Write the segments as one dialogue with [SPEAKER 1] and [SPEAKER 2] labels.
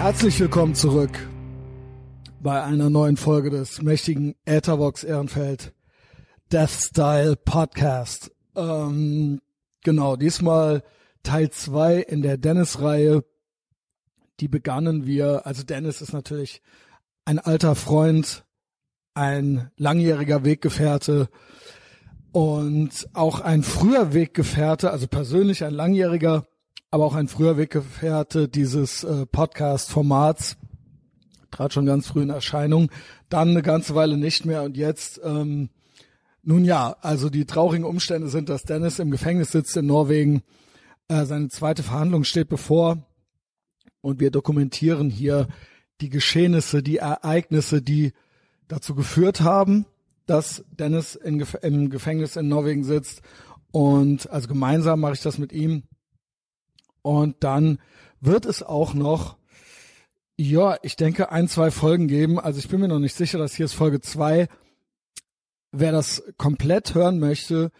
[SPEAKER 1] Herzlich willkommen zurück bei einer neuen Folge des mächtigen Ethervox Ehrenfeld Death Style Podcast. Ähm, genau, diesmal Teil zwei in der Dennis-Reihe. Die begannen wir, also Dennis ist natürlich ein alter Freund, ein langjähriger Weggefährte und auch ein früher Weggefährte, also persönlich ein langjähriger, aber auch ein früher Weggefährte dieses äh, Podcast-Formats. Trat schon ganz früh in Erscheinung, dann eine ganze Weile nicht mehr und jetzt, ähm, nun ja, also die traurigen Umstände sind, dass Dennis im Gefängnis sitzt in Norwegen. Äh, seine zweite Verhandlung steht bevor und wir dokumentieren hier die Geschehnisse, die Ereignisse, die dazu geführt haben, dass Dennis in, im Gefängnis in Norwegen sitzt. Und also gemeinsam mache ich das mit ihm. Und dann wird es auch noch, ja, ich denke, ein, zwei Folgen geben. Also ich bin mir noch nicht sicher, dass hier ist Folge zwei. Wer das komplett hören möchte,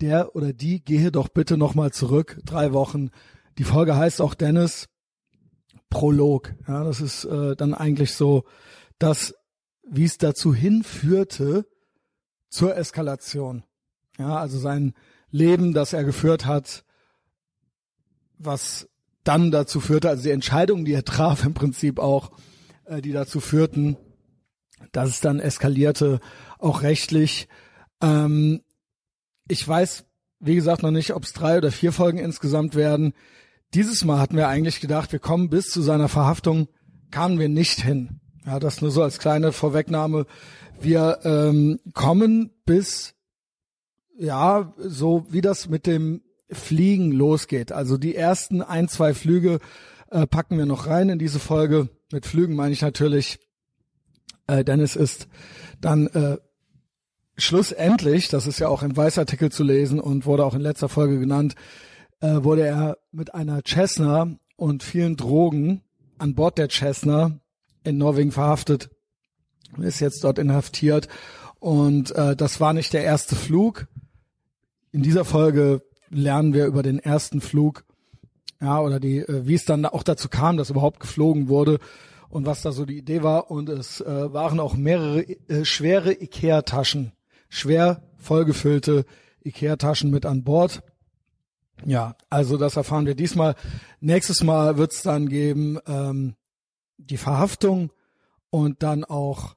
[SPEAKER 1] der oder die gehe doch bitte nochmal zurück. Drei Wochen. Die Folge heißt auch Dennis Prolog. Ja, das ist äh, dann eigentlich so, dass wie es dazu hinführte zur Eskalation. Ja, also sein Leben, das er geführt hat, was dann dazu führte, also die Entscheidungen, die er traf im Prinzip auch, äh, die dazu führten, dass es dann eskalierte, auch rechtlich. Ähm, ich weiß, wie gesagt, noch nicht, ob es drei oder vier Folgen insgesamt werden. Dieses Mal hatten wir eigentlich gedacht, wir kommen bis zu seiner Verhaftung, kamen wir nicht hin. Ja, das nur so als kleine Vorwegnahme. Wir ähm, kommen bis, ja, so wie das mit dem Fliegen losgeht. Also die ersten ein, zwei Flüge äh, packen wir noch rein in diese Folge. Mit Flügen meine ich natürlich, äh, Dennis ist dann äh, schlussendlich, das ist ja auch im Weißartikel zu lesen und wurde auch in letzter Folge genannt, äh, wurde er mit einer Cessna und vielen Drogen an Bord der Cessna in Norwegen verhaftet und ist jetzt dort inhaftiert. Und äh, das war nicht der erste Flug. In dieser Folge lernen wir über den ersten Flug, ja, oder die, äh, wie es dann auch dazu kam, dass überhaupt geflogen wurde und was da so die Idee war. Und es äh, waren auch mehrere äh, schwere Ikea-Taschen, schwer vollgefüllte Ikea-Taschen mit an Bord. Ja, also das erfahren wir diesmal. Nächstes Mal wird es dann geben ähm, die Verhaftung und dann auch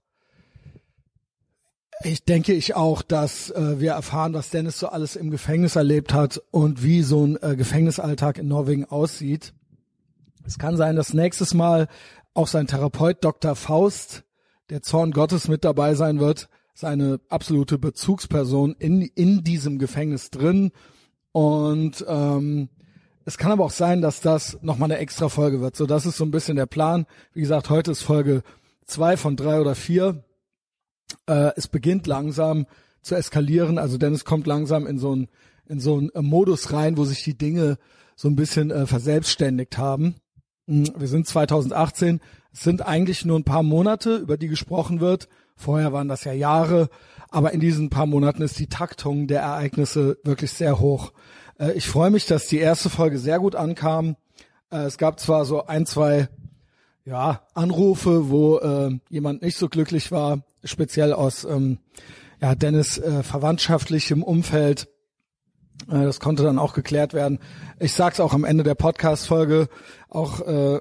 [SPEAKER 1] ich denke ich auch, dass äh, wir erfahren, was Dennis so alles im Gefängnis erlebt hat und wie so ein äh, Gefängnisalltag in Norwegen aussieht. Es kann sein, dass nächstes Mal auch sein Therapeut Dr. Faust, der Zorn Gottes mit dabei sein wird, seine absolute Bezugsperson in, in diesem Gefängnis drin. Und ähm, es kann aber auch sein, dass das nochmal eine extra Folge wird. So, das ist so ein bisschen der Plan. Wie gesagt, heute ist Folge zwei von drei oder vier äh, es beginnt langsam zu eskalieren. Also Dennis kommt langsam in so ein in so einen äh, Modus rein, wo sich die Dinge so ein bisschen äh, verselbstständigt haben. Hm, wir sind 2018. Es sind eigentlich nur ein paar Monate, über die gesprochen wird. Vorher waren das ja Jahre. Aber in diesen paar Monaten ist die Taktung der Ereignisse wirklich sehr hoch. Äh, ich freue mich, dass die erste Folge sehr gut ankam. Äh, es gab zwar so ein, zwei ja, Anrufe, wo äh, jemand nicht so glücklich war, speziell aus ähm, ja, Dennis äh, verwandtschaftlichem Umfeld. Äh, das konnte dann auch geklärt werden. Ich sag's auch am Ende der Podcast-Folge, auch äh,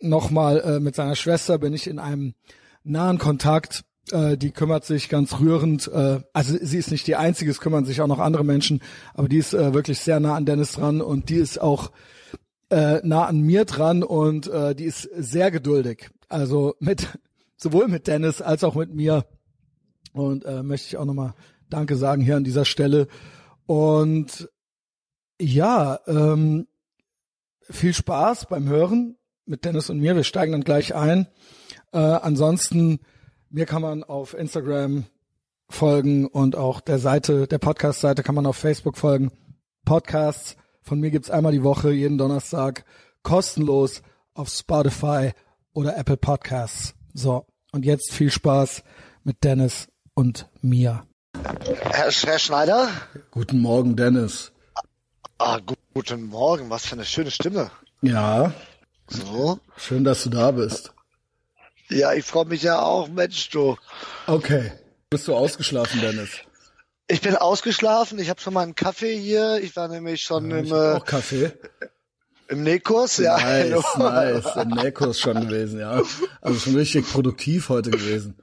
[SPEAKER 1] nochmal äh, mit seiner Schwester bin ich in einem nahen Kontakt. Äh, die kümmert sich ganz rührend, äh, also sie ist nicht die einzige, es kümmern sich auch noch andere Menschen, aber die ist äh, wirklich sehr nah an Dennis dran und die ist auch äh, nah an mir dran und äh, die ist sehr geduldig. Also mit sowohl mit Dennis als auch mit mir. Und äh, möchte ich auch nochmal Danke sagen hier an dieser Stelle. Und ja, ähm, viel Spaß beim Hören mit Dennis und mir. Wir steigen dann gleich ein. Äh, ansonsten, mir kann man auf Instagram folgen und auch der Seite, der Podcast-Seite kann man auf Facebook folgen. Podcasts von mir gibt's einmal die Woche, jeden Donnerstag, kostenlos auf Spotify oder Apple Podcasts. So, und jetzt viel Spaß mit Dennis und mir.
[SPEAKER 2] Herr, Herr Schneider?
[SPEAKER 1] Guten Morgen, Dennis.
[SPEAKER 2] Ah, gu guten Morgen, was für eine schöne Stimme.
[SPEAKER 1] Ja.
[SPEAKER 2] So.
[SPEAKER 1] Schön, dass du da bist.
[SPEAKER 2] Ja, ich freue mich ja auch, Mensch, du.
[SPEAKER 1] Okay. Bist du ausgeschlafen, Dennis?
[SPEAKER 2] Ich bin ausgeschlafen. Ich habe schon mal einen Kaffee hier. Ich war nämlich schon
[SPEAKER 1] Ja,
[SPEAKER 2] im,
[SPEAKER 1] ich
[SPEAKER 2] äh,
[SPEAKER 1] auch Kaffee.
[SPEAKER 2] Im Nähkurs. Ja,
[SPEAKER 1] Nice, nice. Im Nähkurs schon gewesen, ja. Also schon richtig produktiv heute gewesen.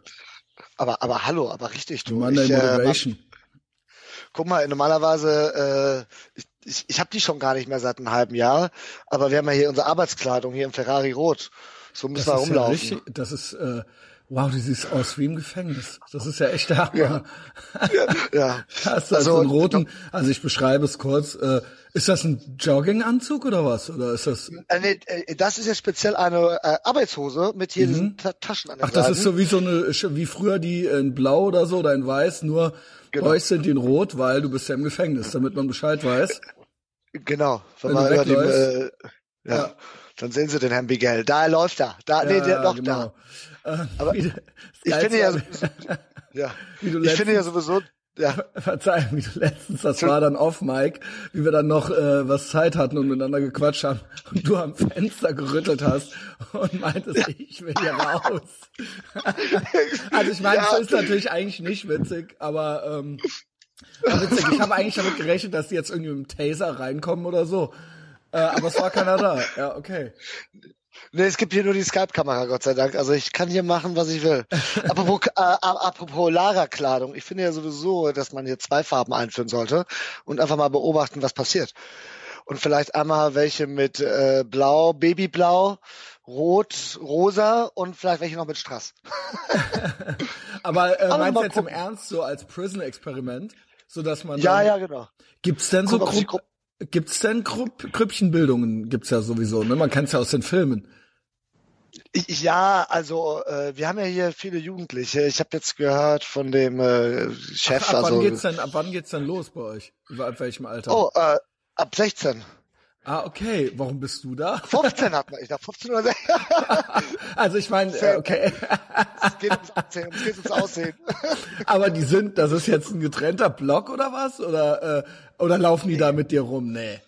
[SPEAKER 2] Aber, aber hallo, aber richtig, du.
[SPEAKER 1] Monday
[SPEAKER 2] ich, äh,
[SPEAKER 1] Motivation.
[SPEAKER 2] guck mal, normalerweise, äh, ich, ich, ich habe die schon gar nicht mehr seit einem halben Jahr, aber wir haben ja hier unsere Arbeitskleidung hier im Ferrari Rot. So müssen
[SPEAKER 1] Das
[SPEAKER 2] wir
[SPEAKER 1] ist ja
[SPEAKER 2] rumlaufen.
[SPEAKER 1] richtig, das ist, äh, wow, du siehst aus wie im Gefängnis. Das ist ja echt der Hammer.
[SPEAKER 2] ja.
[SPEAKER 1] Hast du also
[SPEAKER 2] Also,
[SPEAKER 1] einen roten, also ich beschreibe es kurz, äh, ist das ein Jogginganzug oder was? Oder ist das,
[SPEAKER 2] Äh, nee, äh, das ist jetzt speziell eine äh, Arbeitshose mit hier diesen Ta Taschen an
[SPEAKER 1] Mhm. ach, das
[SPEAKER 2] Seiten.
[SPEAKER 1] ist so wie so eine, wie früher die in blau oder so oder in weiß, nur
[SPEAKER 2] Genau.
[SPEAKER 1] bei euch sind die in rot, weil du bist ja im Gefängnis, damit man Bescheid weiß.
[SPEAKER 2] Genau. Wenn
[SPEAKER 1] Wenn
[SPEAKER 2] man über
[SPEAKER 1] wegläufst.
[SPEAKER 2] äh, ja. Dann sehen sie den Herrn Bigel. Da läuft er. Da, nee, der doch
[SPEAKER 1] genau.
[SPEAKER 2] da.
[SPEAKER 1] Äh,
[SPEAKER 2] Aber
[SPEAKER 1] wie,
[SPEAKER 2] Ich
[SPEAKER 1] das
[SPEAKER 2] finde ja, sowieso- ja. Ich finde ja sowieso, ja.
[SPEAKER 1] Verzeihung, wie du letztens, das war dann off, Mike, wie wir dann noch äh, was Zeit hatten und miteinander gequatscht haben und du am Fenster gerüttelt hast und meintest, ich will hier raus. also ich meine,
[SPEAKER 2] Ja.
[SPEAKER 1] es ist natürlich eigentlich nicht witzig, aber ähm, witzig. Ich habe eigentlich damit gerechnet, dass die jetzt irgendwie mit dem Taser reinkommen oder so. Äh, aber es war keiner da. Ja, okay.
[SPEAKER 2] Nee, es gibt hier nur die Skype-Kamera, Gott sei Dank. Also ich kann hier machen, was ich will. apropos, äh, apropos Lara-Kleidung. Ich finde ja sowieso, dass man hier zwei Farben einführen sollte und einfach mal beobachten, was passiert. Und vielleicht einmal welche mit äh, Blau, Babyblau, Rot, Rosa und vielleicht welche noch mit Strass.
[SPEAKER 1] Aber äh,
[SPEAKER 2] Aber
[SPEAKER 1] meinst du jetzt im
[SPEAKER 2] gucken.
[SPEAKER 1] Ernst so als Prison-Experiment? So dass man
[SPEAKER 2] Ja, ja, genau.
[SPEAKER 1] Gibt's denn so
[SPEAKER 2] Guck, ob sie
[SPEAKER 1] Grupp, gibt's denn Grupp, Grüppchenbildungen? Gibt's ja sowieso, ne? Man kennt's ja aus den Filmen.
[SPEAKER 2] Ja, also äh, wir haben ja hier viele Jugendliche. Ich habe jetzt gehört von dem äh, Chef,
[SPEAKER 1] ab
[SPEAKER 2] also
[SPEAKER 1] wann geht's denn, ab wann geht's denn los bei euch? Ab welchem Alter?
[SPEAKER 2] oh, äh, ab 16.
[SPEAKER 1] Ah, okay. Warum bist du da?
[SPEAKER 2] 15 hat man, ich dachte 15 oder 16.
[SPEAKER 1] Also ich meine, okay.
[SPEAKER 2] Es geht ums Aussehen, es geht ums Aussehen.
[SPEAKER 1] Aber die sind, das ist jetzt ein getrennter Block oder was? Oder, äh, oder laufen die da mit dir rum? Nee.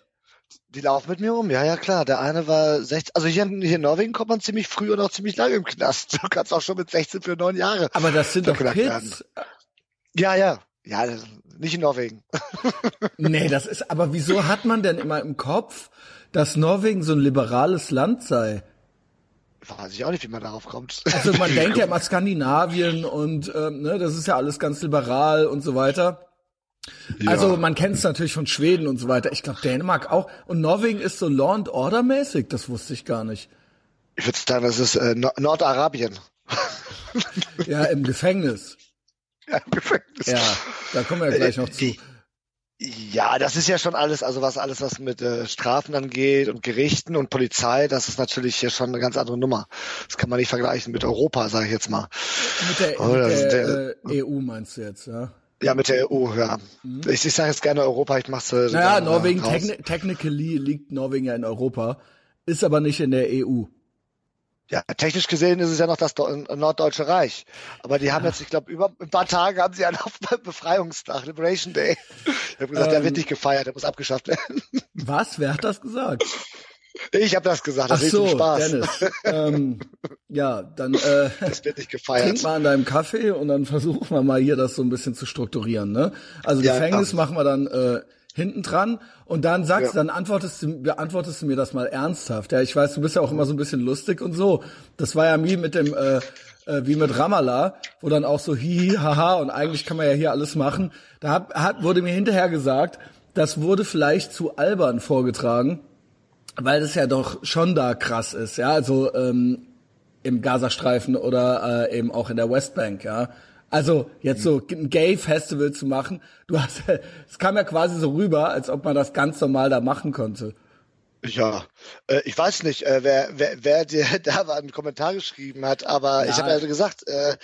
[SPEAKER 2] Die laufen mit mir rum, ja, ja, klar. Der eine war 16, also hier, in- hier in Norwegen kommt man ziemlich früh und auch ziemlich lange im Knast. Du kannst auch schon mit 16 für neun Jahre.
[SPEAKER 1] Aber das sind doch Kids.
[SPEAKER 2] Ja, ja. Ja, das- nicht in Norwegen.
[SPEAKER 1] Nee, das ist, aber wieso hat man denn immer im Kopf, dass Norwegen so ein liberales Land sei?
[SPEAKER 2] Weiß ich auch nicht, wie man darauf kommt.
[SPEAKER 1] Also man denkt ja immer Skandinavien und ähm, ne, das ist ja alles ganz liberal und so weiter. Also man kennt es natürlich von Schweden und so weiter. Ich glaube Dänemark auch. Und Norwegen ist so Law and Order mäßig. Das wusste ich gar nicht.
[SPEAKER 2] Ich würde sagen, das ist äh, Nord- Nordarabien.
[SPEAKER 1] Ja, im Gefängnis.
[SPEAKER 2] Ja, im Gefängnis.
[SPEAKER 1] Ja, da kommen wir ja gleich noch zu.
[SPEAKER 2] Äh, Ja, das ist ja schon alles, also was alles, was mit äh, Strafen angeht und Gerichten und Polizei, das ist natürlich hier schon eine ganz andere Nummer. Das kann man nicht vergleichen mit Europa, sage ich jetzt mal.
[SPEAKER 1] Mit der,
[SPEAKER 2] Oh,
[SPEAKER 1] mit
[SPEAKER 2] ist
[SPEAKER 1] der, äh, EU meinst du jetzt, ja?
[SPEAKER 2] Ja, mit der EU, ja. Ich, ich sage jetzt gerne Europa, ich mach's äh,
[SPEAKER 1] Mhm. Naja,
[SPEAKER 2] gerne
[SPEAKER 1] Norwegen,
[SPEAKER 2] raus.
[SPEAKER 1] techni technically liegt Norwegen ja in Europa, ist aber nicht in der EU.
[SPEAKER 2] Ja, technisch gesehen ist es ja noch das Norddeutsche Reich. Aber die haben jetzt, ich glaube, über ein paar Tage haben sie einen Befreiungstag, Liberation Day. Ich habe gesagt, der
[SPEAKER 1] Ähm.
[SPEAKER 2] wird nicht gefeiert, der muss abgeschafft werden.
[SPEAKER 1] Was? Wer hat das gesagt?
[SPEAKER 2] Ich habe das gesagt,
[SPEAKER 1] Ach
[SPEAKER 2] das ist
[SPEAKER 1] so,
[SPEAKER 2] Spaß.
[SPEAKER 1] Dennis. ähm, ja, dann äh,
[SPEAKER 2] Das wird nicht
[SPEAKER 1] trink
[SPEAKER 2] gefeiert.
[SPEAKER 1] mal an deinem Kaffee und dann versuchen wir mal hier das so ein bisschen zu strukturieren. Ne? Also
[SPEAKER 2] Ja,
[SPEAKER 1] Gefängnis machen wir dann äh, hinten dran und dann sagst,
[SPEAKER 2] Ja.
[SPEAKER 1] dann antwortest du, beantwortest du mir das mal ernsthaft. Ja, ich weiß, du bist ja auch immer so ein bisschen lustig und so. Das war ja wie mit dem äh, äh, wie mit Ramallah, wo dann auch so hihi, haha und eigentlich kann man ja hier alles machen. Da hat, hat, wurde mir hinterher gesagt, das wurde vielleicht zu albern vorgetragen, weil das ja doch schon da krass ist, ja, also ähm, im Gazastreifen oder äh, eben auch in der Westbank, ja. Also jetzt so ein Gay-Festival zu machen, du hast, es kam ja quasi so rüber, als ob man das ganz normal da machen konnte.
[SPEAKER 2] Ja, äh, ich weiß nicht, äh, wer, wer, wer dir da mal einen Kommentar geschrieben hat, aber
[SPEAKER 1] Ja.
[SPEAKER 2] ich habe ja gesagt, äh,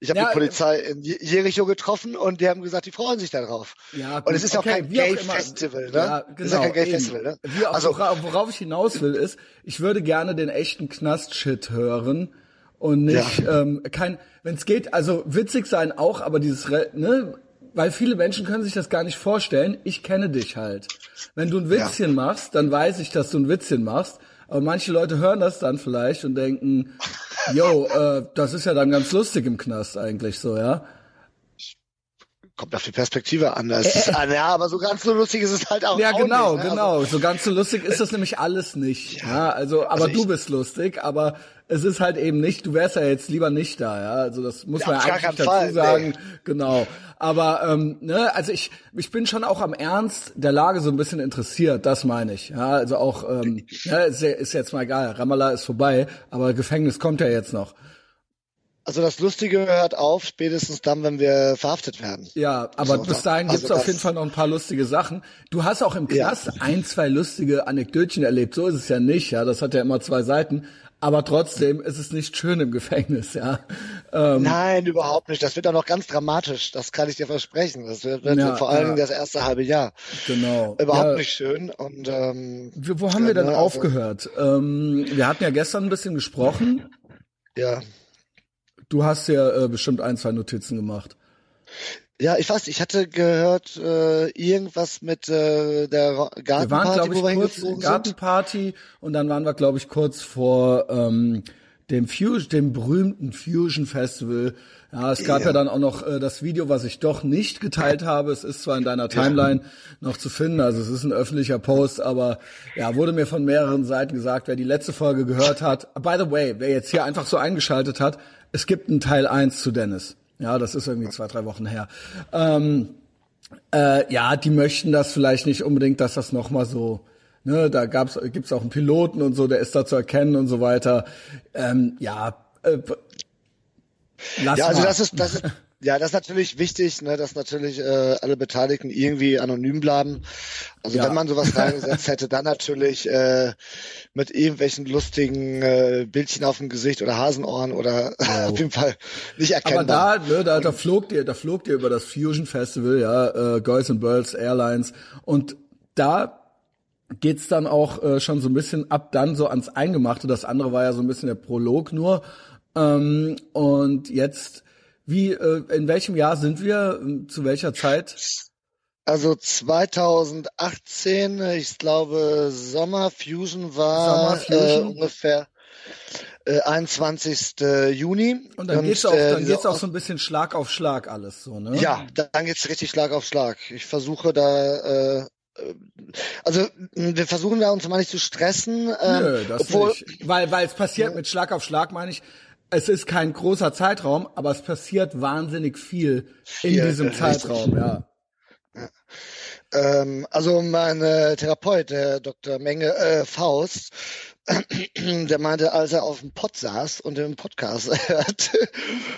[SPEAKER 2] ich habe
[SPEAKER 1] Ja,
[SPEAKER 2] die Polizei in Je- Jericho getroffen und die haben gesagt, die freuen sich darauf.
[SPEAKER 1] Ja,
[SPEAKER 2] und es ist auch
[SPEAKER 1] okay,
[SPEAKER 2] kein
[SPEAKER 1] auch
[SPEAKER 2] Gay
[SPEAKER 1] immer.
[SPEAKER 2] Festival, ne?
[SPEAKER 1] Ja, genau.
[SPEAKER 2] ist ja kein Gay
[SPEAKER 1] eben.
[SPEAKER 2] Festival, ne?
[SPEAKER 1] Wie auch,
[SPEAKER 2] Also-
[SPEAKER 1] worauf, ich hinaus will, ist, ich würde gerne den echten Knast-Shit hören und nicht ähm, kein, wenn es geht, also witzig sein auch, aber dieses, ne, weil viele Menschen können sich das gar nicht vorstellen. Ich kenne dich halt. Wenn du ein Witzchen machst, dann weiß ich, dass du ein Witzchen machst. Aber manche Leute hören das dann vielleicht und denken, yo, äh, das ist ja dann ganz lustig im Knast eigentlich so, ja.
[SPEAKER 2] Kommt auf die Perspektive an. Das ist, ah, ja, aber so ganz so lustig ist es halt auch.
[SPEAKER 1] Ja,
[SPEAKER 2] auch
[SPEAKER 1] genau,
[SPEAKER 2] nicht, ne?
[SPEAKER 1] genau. So ganz so lustig ist das nämlich alles nicht. Ja, also, aber
[SPEAKER 2] also
[SPEAKER 1] du
[SPEAKER 2] ich-
[SPEAKER 1] bist lustig, aber es ist halt eben nicht, du wärst ja jetzt lieber nicht da, ja. Also das muss
[SPEAKER 2] Ja,
[SPEAKER 1] man ja eigentlich dazu
[SPEAKER 2] Fall,
[SPEAKER 1] sagen.
[SPEAKER 2] nee.
[SPEAKER 1] Genau. Aber ähm, ne, also ich, ich bin schon auch am Ernst der Lage so ein bisschen interessiert, das meine ich. Ja, also auch, ähm, ja, ist, ja- ist jetzt mal egal, Ramallah ist vorbei, aber Gefängnis kommt ja jetzt noch.
[SPEAKER 2] Also das Lustige hört auf, spätestens dann, wenn wir verhaftet werden.
[SPEAKER 1] Ja, aber
[SPEAKER 2] So,
[SPEAKER 1] bis
[SPEAKER 2] da-
[SPEAKER 1] dahin
[SPEAKER 2] also
[SPEAKER 1] gibt's auf jeden Fall noch ein paar lustige Sachen. Du hast auch im
[SPEAKER 2] Ja.
[SPEAKER 1] Knast ein, zwei lustige Anekdötchen erlebt. So ist es ja nicht, ja. Das hat ja immer zwei Seiten. Aber trotzdem ist es nicht schön im Gefängnis, ja. Ähm,
[SPEAKER 2] Nein, überhaupt nicht. Das wird auch noch ganz dramatisch. Das kann ich dir versprechen. Das wird, wird
[SPEAKER 1] Ja,
[SPEAKER 2] vor allen
[SPEAKER 1] ja.
[SPEAKER 2] Dingen das erste halbe Jahr.
[SPEAKER 1] genau.
[SPEAKER 2] Überhaupt
[SPEAKER 1] ja,
[SPEAKER 2] nicht schön. Und ähm,
[SPEAKER 1] Wir, wo haben wir
[SPEAKER 2] Ja,
[SPEAKER 1] denn
[SPEAKER 2] ne, also-
[SPEAKER 1] aufgehört? Ähm, wir hatten ja gestern ein bisschen gesprochen.
[SPEAKER 2] ja.
[SPEAKER 1] Du hast ja äh, bestimmt ein, zwei Notizen gemacht.
[SPEAKER 2] Ja, ich weiß, ich hatte gehört, äh, irgendwas mit äh, der Ra-
[SPEAKER 1] Wir waren,
[SPEAKER 2] Gartenparty,
[SPEAKER 1] glaube
[SPEAKER 2] wo wir
[SPEAKER 1] ich, kurz
[SPEAKER 2] sind.
[SPEAKER 1] Gartenparty und dann waren wir, glaube ich, kurz vor ähm, dem Fusion, dem berühmten Fusion Festival. Ja, es gab ja,
[SPEAKER 2] Ja.
[SPEAKER 1] dann auch noch äh, das Video, was ich doch nicht geteilt habe. Es ist zwar in deiner Timeline noch zu finden, also es ist ein öffentlicher Post, aber ja, wurde mir von mehreren Seiten gesagt, wer die letzte Folge gehört hat. By the way, wer jetzt hier einfach so eingeschaltet hat, es gibt einen Teil 1 zu Dennis. Ja, das ist irgendwie zwei, drei Wochen her. Ähm, äh, ja, die möchten das vielleicht nicht unbedingt, dass das nochmal so, ne, da gab's, gibt's auch einen Piloten und so, der ist da zu erkennen und so weiter. Ähm, ja, äh, lass
[SPEAKER 2] Ja, also
[SPEAKER 1] mal.
[SPEAKER 2] das ist, das ist, ja, das ist natürlich wichtig, ne, dass natürlich äh, alle Beteiligten irgendwie anonym bleiben. Also
[SPEAKER 1] Ja.
[SPEAKER 2] wenn man sowas reingesetzt hätte, dann natürlich äh, mit irgendwelchen lustigen äh, Bildchen auf dem Gesicht oder Hasenohren oder auf jeden Fall nicht
[SPEAKER 1] Aber
[SPEAKER 2] erkennbar.
[SPEAKER 1] da, ne, da, da flog dir, da flog dir über das Fusion Festival, ja, äh, Girls and Birds Airlines und da geht's dann auch äh, schon so ein bisschen ab dann so ans Eingemachte. Das andere war ja so ein bisschen der Prolog nur. Ähm, und jetzt, wie, äh, in welchem Jahr sind wir? Ähm, Zu welcher Zeit?
[SPEAKER 2] Also 2018, ich glaube Sommer Fusion war
[SPEAKER 1] Summer Fusion.
[SPEAKER 2] Äh, ungefähr äh, 21. Juni.
[SPEAKER 1] Und dann geht's auch,
[SPEAKER 2] äh,
[SPEAKER 1] dann
[SPEAKER 2] diese
[SPEAKER 1] geht's auch so ein bisschen Schlag auf Schlag alles so, ne?
[SPEAKER 2] Ja, dann geht's richtig Schlag auf Schlag. Ich versuche da, äh, äh, also wir versuchen da uns mal nicht zu stressen. Ähm,
[SPEAKER 1] Nö, das
[SPEAKER 2] obwohl,
[SPEAKER 1] nicht. Weil, weil es passiert mit Schlag auf Schlag, meine ich. Es ist kein großer Zeitraum, aber es passiert wahnsinnig viel, in
[SPEAKER 2] Viel,
[SPEAKER 1] diesem
[SPEAKER 2] richtig.
[SPEAKER 1] Zeitraum, ja.
[SPEAKER 2] Ähm, also mein äh, Therapeut, der Dr. Menge äh, Faust, der meinte, als er auf dem Pod saß und den Podcast hört,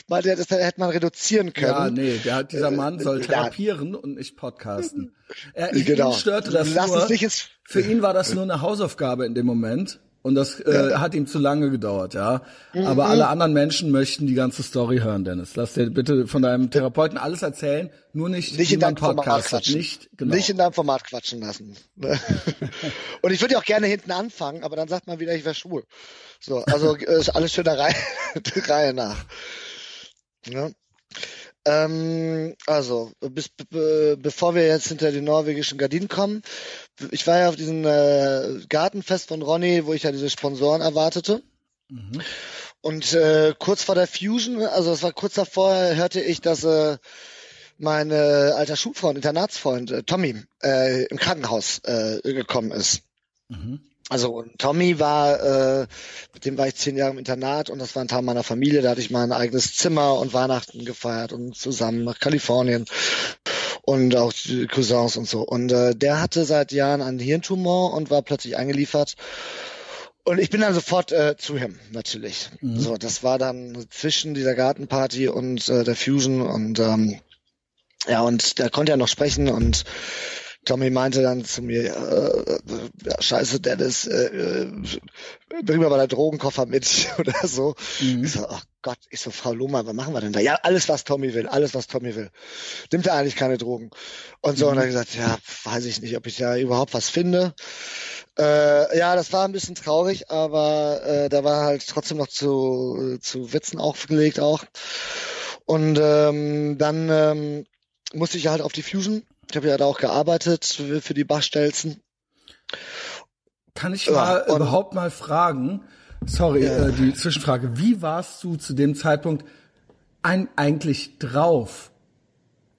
[SPEAKER 2] meinte er, das hätte man reduzieren können.
[SPEAKER 1] Ja, nee, der dieser Mann soll
[SPEAKER 2] ja.
[SPEAKER 1] therapieren und nicht podcasten. Er, ihn
[SPEAKER 2] Genau.
[SPEAKER 1] störte das
[SPEAKER 2] Lass
[SPEAKER 1] nur. Für ihn war das nur eine Hausaufgabe in dem Moment. Und das äh, hat ihm zu lange gedauert, ja. Aber
[SPEAKER 2] Mhm.
[SPEAKER 1] alle anderen Menschen möchten die ganze Story hören, Dennis. Lass dir bitte von deinem Therapeuten alles erzählen, nur nicht,
[SPEAKER 2] nicht in deinem Format
[SPEAKER 1] podcastet.
[SPEAKER 2] quatschen.
[SPEAKER 1] Nicht, genau.
[SPEAKER 2] Nicht in deinem Format quatschen lassen. Und ich würde ja auch gerne hinten anfangen, aber dann sagt man wieder, ich wäre schwul. So, also äh, ist alles schön der Reihe, der Reihe nach. Ja. Ähm, also, bis, be, bevor wir jetzt hinter die norwegischen Gardinen kommen, ich war ja auf diesem äh, Gartenfest von Ronny, wo ich ja diese Sponsoren erwartete.
[SPEAKER 1] Mhm.
[SPEAKER 2] Und äh, kurz vor der Fusion, also es war kurz davor, hörte ich, dass äh, mein äh, alter Schulfreund, Internatsfreund äh, Tommy äh, im Krankenhaus äh, gekommen ist.
[SPEAKER 1] Mhm.
[SPEAKER 2] Also und Tommy war, äh, mit dem war ich zehn Jahre im Internat und das war ein Teil meiner Familie. Da hatte ich mein eigenes Zimmer und Weihnachten gefeiert und zusammen nach Kalifornien und auch die Cousins und so. Und äh, der hatte seit Jahren einen Hirntumor und war plötzlich eingeliefert. Und ich bin dann sofort äh, zu ihm, natürlich.
[SPEAKER 1] Mhm.
[SPEAKER 2] So, das war dann zwischen dieser Gartenparty und äh, der Fusion und ähm, ja, und da konnte er noch sprechen und Tommy meinte dann zu mir, äh, ja, scheiße, Dennis, äh, äh, bring mir mal deinen Drogenkoffer mit oder so.
[SPEAKER 1] Mhm.
[SPEAKER 2] Ich so, ach Gott, ich so, Frau Lohmann, was machen wir denn da? Ja, alles, was Tommy will, alles, was Tommy will. Nimmt er eigentlich keine Drogen? Und so,
[SPEAKER 1] Mhm.
[SPEAKER 2] und dann gesagt, ja, weiß ich nicht, ob ich da überhaupt was finde. Äh, ja, das war ein bisschen traurig, aber äh, da war halt trotzdem noch zu, zu Witzen aufgelegt auch. Und ähm, dann ähm, musste ich halt auf die Fusion. Ich habe ja da auch gearbeitet für, die Bachstelzen.
[SPEAKER 1] kann ich mal ja, überhaupt mal fragen, sorry, ja. äh, die Zwischenfrage, wie warst du zu dem Zeitpunkt ein, eigentlich drauf?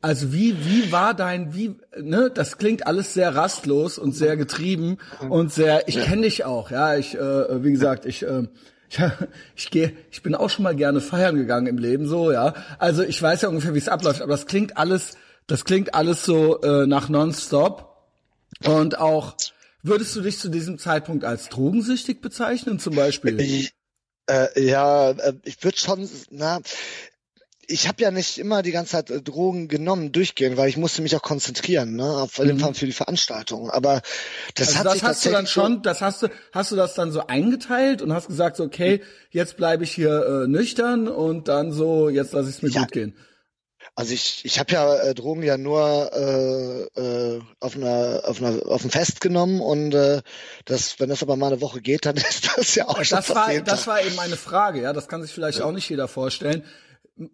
[SPEAKER 1] Also wie wie war dein wie ne das klingt alles sehr rastlos und sehr getrieben und sehr ich kenne dich auch ja ich äh, wie gesagt ich äh, ich, ich gehe ich bin auch schon mal gerne feiern gegangen im Leben so ja also ich weiß ja ungefähr wie es abläuft aber das klingt alles das klingt alles so äh, nach Nonstop und auch würdest du dich zu diesem Zeitpunkt als drogensüchtig bezeichnen zum Beispiel
[SPEAKER 2] ich, äh, ja äh, ich würde schon na ich habe ja nicht immer die ganze Zeit äh, Drogen genommen, durchgehen, weil ich musste mich auch konzentrieren, ne, auf jeden mhm. Fall für die Veranstaltung. Aber das also hat
[SPEAKER 1] das
[SPEAKER 2] sich
[SPEAKER 1] hast du dann schon, das hast du, hast du das dann so eingeteilt und hast gesagt, so, okay, jetzt bleibe ich hier äh, nüchtern und dann so, jetzt lasse ich es mir ja. gut gehen.
[SPEAKER 2] Also ich, ich habe ja äh, Drogen ja nur äh, äh, auf einer auf einer auf einem Fest genommen und äh, das wenn das aber mal eine Woche geht, dann ist das ja auch das
[SPEAKER 1] schon war das war eben meine Frage, ja, das kann sich vielleicht auch nicht jeder vorstellen.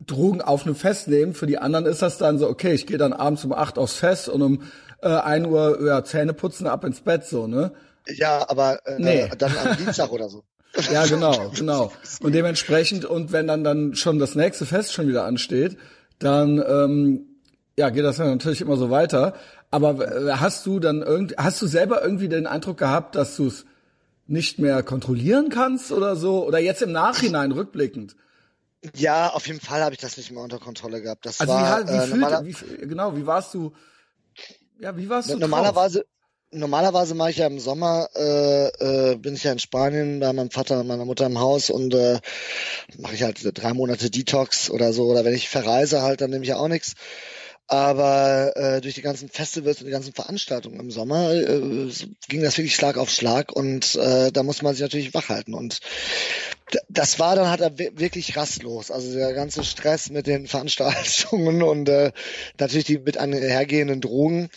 [SPEAKER 1] Drogen auf einem Fest nehmen. Für die anderen ist das dann so, okay, ich gehe dann abends um acht aufs Fest und um äh, ein Uhr ja, Zähne putzen, ab ins Bett so, ne?
[SPEAKER 2] Ja, aber äh, nee. dann am Dienstag oder so.
[SPEAKER 1] Ja, genau, genau. Und dementsprechend, und wenn dann dann schon das nächste Fest schon wieder ansteht, dann ähm, ja, geht das ja natürlich immer so weiter. Aber äh, hast du dann irgend, hast du selber irgendwie den Eindruck gehabt, dass du es nicht mehr kontrollieren kannst oder so? Oder jetzt im Nachhinein rückblickend?
[SPEAKER 2] Ja, auf jeden Fall habe ich das nicht mehr unter Kontrolle gehabt. Das
[SPEAKER 1] also
[SPEAKER 2] war
[SPEAKER 1] wie, wie, äh, normaler, wie, genau, wie warst du? Ja, wie warst du?
[SPEAKER 2] Normalerweise, drauf? Normalerweise mache ich ja im Sommer, äh, äh, bin ich ja in Spanien bei meinem Vater und meiner Mutter im Haus und äh, mache ich halt drei Monate Detox oder so. Oder wenn ich verreise halt, dann nehme ich ja auch nichts. Aber äh, durch die ganzen Festivals und die ganzen Veranstaltungen im Sommer äh, ging das wirklich Schlag auf Schlag und äh, da muss man sich natürlich wachhalten. Und das war dann halt wirklich rastlos. Also der ganze Stress mit den Veranstaltungen und äh, natürlich die mit einhergehenden Drogen.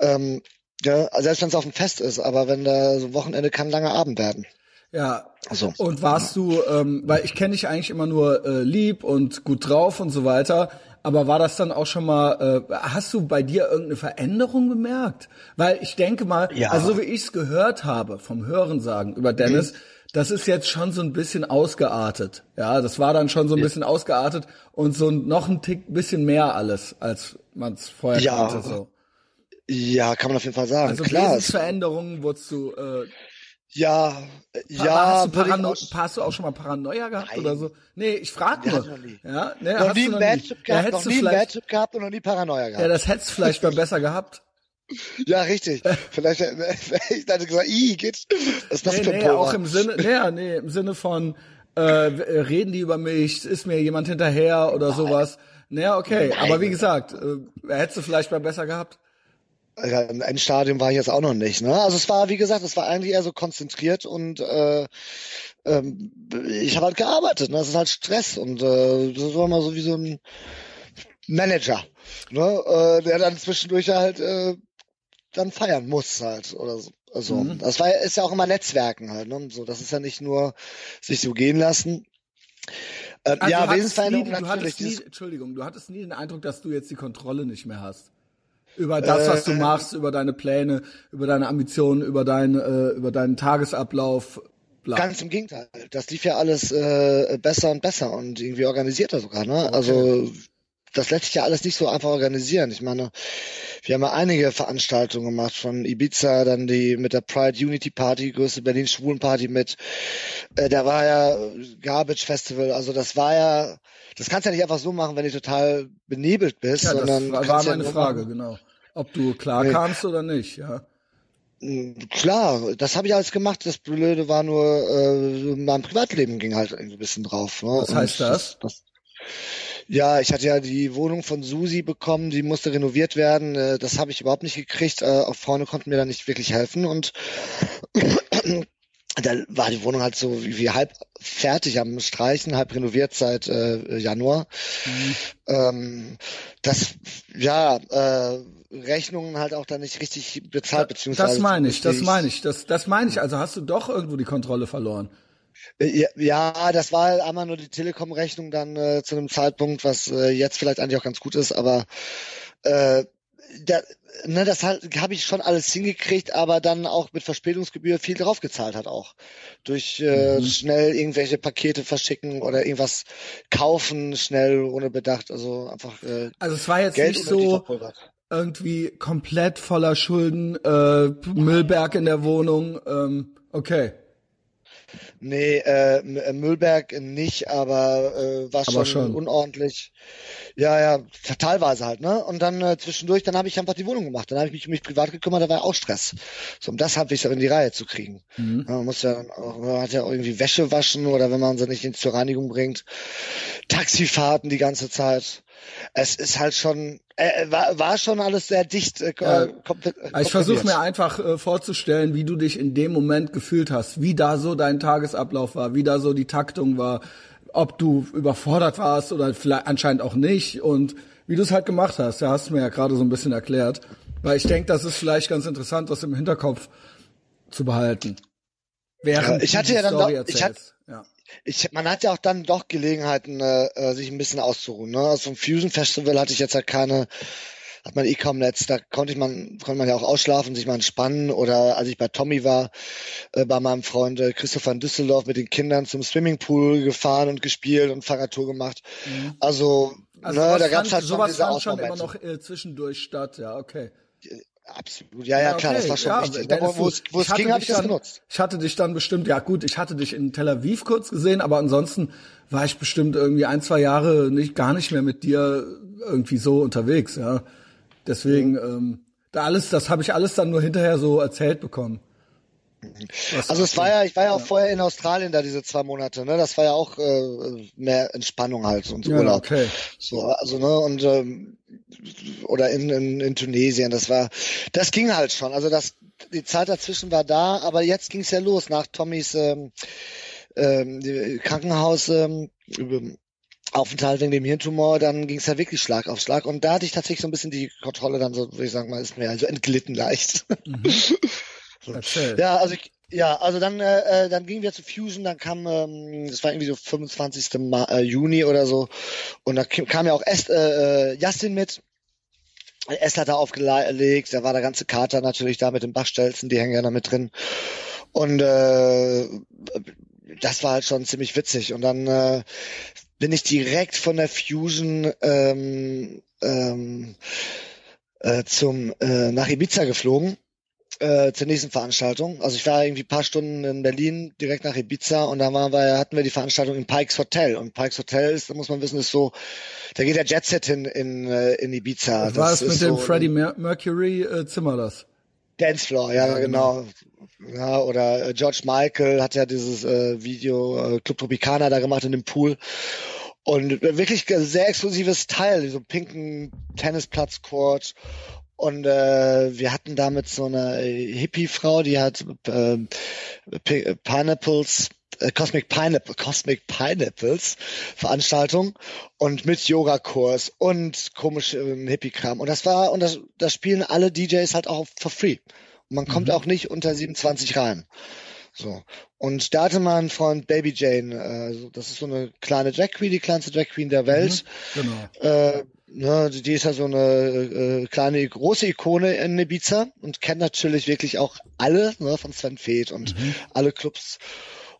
[SPEAKER 2] Ähm, ja, selbst wenn es auf dem Fest ist, aber wenn da so Wochenende kann langer Abend werden.
[SPEAKER 1] Ja. So. Und warst du, ähm, weil ich kenne dich eigentlich immer nur äh, lieb und gut drauf und so weiter, aber war das dann auch schon mal, äh, hast du bei dir irgendeine Veränderung bemerkt? Weil ich denke mal, ja. also so wie ich es gehört habe vom Hörensagen über Dennis, mhm. das ist jetzt schon so ein bisschen ausgeartet. Ja, das war dann schon so ein bisschen ausgeartet und so noch ein Tick bisschen mehr alles, als man es vorher ja. kannte. So.
[SPEAKER 2] Ja, kann man auf jeden Fall sagen.
[SPEAKER 1] Also
[SPEAKER 2] Klar.
[SPEAKER 1] Veränderungen wurdest du äh,
[SPEAKER 2] ja, ja.
[SPEAKER 1] Hast du, Parano hast du auch schon mal Paranoia gehabt Nein. oder so? Nee, ich frage nur.
[SPEAKER 2] Noch nie.
[SPEAKER 1] Ja, nee,
[SPEAKER 2] noch nie einen Bad-Trip gehabt, noch nie einen Bad-Trip gehabt und noch nie Paranoia gehabt.
[SPEAKER 1] Ja, das hättest du vielleicht mal besser gehabt.
[SPEAKER 2] Ja, richtig. Vielleicht hätte ich dann gesagt, i, geht's. Was ist das
[SPEAKER 1] nee,
[SPEAKER 2] für
[SPEAKER 1] ein nee, auch im Sinne, nee, nee, im Sinne von äh, reden die über mich, ist mir jemand hinterher oder Nein. sowas. Naja, okay, Nein. aber wie gesagt, äh, hättest du vielleicht mal besser gehabt.
[SPEAKER 2] Im Endstadium war ich jetzt auch noch nicht. Ne? Also es war, wie gesagt, es war eigentlich eher so konzentriert und äh, ähm, ich habe halt gearbeitet. Ne? Das ist halt Stress und äh, das war mal so wie so ein Manager, ne? äh, der dann zwischendurch halt äh, dann feiern muss halt oder so. Also mhm. das war ist ja auch immer Netzwerken halt. Ne? So, das ist ja nicht nur sich so gehen lassen.
[SPEAKER 1] Ähm, also ja, Wesensveränderung natürlich. Nie, Entschuldigung, du hattest nie den Eindruck, dass du jetzt die Kontrolle nicht mehr hast über das, was du äh, machst, über deine Pläne, über deine Ambitionen, über deinen, äh, über deinen Tagesablauf.
[SPEAKER 2] Bla. Ganz im Gegenteil. Das lief ja alles äh, besser und besser und irgendwie organisierter sogar. Ne? Okay. Also das lässt sich ja alles nicht so einfach organisieren. Ich meine, wir haben ja einige Veranstaltungen gemacht, von Ibiza, dann die mit der Pride Unity Party, größte Berlin Schwulen Party mit. Äh, da war ja Garbage Festival. Also das war ja das kannst du ja nicht einfach so machen, wenn du total benebelt bist. Ja, sondern
[SPEAKER 1] das war, meine ja Frage, genau. Ob du klar kamst oder nicht, ja.
[SPEAKER 2] Klar, das habe ich alles gemacht. Das Blöde war nur, äh, mein Privatleben ging halt ein bisschen drauf. Ne?
[SPEAKER 1] Was heißt das? das, das
[SPEAKER 2] ja, ich hatte ja die Wohnung von Susi bekommen, die musste renoviert werden. Äh, das habe ich überhaupt nicht gekriegt. Äh, auch Freunde konnten mir da nicht wirklich helfen und da war die Wohnung halt so wie, wie halb fertig am Streichen, halb renoviert seit äh, Januar. Mhm. Ähm, das, ja, äh, Rechnungen halt auch da nicht richtig bezahlt, beziehungsweise.
[SPEAKER 1] Das meine ich, das meine ich, das, das meine ich. Also hast du doch irgendwo die Kontrolle verloren.
[SPEAKER 2] Äh, ja, das war einmal nur die Telekom-Rechnung dann äh, zu einem Zeitpunkt, was äh, jetzt vielleicht eigentlich auch ganz gut ist, aber äh, da, ne, das halt, habe ich schon alles hingekriegt, aber dann auch mit Verspätungsgebühr viel draufgezahlt hat auch. Durch äh, mhm. schnell irgendwelche Pakete verschicken oder irgendwas kaufen, schnell, ohne Bedacht. Also einfach. Äh,
[SPEAKER 1] also es war jetzt Geld nicht so irgendwie komplett voller Schulden, äh, Müllberg in der Wohnung. Ähm, okay.
[SPEAKER 2] Nee, äh, äh, Müllberg nicht, aber äh, war schon, schon, unordentlich. Ja, ja, teilweise halt, ne? Und dann äh, zwischendurch, dann habe ich einfach die Wohnung gemacht. Dann habe ich mich um mich privat gekümmert, da war auch Stress. So, um das habe ich in die Reihe zu kriegen. Mhm. Ja, man muss ja, man hat ja irgendwie Wäsche waschen oder wenn man sie nicht in, zur Reinigung bringt, Taxifahrten die ganze Zeit. Es ist halt schon, äh, war, war schon alles sehr dicht. Äh,
[SPEAKER 1] ja. komplett, äh, ich versuche mir einfach äh, vorzustellen, wie du dich in dem Moment gefühlt hast, wie da so dein Tagesablauf war, wie da so die Taktung war, ob du überfordert warst oder vielleicht anscheinend auch nicht und wie du es halt gemacht hast. Ja, hast du mir ja gerade so ein bisschen erklärt. Weil ich denke, das ist vielleicht ganz interessant, das im Hinterkopf zu behalten.
[SPEAKER 2] Während ja, ich hatte ja dann doch, ich hatte, ja. Ich, man hat ja auch dann doch Gelegenheiten, äh, äh, sich ein bisschen auszuruhen. Ne? Also vom Fusion Festival hatte ich jetzt halt keine hat man eh kaum Netz, da konnte ich man, konnte man ja auch ausschlafen, sich mal entspannen oder als ich bei Tommy war, äh, bei meinem Freund äh, Christopher in Düsseldorf mit den Kindern zum Swimmingpool gefahren und gespielt und Fahrradtour gemacht. Mhm. Also, also ne, da gab's halt
[SPEAKER 1] sowas schon, schon immer noch äh, zwischendurch statt, ja, okay.
[SPEAKER 2] Absolut, ja, ja, ja klar, das war schon ja, wichtig. Aber wo es, wo es ging, habe ich das
[SPEAKER 1] dann,
[SPEAKER 2] genutzt.
[SPEAKER 1] Ich hatte dich dann bestimmt, ja gut, ich hatte dich in Tel Aviv kurz gesehen, aber ansonsten war ich bestimmt irgendwie ein, zwei Jahre nicht gar nicht mehr mit dir irgendwie so unterwegs, ja. Deswegen, mhm. ähm, da alles, das habe ich alles dann nur hinterher so erzählt bekommen.
[SPEAKER 2] Also es war ja, ich war ja auch ja. vorher in Australien da diese zwei Monate, ne? Das war ja auch äh, mehr Entspannung halt und ja, Urlaub. Okay. So, also ne und ähm, oder in, in, in Tunesien, das war, das ging halt schon. Also das, die Zeit dazwischen war da, aber jetzt ging es ja los nach Tommys ähm, ähm, Krankenhaus ähm, Aufenthalt wegen dem Hirntumor, dann ging es ja wirklich Schlag auf Schlag und da hatte ich tatsächlich so ein bisschen die Kontrolle dann so, würde ich sagen mal, ist mir also entglitten leicht. Mhm. so. Ja, also ich, ja, also dann äh, äh, dann gingen wir zu Fusion, dann kam, ähm, das war irgendwie so 25. Ma äh, Juni oder so und da kam ja auch Est, äh, äh Justin mit. Est hat da aufgelegt, da war der ganze Kater natürlich da mit den Bachstelzen, die hängen ja da mit drin. Und äh, das war halt schon ziemlich witzig. Und dann äh, bin ich direkt von der Fusion ähm, ähm, äh, zum äh, nach Ibiza geflogen äh, zur nächsten Veranstaltung. Also ich war irgendwie ein paar Stunden in Berlin, direkt nach Ibiza und da waren wir, hatten wir die Veranstaltung in Pikes Hotel. Und Pikes Hotel ist, da muss man wissen, ist so, da geht der Jetset hin in, äh, in Ibiza.
[SPEAKER 1] Das war das, mit dem so Freddie Mercury äh, Zimmer das?
[SPEAKER 2] Dancefloor, ja, ja genau. genau. Ja, oder äh, George Michael hat ja dieses äh, Video äh, Club Tropicana da gemacht in dem Pool. Und wirklich sehr exklusives Teil, so pinken Tennisplatz-Court. Und äh, wir hatten damit so eine Hippie-Frau, die hat äh, Pineapples, äh, Cosmic Pineapple, Cosmic Pineapples Veranstaltung und mit Yoga-Kurs und komisch äh, Hippie-Kram. Und das war, und das, das spielen alle DJs halt auch for free. Und man kommt mhm. auch nicht unter 27 rein. So. Und da hatte mein Freund Baby Jane, äh, das ist so eine kleine Drag Queen, die kleinste Drag Queen der Welt. Mhm, genau. Äh, ne, die ist ja so eine äh, kleine, große Ikone in Ibiza und kennt natürlich wirklich auch alle, ne, von Sven Feth und mhm. alle Clubs.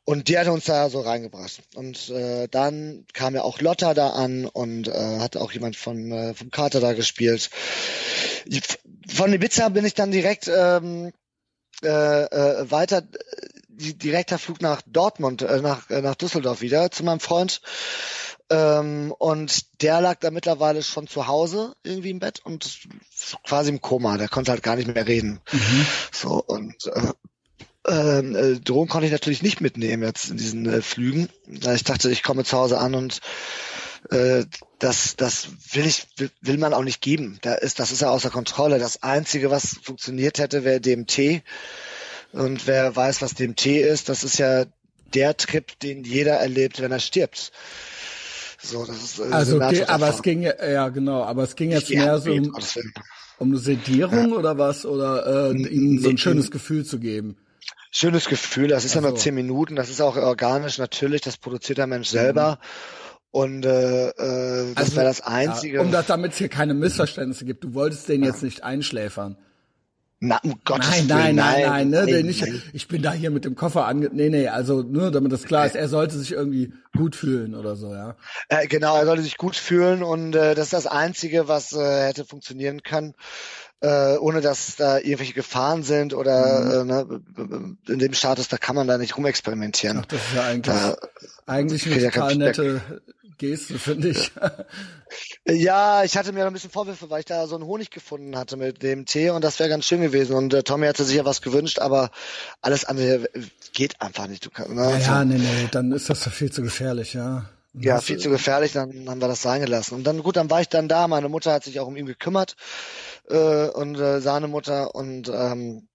[SPEAKER 2] Und die hat uns da so reingebracht. Und äh, dann kam ja auch Lotta da an und äh, hat auch jemand von äh, vom Kater da gespielt. Von Ibiza bin ich dann direkt ähm, äh, äh, weiter direkter Flug nach Dortmund, äh, nach, äh, nach Düsseldorf wieder zu meinem Freund. Ähm, und der lag da mittlerweile schon zu Hause irgendwie im Bett und quasi im Koma. Der konnte halt gar nicht mehr reden. Mhm. So und äh, ähm, äh, Drogen konnte ich natürlich nicht mitnehmen jetzt in diesen äh, Flügen. Ich dachte, ich komme zu Hause an und äh, das, das will ich, will, will man auch nicht geben. Da ist, das ist ja außer Kontrolle. Das Einzige, was funktioniert hätte, wäre DMT. Und wer weiß, was DMT ist, das ist ja der Trip, den jeder erlebt, wenn er stirbt. So, das ist,
[SPEAKER 1] äh, also, okay, aber es ging ja genau, aber es ging jetzt mehr so um, um eine Sedierung ja. oder was oder äh, ihnen so ein schönes Gefühl zu geben.
[SPEAKER 2] Schönes Gefühl, das ist ja nur zehn Minuten, das ist auch organisch natürlich, das produziert der Mensch selber. Mhm. Und äh, äh, das
[SPEAKER 1] Also,
[SPEAKER 2] wäre das Einzige.
[SPEAKER 1] Ja, um das, damit es hier keine Missverständnisse gibt. Du wolltest den jetzt nicht einschläfern.
[SPEAKER 2] Na, um Gottes
[SPEAKER 1] Nein,
[SPEAKER 2] Willen,
[SPEAKER 1] nein, nein, nein, ne?
[SPEAKER 2] nein,
[SPEAKER 1] nicht,
[SPEAKER 2] nein.
[SPEAKER 1] ich bin da hier mit dem Koffer ange, nee, nee, also, nur damit das klar ist, er sollte sich irgendwie gut fühlen oder so, ja.
[SPEAKER 2] Äh, genau, er sollte sich gut fühlen und äh, das ist das Einzige, was äh, hätte funktionieren können, äh, ohne dass da irgendwelche Gefahren sind oder
[SPEAKER 1] Mhm.
[SPEAKER 2] äh, ne, in dem Status, da kann man da nicht rumexperimentieren.
[SPEAKER 1] Ach, das ist ja eigentlich,
[SPEAKER 2] Da,
[SPEAKER 1] eigentlich eine total nette Geste, finde ich.
[SPEAKER 2] ja, ich hatte mir noch ein bisschen Vorwürfe, weil ich da so einen Honig gefunden hatte mit dem Tee und das wäre ganz schön gewesen. Und äh, Tommy hatte sich ja was gewünscht, aber alles andere geht einfach nicht. Du kannst, ne?
[SPEAKER 1] Ja, ja, nee, nee, dann ist das doch viel zu gefährlich, ja.
[SPEAKER 2] Ja, viel zu gefährlich, dann haben wir das sein gelassen. Und dann, gut, dann war ich dann da, meine Mutter hat sich auch um ihn gekümmert äh, und äh, seine Mutter und ähm,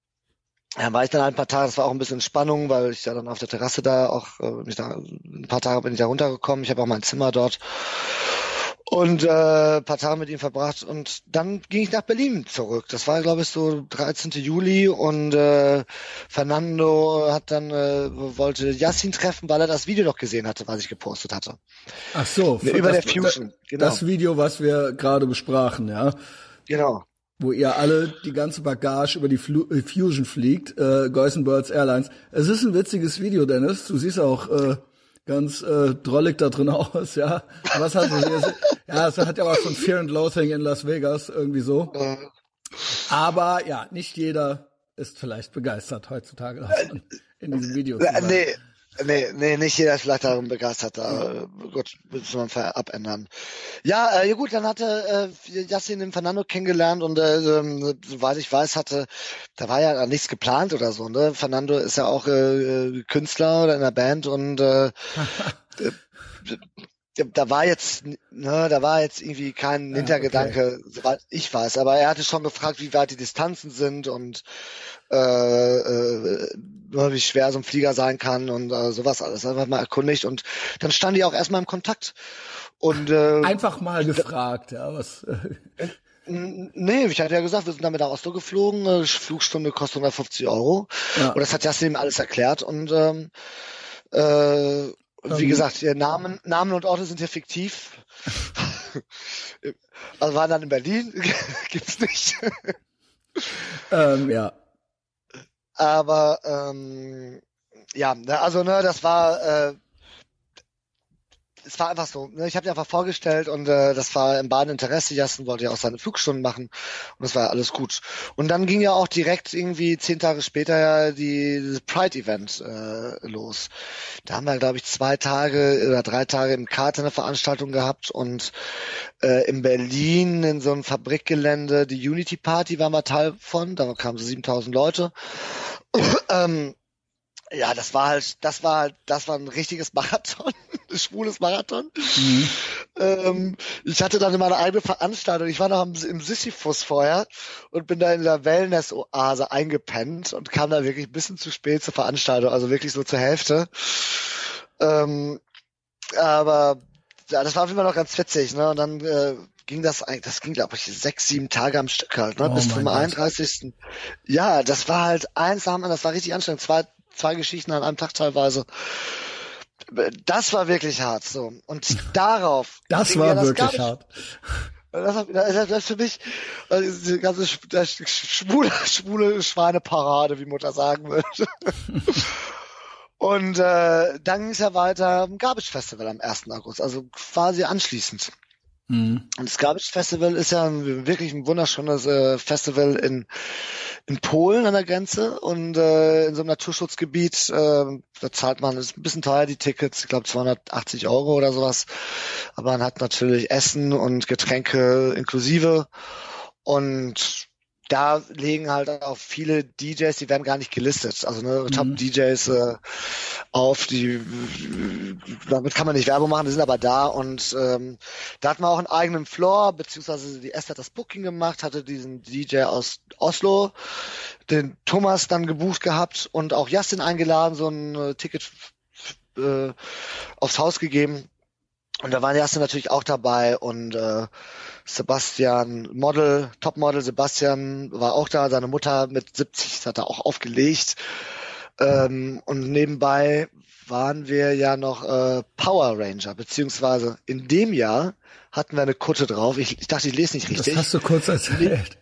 [SPEAKER 2] ja, war ich dann ein paar Tage, das war auch ein bisschen Spannung, weil ich ja dann auf der Terrasse da auch, äh, mich da, ein paar Tage bin ich da runtergekommen, ich habe auch mein Zimmer dort und äh, ein paar Tage mit ihm verbracht und dann ging ich nach Berlin zurück. Das war, glaube ich, so 13. Juli und äh, Fernando hat dann äh, wollte Yassin treffen, weil er das Video noch gesehen hatte, was ich gepostet hatte.
[SPEAKER 1] Ach so.
[SPEAKER 2] Über
[SPEAKER 1] das,
[SPEAKER 2] der Fusion, genau.
[SPEAKER 1] Das Video, was wir gerade besprachen, ja.
[SPEAKER 2] Genau.
[SPEAKER 1] Wo ihr alle die ganze Bagage über die Flu äh, Fusion fliegt, äh, Geusen Birds Airlines. Es ist ein witziges Video, Dennis. Du siehst auch äh, ganz äh, drollig da drin aus, ja. Was hat hier? Ja, es hat ja was von Fear and Loathing in Las Vegas, irgendwie so.
[SPEAKER 2] Äh,
[SPEAKER 1] Aber ja, nicht jeder ist vielleicht begeistert heutzutage davon, in diesem Video zu
[SPEAKER 2] äh,
[SPEAKER 1] sein.
[SPEAKER 2] nee, nee, nee, nicht jeder ist vielleicht darum begeistert. Da, äh, Gott, muss man abändern. Ja, äh, ja gut, dann hatte äh, Yassin den Fernando kennengelernt und äh, ähm, soweit ich weiß, hatte, da war ja nichts geplant oder so. Ne? Fernando ist ja auch äh, äh, Künstler oder in der Band und äh, äh, da war jetzt, ne, da war jetzt irgendwie kein
[SPEAKER 1] Ja,
[SPEAKER 2] Hintergedanke, soweit ich weiß, aber er hatte schon gefragt, wie weit die Distanzen sind und äh, äh, wie schwer so ein Flieger sein kann und äh, sowas alles. Einfach mal erkundigt und dann stand die auch erstmal im Kontakt. Und äh,
[SPEAKER 1] Einfach mal gefragt, ja, was. Äh,
[SPEAKER 2] Nee, ich hatte ja gesagt, wir sind damit nach Oslo geflogen, äh, Flugstunde kostet 150 Euro.
[SPEAKER 1] Ja.
[SPEAKER 2] Und das hat Justin ihm alles erklärt. Und ähm, äh, wie
[SPEAKER 1] Ähm.
[SPEAKER 2] gesagt, ihr Namen, Namen und Orte sind hier fiktiv. also waren dann in Berlin, gibt's nicht.
[SPEAKER 1] ähm, ja.
[SPEAKER 2] Aber ähm, ja, ne, also ne, das war äh, es war einfach so. Ne? Ich habe dir einfach vorgestellt und äh, das war im beiden Interesse. Jassen wollte ja auch seine Flugstunden machen und das war alles gut. Und dann ging ja auch direkt irgendwie zehn Tage später ja die dieses Pride-Event äh, los. Da haben wir, glaube ich, zwei Tage oder drei Tage im Kater eine Veranstaltung gehabt und äh, in Berlin in so einem Fabrikgelände die Unity Party waren wir Teil von. Da kamen so 7000 Leute. ähm, ja, das war halt, das war halt, das war ein richtiges Marathon, ein schwules Marathon.
[SPEAKER 1] Mhm.
[SPEAKER 2] Ähm, ich hatte dann meine eigene Veranstaltung. Ich war noch am, im Sisyphus vorher und bin da in der Wellness-Oase eingepennt und kam da wirklich ein bisschen zu spät zur Veranstaltung, also wirklich so zur Hälfte. Ähm, aber ja, das war auf jeden Fall noch ganz witzig, ne? Und dann äh, ging das eigentlich, das ging glaube ich sechs, sieben Tage am Stück halt, ne?
[SPEAKER 1] Oh
[SPEAKER 2] Bis zum
[SPEAKER 1] Gott.
[SPEAKER 2] 31. Ja, das war halt einsam, das war richtig anstrengend. Zwei, zwei Geschichten an einem Tag teilweise. Das war wirklich hart, so. Und darauf.
[SPEAKER 1] Das war
[SPEAKER 2] das
[SPEAKER 1] wirklich
[SPEAKER 2] gar
[SPEAKER 1] hart.
[SPEAKER 2] das, das, das ist für mich äh, diese ganze schwule, schwule Schweineparade, wie Mutter sagen würde. Und äh, dann ging es ja weiter am Garbage Festival am 1. August, also quasi anschließend.
[SPEAKER 1] Mhm.
[SPEAKER 2] Und das Garbage Festival ist ja wirklich ein wunderschönes äh, Festival in, in Polen an der Grenze und äh, in so einem Naturschutzgebiet. Äh, da zahlt man, ist ein bisschen teuer die Tickets, ich glaube 280 Euro oder sowas. Aber man hat natürlich Essen und Getränke inklusive. Und da legen halt auch viele DJs, die werden gar nicht gelistet. Also ne, Top-DJs äh, auf, die damit kann man nicht Werbung machen, die sind aber da und ähm, da hatten wir auch einen eigenen Floor, beziehungsweise die Esther hat das Booking gemacht, hatte diesen DJ aus Oslo, den Thomas dann gebucht gehabt und auch Justin eingeladen, so ein äh, Ticket äh, aufs Haus gegeben. Und da war Justin natürlich auch dabei und äh, Sebastian Model, Topmodel Sebastian war auch da, seine Mutter mit 70 hat er auch aufgelegt. Ähm, und nebenbei waren wir ja noch äh, Power Ranger, beziehungsweise in dem Jahr hatten wir eine Kutte drauf. Ich, ich dachte, ich lese nicht richtig.
[SPEAKER 1] Das hast du kurz erzählt.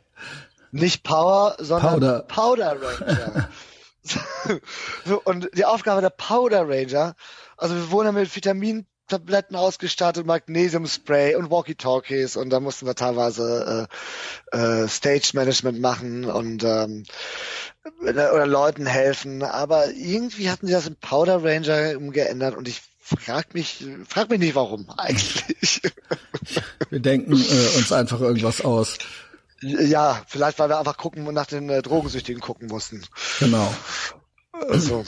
[SPEAKER 2] Nicht Power, sondern Powder, Powder Ranger. so, und die Aufgabe der Powder Ranger, also wir wurden mit Vitamintabletten ausgestattet, Magnesiumspray und Walkie-Talkies und da mussten wir teilweise äh, äh, Stage Management machen und ähm, oder Leuten helfen. Aber irgendwie hatten sie das im Powder Ranger geändert und ich frag mich, frag mich nicht warum eigentlich.
[SPEAKER 1] Wir denken äh, uns einfach irgendwas aus.
[SPEAKER 2] Ja, vielleicht weil wir einfach gucken und nach den äh, Drogensüchtigen gucken mussten.
[SPEAKER 1] Genau.
[SPEAKER 2] So.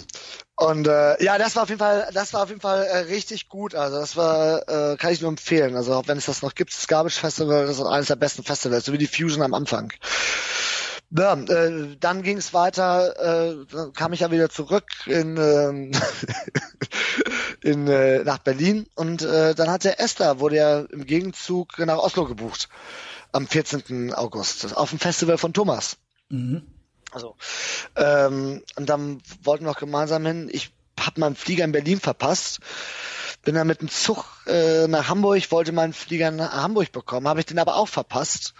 [SPEAKER 2] Und äh, ja, das war auf jeden Fall, das war auf jeden Fall äh, richtig gut. Also das war, äh, kann ich nur empfehlen. Also auch wenn es das noch gibt, das Garbage Festival, das ist eines der besten Festivals, so wie die Fusion am Anfang. Ja, äh, dann ging es weiter, äh, dann kam ich ja wieder zurück in, ähm, in äh, nach Berlin und äh, dann hat der Esther wurde ja im Gegenzug nach Oslo gebucht am 14. August auf dem Festival von Thomas. Mhm. Also ähm, und dann wollten wir auch gemeinsam hin. Ich habe meinen Flieger in Berlin verpasst bin dann mit dem Zug äh, nach Hamburg, wollte meinen Flieger nach Hamburg bekommen, habe ich den aber auch verpasst.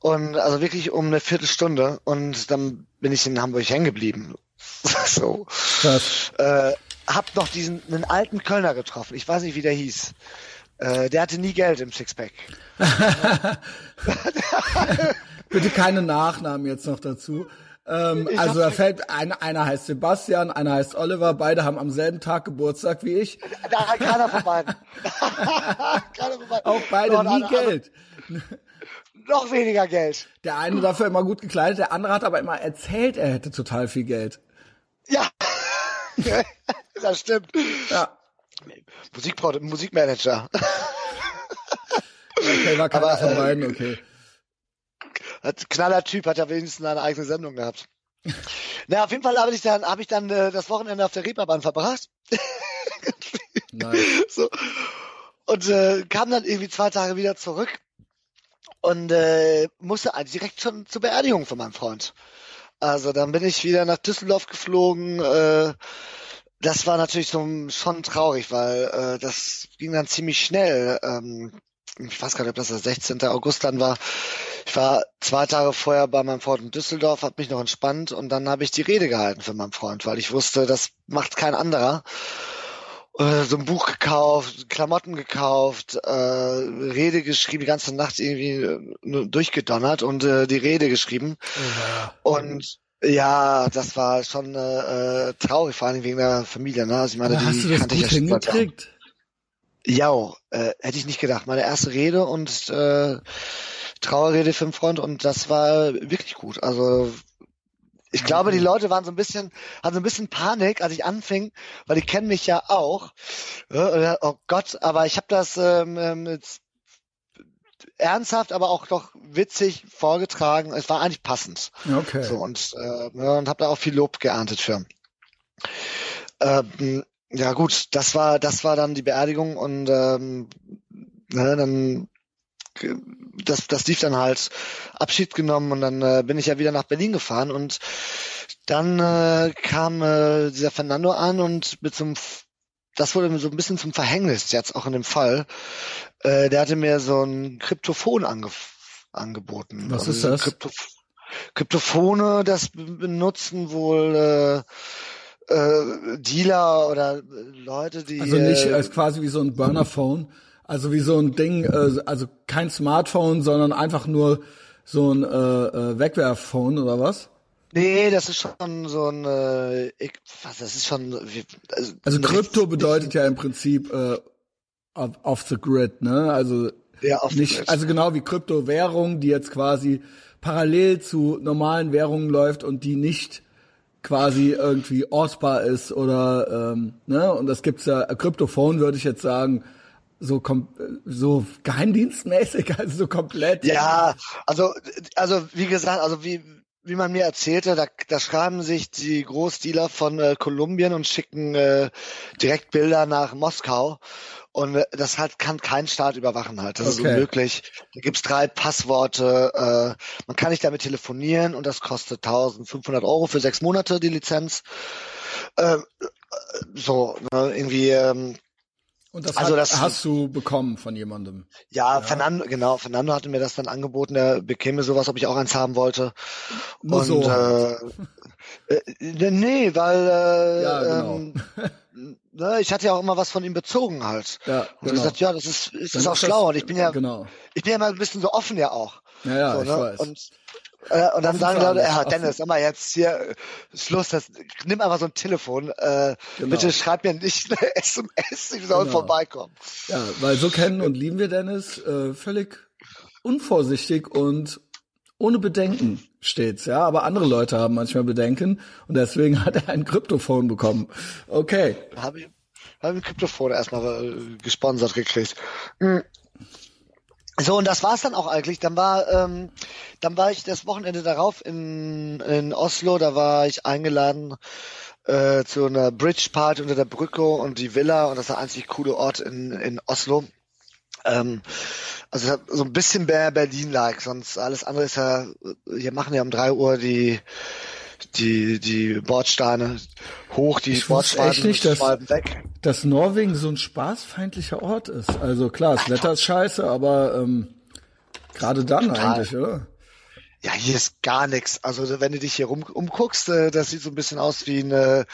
[SPEAKER 2] Und also wirklich um eine Viertelstunde und dann bin ich in Hamburg hängen geblieben. so. Krass. Äh, hab noch diesen einen alten Kölner getroffen. Ich weiß nicht, wie der hieß. Äh, der hatte nie Geld im Sixpack.
[SPEAKER 1] Bitte keine Nachnamen jetzt noch dazu. Ähm, also da fällt ein, einer heißt Sebastian, einer heißt Oliver, beide haben am selben Tag Geburtstag wie ich.
[SPEAKER 2] Da, keiner von beiden.
[SPEAKER 1] keiner von beiden. Auch beide nie Geld.
[SPEAKER 2] noch weniger Geld.
[SPEAKER 1] Der eine dafür immer gut gekleidet, der andere hat aber immer erzählt, er hätte total viel Geld.
[SPEAKER 2] Ja, das stimmt.
[SPEAKER 1] Ja.
[SPEAKER 2] Musikpro Musikmanager.
[SPEAKER 1] okay, war keiner aber, von beiden, okay.
[SPEAKER 2] Hat, knaller Typ, hat ja wenigstens eine eigene Sendung gehabt. Na, auf jeden Fall habe ich dann, hab ich dann äh, das Wochenende auf der Reeperbahn verbracht.
[SPEAKER 1] nice.
[SPEAKER 2] so. Und äh, kam dann irgendwie zwei Tage wieder zurück und äh, musste eigentlich direkt schon zur Beerdigung von meinem Freund. Also dann bin ich wieder nach Düsseldorf geflogen. Äh, das war natürlich so schon traurig, weil äh, das ging dann ziemlich schnell. Ähm, ich weiß gar nicht, ob das der 16. August dann war. Ich war zwei Tage vorher bei meinem Freund in Düsseldorf, habe mich noch entspannt und dann habe ich die Rede gehalten für meinen Freund, weil ich wusste, das macht kein anderer äh, so ein Buch gekauft, Klamotten gekauft, äh, Rede geschrieben, die ganze Nacht irgendwie nur durchgedonnert und äh, die Rede geschrieben. Ja. Und ja, das war schon äh, traurig, vor allem wegen der Familie. Ne? Also ich meine,
[SPEAKER 1] Aber
[SPEAKER 2] die
[SPEAKER 1] hast du das
[SPEAKER 2] kannte
[SPEAKER 1] gut
[SPEAKER 2] ich ja
[SPEAKER 1] hingekriegt?
[SPEAKER 2] Ja, äh, hätte ich nicht gedacht. Meine erste Rede und äh, Trauerrede für einen Freund und das war wirklich gut. Also ich glaube, die Leute waren so ein bisschen, hatten so ein bisschen Panik, als ich anfing, weil die kennen mich ja auch. Oh Gott, aber ich habe das ähm, ähm ernsthaft, aber auch doch witzig vorgetragen. Es war eigentlich passend.
[SPEAKER 1] Okay.
[SPEAKER 2] So und äh, und habe da auch viel Lob geerntet für. Ähm, ja gut, das war das war dann die Beerdigung und ähm, ne, dann das, das lief dann halt Abschied genommen und dann äh, bin ich ja wieder nach Berlin gefahren und dann äh, kam äh, dieser Fernando an und mit so einem, das wurde mir so ein bisschen zum Verhängnis jetzt auch in dem Fall. Äh, der hatte mir so ein Kryptophon ange angeboten.
[SPEAKER 1] Was also ist das? Kryptof
[SPEAKER 2] Kryptophone, das benutzen wohl äh, äh, Dealer oder Leute, die.
[SPEAKER 1] Also nicht
[SPEAKER 2] äh,
[SPEAKER 1] als quasi wie so ein Burnerphone, also wie so ein Ding, äh, also kein Smartphone, sondern einfach nur so ein äh, äh, Wegwerfphone oder was?
[SPEAKER 2] Nee, das ist schon so ein, äh, ich, was, das ist schon. Wie,
[SPEAKER 1] also, also Krypto bedeutet ja im Prinzip äh, off, off the grid, ne? Also
[SPEAKER 2] ja, off
[SPEAKER 1] nicht,
[SPEAKER 2] the grid.
[SPEAKER 1] also genau wie Kryptowährung, die jetzt quasi parallel zu normalen Währungen läuft und die nicht quasi irgendwie ortsbar ist oder ähm, ne und das gibt's ja Kryptophone würde ich jetzt sagen so kom so geheimdienstmäßig, also so komplett.
[SPEAKER 2] Ja, also also wie gesagt, also wie wie man mir erzählte, da, da schreiben sich die Großdealer von äh, Kolumbien und schicken äh, direkt Bilder nach Moskau. Und äh, das halt kann kein Staat überwachen halt. Das okay. ist unmöglich. Da gibt's drei Passworte. Äh, man kann nicht damit telefonieren und das kostet 1500 Euro für sechs Monate die Lizenz. Äh, so, ne, irgendwie. Ähm,
[SPEAKER 1] und das,
[SPEAKER 2] also
[SPEAKER 1] hat,
[SPEAKER 2] das
[SPEAKER 1] hast du bekommen von jemandem?
[SPEAKER 2] Ja, ja, Fernando, genau. Fernando hatte mir das dann angeboten. Er bekäme sowas, ob ich auch eins haben wollte.
[SPEAKER 1] Nur
[SPEAKER 2] und
[SPEAKER 1] so.
[SPEAKER 2] äh, äh, nee, weil äh,
[SPEAKER 1] Ja, genau.
[SPEAKER 2] ähm, ne, ich hatte ja auch immer was von ihm bezogen halt.
[SPEAKER 1] Ja,
[SPEAKER 2] Und
[SPEAKER 1] genau.
[SPEAKER 2] gesagt, ja, das ist, ist, ist auch schlau. Und ich bin ja,
[SPEAKER 1] Genau.
[SPEAKER 2] ich bin ja immer ein bisschen so offen ja auch.
[SPEAKER 1] Ja, ja,
[SPEAKER 2] so,
[SPEAKER 1] ich
[SPEAKER 2] ne?
[SPEAKER 1] weiß.
[SPEAKER 2] Und, äh, und dann sagen
[SPEAKER 1] für
[SPEAKER 2] Leute, ja,
[SPEAKER 1] offen.
[SPEAKER 2] Dennis, sag mal jetzt hier, äh, Schluss, das, nimm einfach so ein Telefon, äh,
[SPEAKER 1] Genau.
[SPEAKER 2] bitte schreib mir nicht eine SMS, ich soll
[SPEAKER 1] Genau.
[SPEAKER 2] vorbeikommen.
[SPEAKER 1] Ja, weil so kennen und lieben wir Dennis äh, völlig unvorsichtig und ohne Bedenken stets, ja. Aber andere Leute haben manchmal Bedenken und deswegen hat er ein Kryptophon bekommen. Okay.
[SPEAKER 2] Habe ich, hab ich ein Kryptophon erstmal äh, gesponsert gekriegt. Mm. So, und das war's dann auch eigentlich. Dann war, ähm, dann war ich das Wochenende darauf in, in Oslo, da war ich eingeladen äh, zu einer Bridge Party unter der Brücke und die Villa und das war ein einzig coole Ort in, in Oslo. Ähm, also so ein bisschen mehr Berlin-like, sonst alles andere ist ja, hier machen ja um drei Uhr die die die Bordsteine hoch, die
[SPEAKER 1] Ich
[SPEAKER 2] Bordsteine
[SPEAKER 1] nicht, dass-
[SPEAKER 2] weg.
[SPEAKER 1] Dass Norwegen so ein spaßfeindlicher Ort ist. Also klar, das Wetter ist scheiße, aber ähm, gerade dann
[SPEAKER 2] Total.
[SPEAKER 1] eigentlich, oder?
[SPEAKER 2] Ja, hier ist gar nichts. Also wenn du dich hier rum umguckst, äh, das sieht so ein bisschen aus wie ein äh,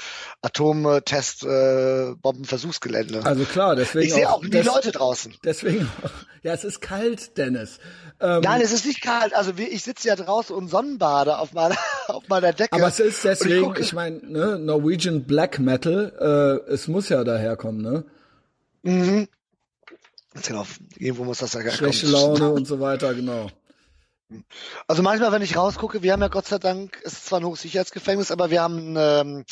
[SPEAKER 2] Atomtest äh, Bombenversuchsgelände.
[SPEAKER 1] Also klar, deswegen
[SPEAKER 2] ich sehe auch die
[SPEAKER 1] des-
[SPEAKER 2] Leute draußen.
[SPEAKER 1] Deswegen, ja, es ist kalt, Dennis. Ähm,
[SPEAKER 2] Nein, es ist nicht kalt. Also ich sitze ja draußen und Sonnenbade auf meiner auf meiner Decke.
[SPEAKER 1] aber es ist deswegen,
[SPEAKER 2] gucke-
[SPEAKER 1] ich meine, ne, Norwegian Black Metal, äh, es muss ja daherkommen, ne?
[SPEAKER 2] Mhm. Genau, irgendwo muss das ja gar
[SPEAKER 1] Schlechte
[SPEAKER 2] kommen.
[SPEAKER 1] Laune und so weiter, genau.
[SPEAKER 2] Also manchmal, wenn ich rausgucke, wir haben ja Gott sei Dank, es ist zwar ein Hochsicherheitsgefängnis, aber wir haben, ähm,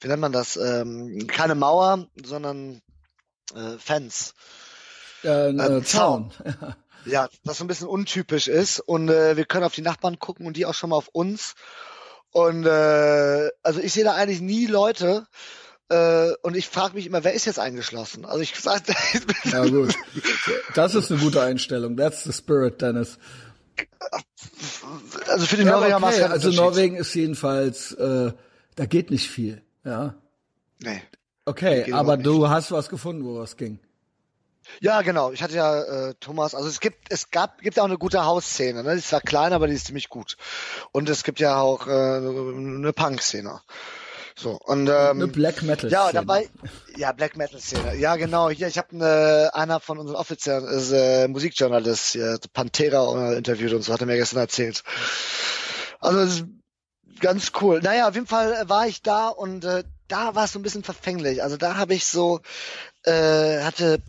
[SPEAKER 2] wie nennt man das, ähm, keine Mauer, sondern äh, Fans.
[SPEAKER 1] Äh, äh, Zaun.
[SPEAKER 2] Ja, was so ein bisschen untypisch ist. Und äh, wir können auf die Nachbarn gucken und die auch schon mal auf uns. Und äh, also ich sehe da eigentlich nie Leute. Äh, und ich frage mich immer, wer ist jetzt eingeschlossen? Also ich sag,
[SPEAKER 1] Ja, gut. Das ist eine gute Einstellung. That's the spirit, Dennis.
[SPEAKER 2] Also für die
[SPEAKER 1] Ja,
[SPEAKER 2] Norweger
[SPEAKER 1] okay.
[SPEAKER 2] keinen
[SPEAKER 1] Also
[SPEAKER 2] Unterschied.
[SPEAKER 1] Norwegen ist jedenfalls, äh, da geht nicht viel, ja.
[SPEAKER 2] Nee.
[SPEAKER 1] Okay, aber du hast was gefunden, wo was ging.
[SPEAKER 2] Ja, genau. Ich hatte ja äh, Thomas, also es gibt, es gab, gibt ja auch eine gute Hausszene, ne? Die ist zwar klein, aber die ist ziemlich gut. Und es gibt ja auch äh, eine Punk-Szene. So, und ähm,
[SPEAKER 1] Eine Black Metal.
[SPEAKER 2] Ja,
[SPEAKER 1] Szene.
[SPEAKER 2] dabei, ja, Black Metal Szene. Ja, genau. Hier, ich habe ne, einer von unseren Offizieren ist äh, Musikjournalist, hier, Pantera äh, interviewt und so, hat er mir gestern erzählt. Also das ist ganz cool. Naja, auf jeden Fall äh, war ich da und äh, da war es so ein bisschen verfänglich. Also da habe ich so, äh, hatte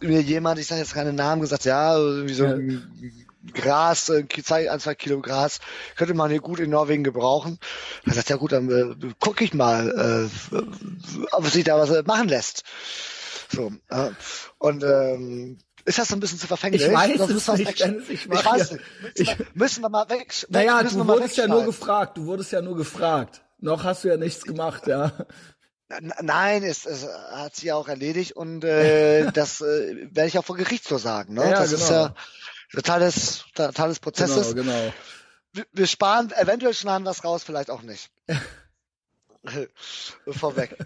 [SPEAKER 2] mir jemand, ich sage jetzt keine Namen, gesagt, ja, irgendwie so
[SPEAKER 1] Ja.
[SPEAKER 2] ein Gras, äh, ein, zwei Kilo Gras, könnte man hier gut in Norwegen gebrauchen. Er sagt, ja gut, dann äh, gucke ich mal, äh, ob sich da was äh, machen lässt. So, äh, und ähm, ist das so ein bisschen zu verfänglich?
[SPEAKER 1] Ich weiß es
[SPEAKER 2] ist
[SPEAKER 1] nicht,
[SPEAKER 2] Action.
[SPEAKER 1] Dennis, ich
[SPEAKER 2] Ich weiß
[SPEAKER 1] hier-
[SPEAKER 2] nicht. Müssen, wir, müssen wir mal weg.
[SPEAKER 1] Naja, du wurdest ja nur gefragt, du wurdest ja nur gefragt. Noch hast du ja nichts gemacht, ja.
[SPEAKER 2] Nein, es, es hat sich ja auch erledigt und äh, das äh, werde ich auch vor Gericht so sagen. Ne?
[SPEAKER 1] Ja,
[SPEAKER 2] das ist
[SPEAKER 1] genau.
[SPEAKER 2] ja Teil des, Teil des Prozesses.
[SPEAKER 1] Genau, genau.
[SPEAKER 2] Wir, wir sparen, eventuell schneiden es raus, vielleicht auch nicht. Vorweg.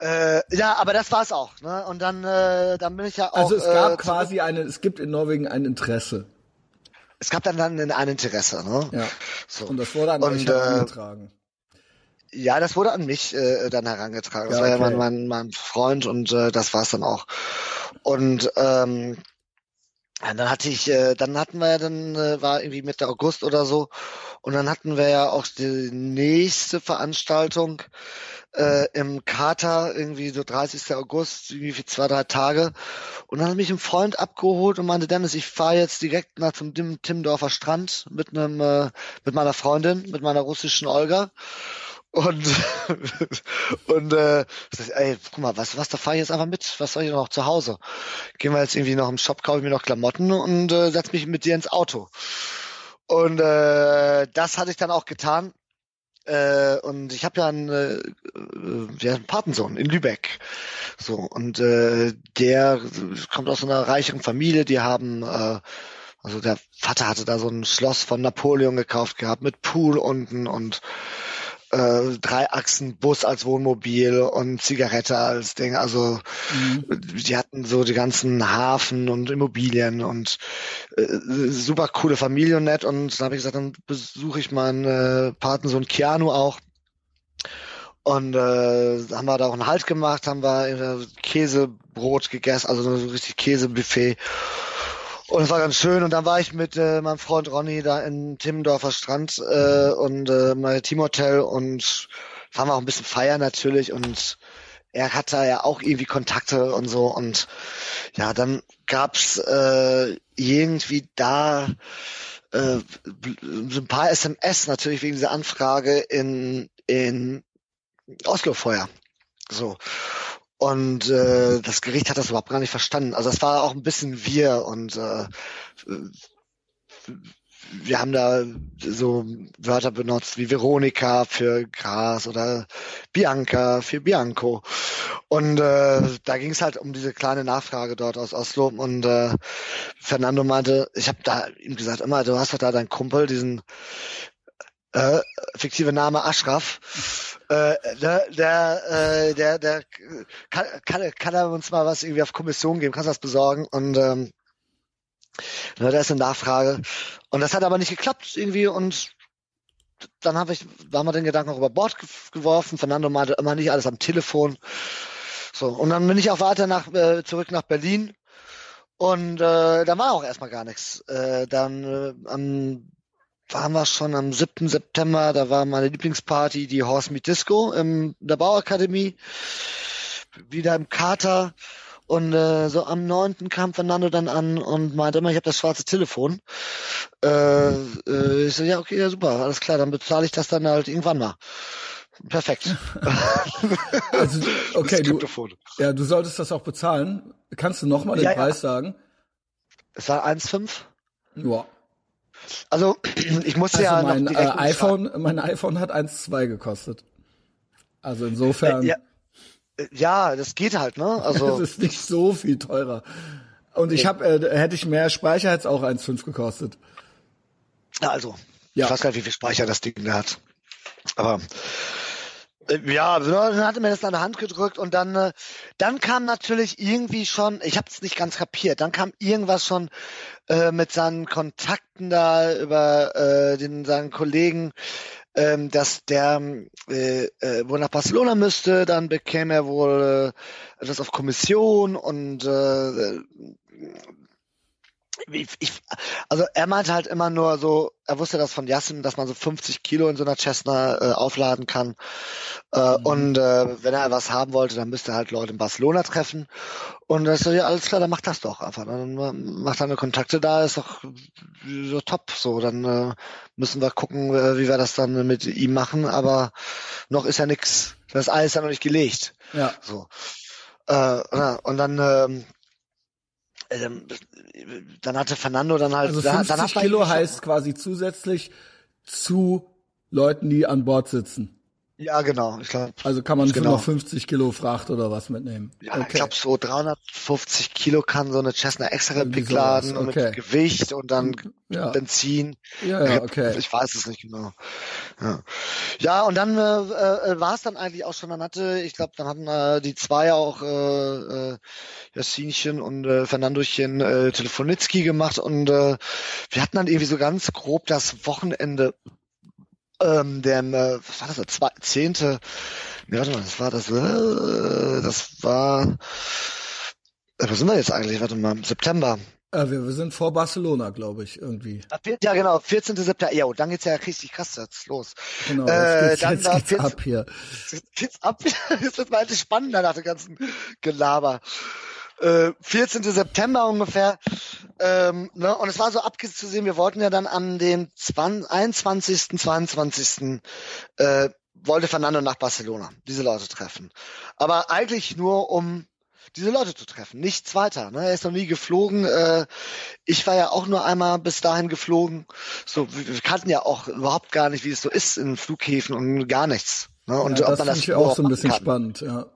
[SPEAKER 2] äh, ja, aber das war's auch. Ne? Und dann, äh, dann bin ich ja auch.
[SPEAKER 1] Also es gab
[SPEAKER 2] äh,
[SPEAKER 1] quasi eine, es gibt in Norwegen ein Interesse.
[SPEAKER 2] Es gab dann, dann ein Interesse. Ne?
[SPEAKER 1] Ja.
[SPEAKER 2] So.
[SPEAKER 1] Und das wurde an
[SPEAKER 2] Und, äh,
[SPEAKER 1] herangetragen.
[SPEAKER 2] Ja, das wurde an mich äh, dann herangetragen. Das
[SPEAKER 1] Ja,
[SPEAKER 2] war ja mein, mein, mein Freund und äh, das war's dann auch. Und ähm, dann hatte ich, äh, dann hatten wir ja dann, äh, war irgendwie Mitte August oder so, und dann hatten wir ja auch die nächste Veranstaltung äh, im Kater, irgendwie so 30. August, irgendwie zwei, drei Tage. Und dann hat mich ein Freund abgeholt und meinte, Dennis, ich fahre jetzt direkt nach zum Timmendorfer Strand mit einem, äh, mit meiner Freundin, mit meiner russischen Olga. Und, und äh, sag ey, guck mal, was, was, da fahre ich jetzt einfach mit. Was soll ich noch zu Hause? Gehen wir jetzt irgendwie noch im Shop, kaufe ich mir noch Klamotten und äh, setz mich mit dir ins Auto. Und äh, das hatte ich dann auch getan. Äh, und ich habe ja einen, äh, äh, ja, einen Patensohn in Lübeck. So, und äh, der kommt aus einer reicheren Familie, die haben äh, also der Vater hatte da so ein Schloss von Napoleon gekauft gehabt mit Pool unten und äh, Dreiachsen-Bus als Wohnmobil und Zigarette als Ding. Also mhm. die hatten so die ganzen Hafen und Immobilien und äh, super coole Familie und nett. Und dann habe ich gesagt, dann besuche ich meinen äh, Patensohn Keanu auch. Und äh, haben wir da auch einen Halt gemacht, haben wir äh, Käsebrot gegessen, also so richtig Käsebuffet. Und es war ganz schön. Und dann war ich mit äh, meinem Freund Ronny da in Timmendorfer Strand äh, und äh, mein Teamhotel und waren wir auch ein bisschen feiern natürlich und er hat da ja auch irgendwie Kontakte und so und ja, dann gab's äh, irgendwie da äh, so ein paar SMS natürlich wegen dieser Anfrage in in Oslo vorher. So. Und äh, das Gericht hat das überhaupt gar nicht verstanden. Also es war auch ein bisschen wir und äh, wir haben da so Wörter benutzt wie Veronika für Gras oder Bianca für Bianco. Und äh, da ging es halt um diese kleine Nachfrage dort aus Oslo. Und äh, Fernando meinte, ich habe da ihm gesagt, immer, du hast doch da deinen Kumpel, diesen äh, fiktive Name Ashraf. Äh, der, der, äh, der, der kann, kann, kann er uns mal was irgendwie auf Kommission geben, kannst du das besorgen? Und ähm, da ist eine Nachfrage. Und das hat aber nicht geklappt irgendwie und dann habe ich, da haben wir den Gedanken auch über Bord geworfen. Fernando meinte immer nicht alles am Telefon. So, und dann bin ich auch weiter nach, äh, zurück nach Berlin. Und äh, da war auch erstmal gar nichts. Äh, dann äh, am waren wir schon am 7. September, da war meine Lieblingsparty, die Horse Meet Disco in der Bauakademie, wieder im Kater. Und äh, so am 9. kam Fernando dann an und meinte immer, ich habe das schwarze Telefon. Äh, äh, ich so, ja, okay, ja super, alles klar, dann bezahle ich das dann halt irgendwann mal. Perfekt.
[SPEAKER 1] also, okay, du, ja, du solltest das auch bezahlen. Kannst du nochmal den ja, Preis ja. sagen?
[SPEAKER 2] Es war 1,5.
[SPEAKER 1] Ja.
[SPEAKER 2] Also ich musste
[SPEAKER 1] also
[SPEAKER 2] ja
[SPEAKER 1] mein noch äh, iPhone, mein iPhone hat 1,2 gekostet. Also insofern.
[SPEAKER 2] Äh, ja, äh, ja, das geht halt, ne? Also
[SPEAKER 1] es ist nicht so viel teurer. Und ich habe, äh, hätte ich mehr Speicher, hätte es auch 1,5 gekostet.
[SPEAKER 2] Ja, also. Ja. Ich weiß gar nicht, wie viel Speicher das Ding da hat. Aber äh, ja, dann hat er mir das an der Hand gedrückt und dann, äh, dann kam natürlich irgendwie schon, ich habe es nicht ganz kapiert, dann kam irgendwas schon äh, mit seinen Kontakten da über äh, den seinen Kollegen, ähm, dass der äh, äh, wohl nach Barcelona müsste, dann bekäme er wohl äh, etwas auf Kommission und äh, ich, ich, also er meinte halt immer nur so, er wusste das von Yassin, dass man so 50 Kilo in so einer Cessna äh, aufladen kann. Äh, mhm. Und äh, wenn er was haben wollte, dann müsste er halt Leute in Barcelona treffen. Und das ist ja alles klar, dann macht das doch einfach. Dann macht er eine Kontakte da, ist doch so top. So, dann äh, müssen wir gucken, äh, wie wir das dann mit ihm machen. Aber noch ist ja nix. Das Ei ist ja noch nicht gelegt.
[SPEAKER 1] Ja.
[SPEAKER 2] So. Äh, und dann ähm, dann hatte Fernando dann halt.
[SPEAKER 1] Also 50
[SPEAKER 2] dann
[SPEAKER 1] Kilo heißt quasi zusätzlich zu Leuten, die an Bord sitzen.
[SPEAKER 2] Ja, genau. Ich glaub,
[SPEAKER 1] also kann man genau. noch 50 Kilo Fracht oder was mitnehmen.
[SPEAKER 2] Ja, okay. ich glaube so 350 Kilo kann so eine Cessna extra Pick laden okay. mit Gewicht und dann ja. Benzin.
[SPEAKER 1] Ja, ja, okay.
[SPEAKER 2] Ich weiß es nicht genau. Ja, ja und dann äh, äh, war es dann eigentlich auch schon. Dann hatte, ich glaube, dann hatten äh, die zwei auch äh, äh, Jassinchen und äh, Fernandochen äh, Telefonitzki gemacht und äh, wir hatten dann irgendwie so ganz grob das Wochenende ähm, der, äh, was war das, der zwei, zehnte, nee, warte mal, das war das, äh, das war, äh, wo sind wir jetzt eigentlich, warte mal, September.
[SPEAKER 1] Ja, wir, wir sind vor Barcelona, glaube ich, irgendwie.
[SPEAKER 2] Ja, genau, 14. September. Ja, und dann geht's ja richtig krass jetzt los.
[SPEAKER 1] Genau, äh, geht's, dann jetzt geht's 14, ab hier.
[SPEAKER 2] Jetzt geht's ab. Jetzt wird mal endlich spannender nach dem ganzen Gelaber äh, 14. September ungefähr. Ähm, ne? Und es war so abzusehen, wir wollten ja dann an dem 20, 21., 22. Äh, wollte Fernando nach Barcelona, diese Leute treffen. Aber eigentlich nur, um diese Leute zu treffen, nichts weiter. Ne? Er ist noch nie geflogen. Äh, ich war ja auch nur einmal bis dahin geflogen. So, wir kannten ja auch überhaupt gar nicht, wie es so ist in Flughäfen und gar nichts. Ne? Und
[SPEAKER 1] ja, ob man das ich auch so ein bisschen kann. spannend, ja.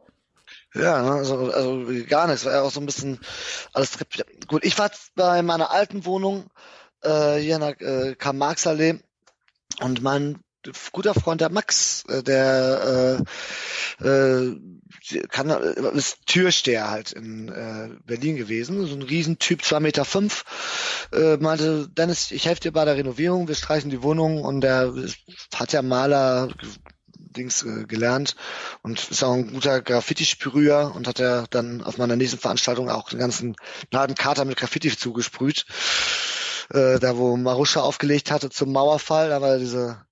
[SPEAKER 2] Ja, ne, also, also gar nichts. War ja auch so ein bisschen alles gut. Ich war bei meiner alten Wohnung äh, hier in der äh, Karl-Marx-Allee und mein guter Freund der Max, äh, der äh, äh, kann, ist Türsteher halt in äh, Berlin gewesen, so ein Riesentyp, zwei Meter fünf, äh, meinte, Dennis, ich helfe dir bei der Renovierung, wir streichen die Wohnung und der hat ja Maler Dings äh, gelernt und ist auch ein guter Graffiti-Sprüher und hat ja dann auf meiner nächsten Veranstaltung auch den ganzen Laden Kater mit Graffiti zugesprüht. Äh, da wo Maruscha aufgelegt hatte zum Mauerfall, da war diese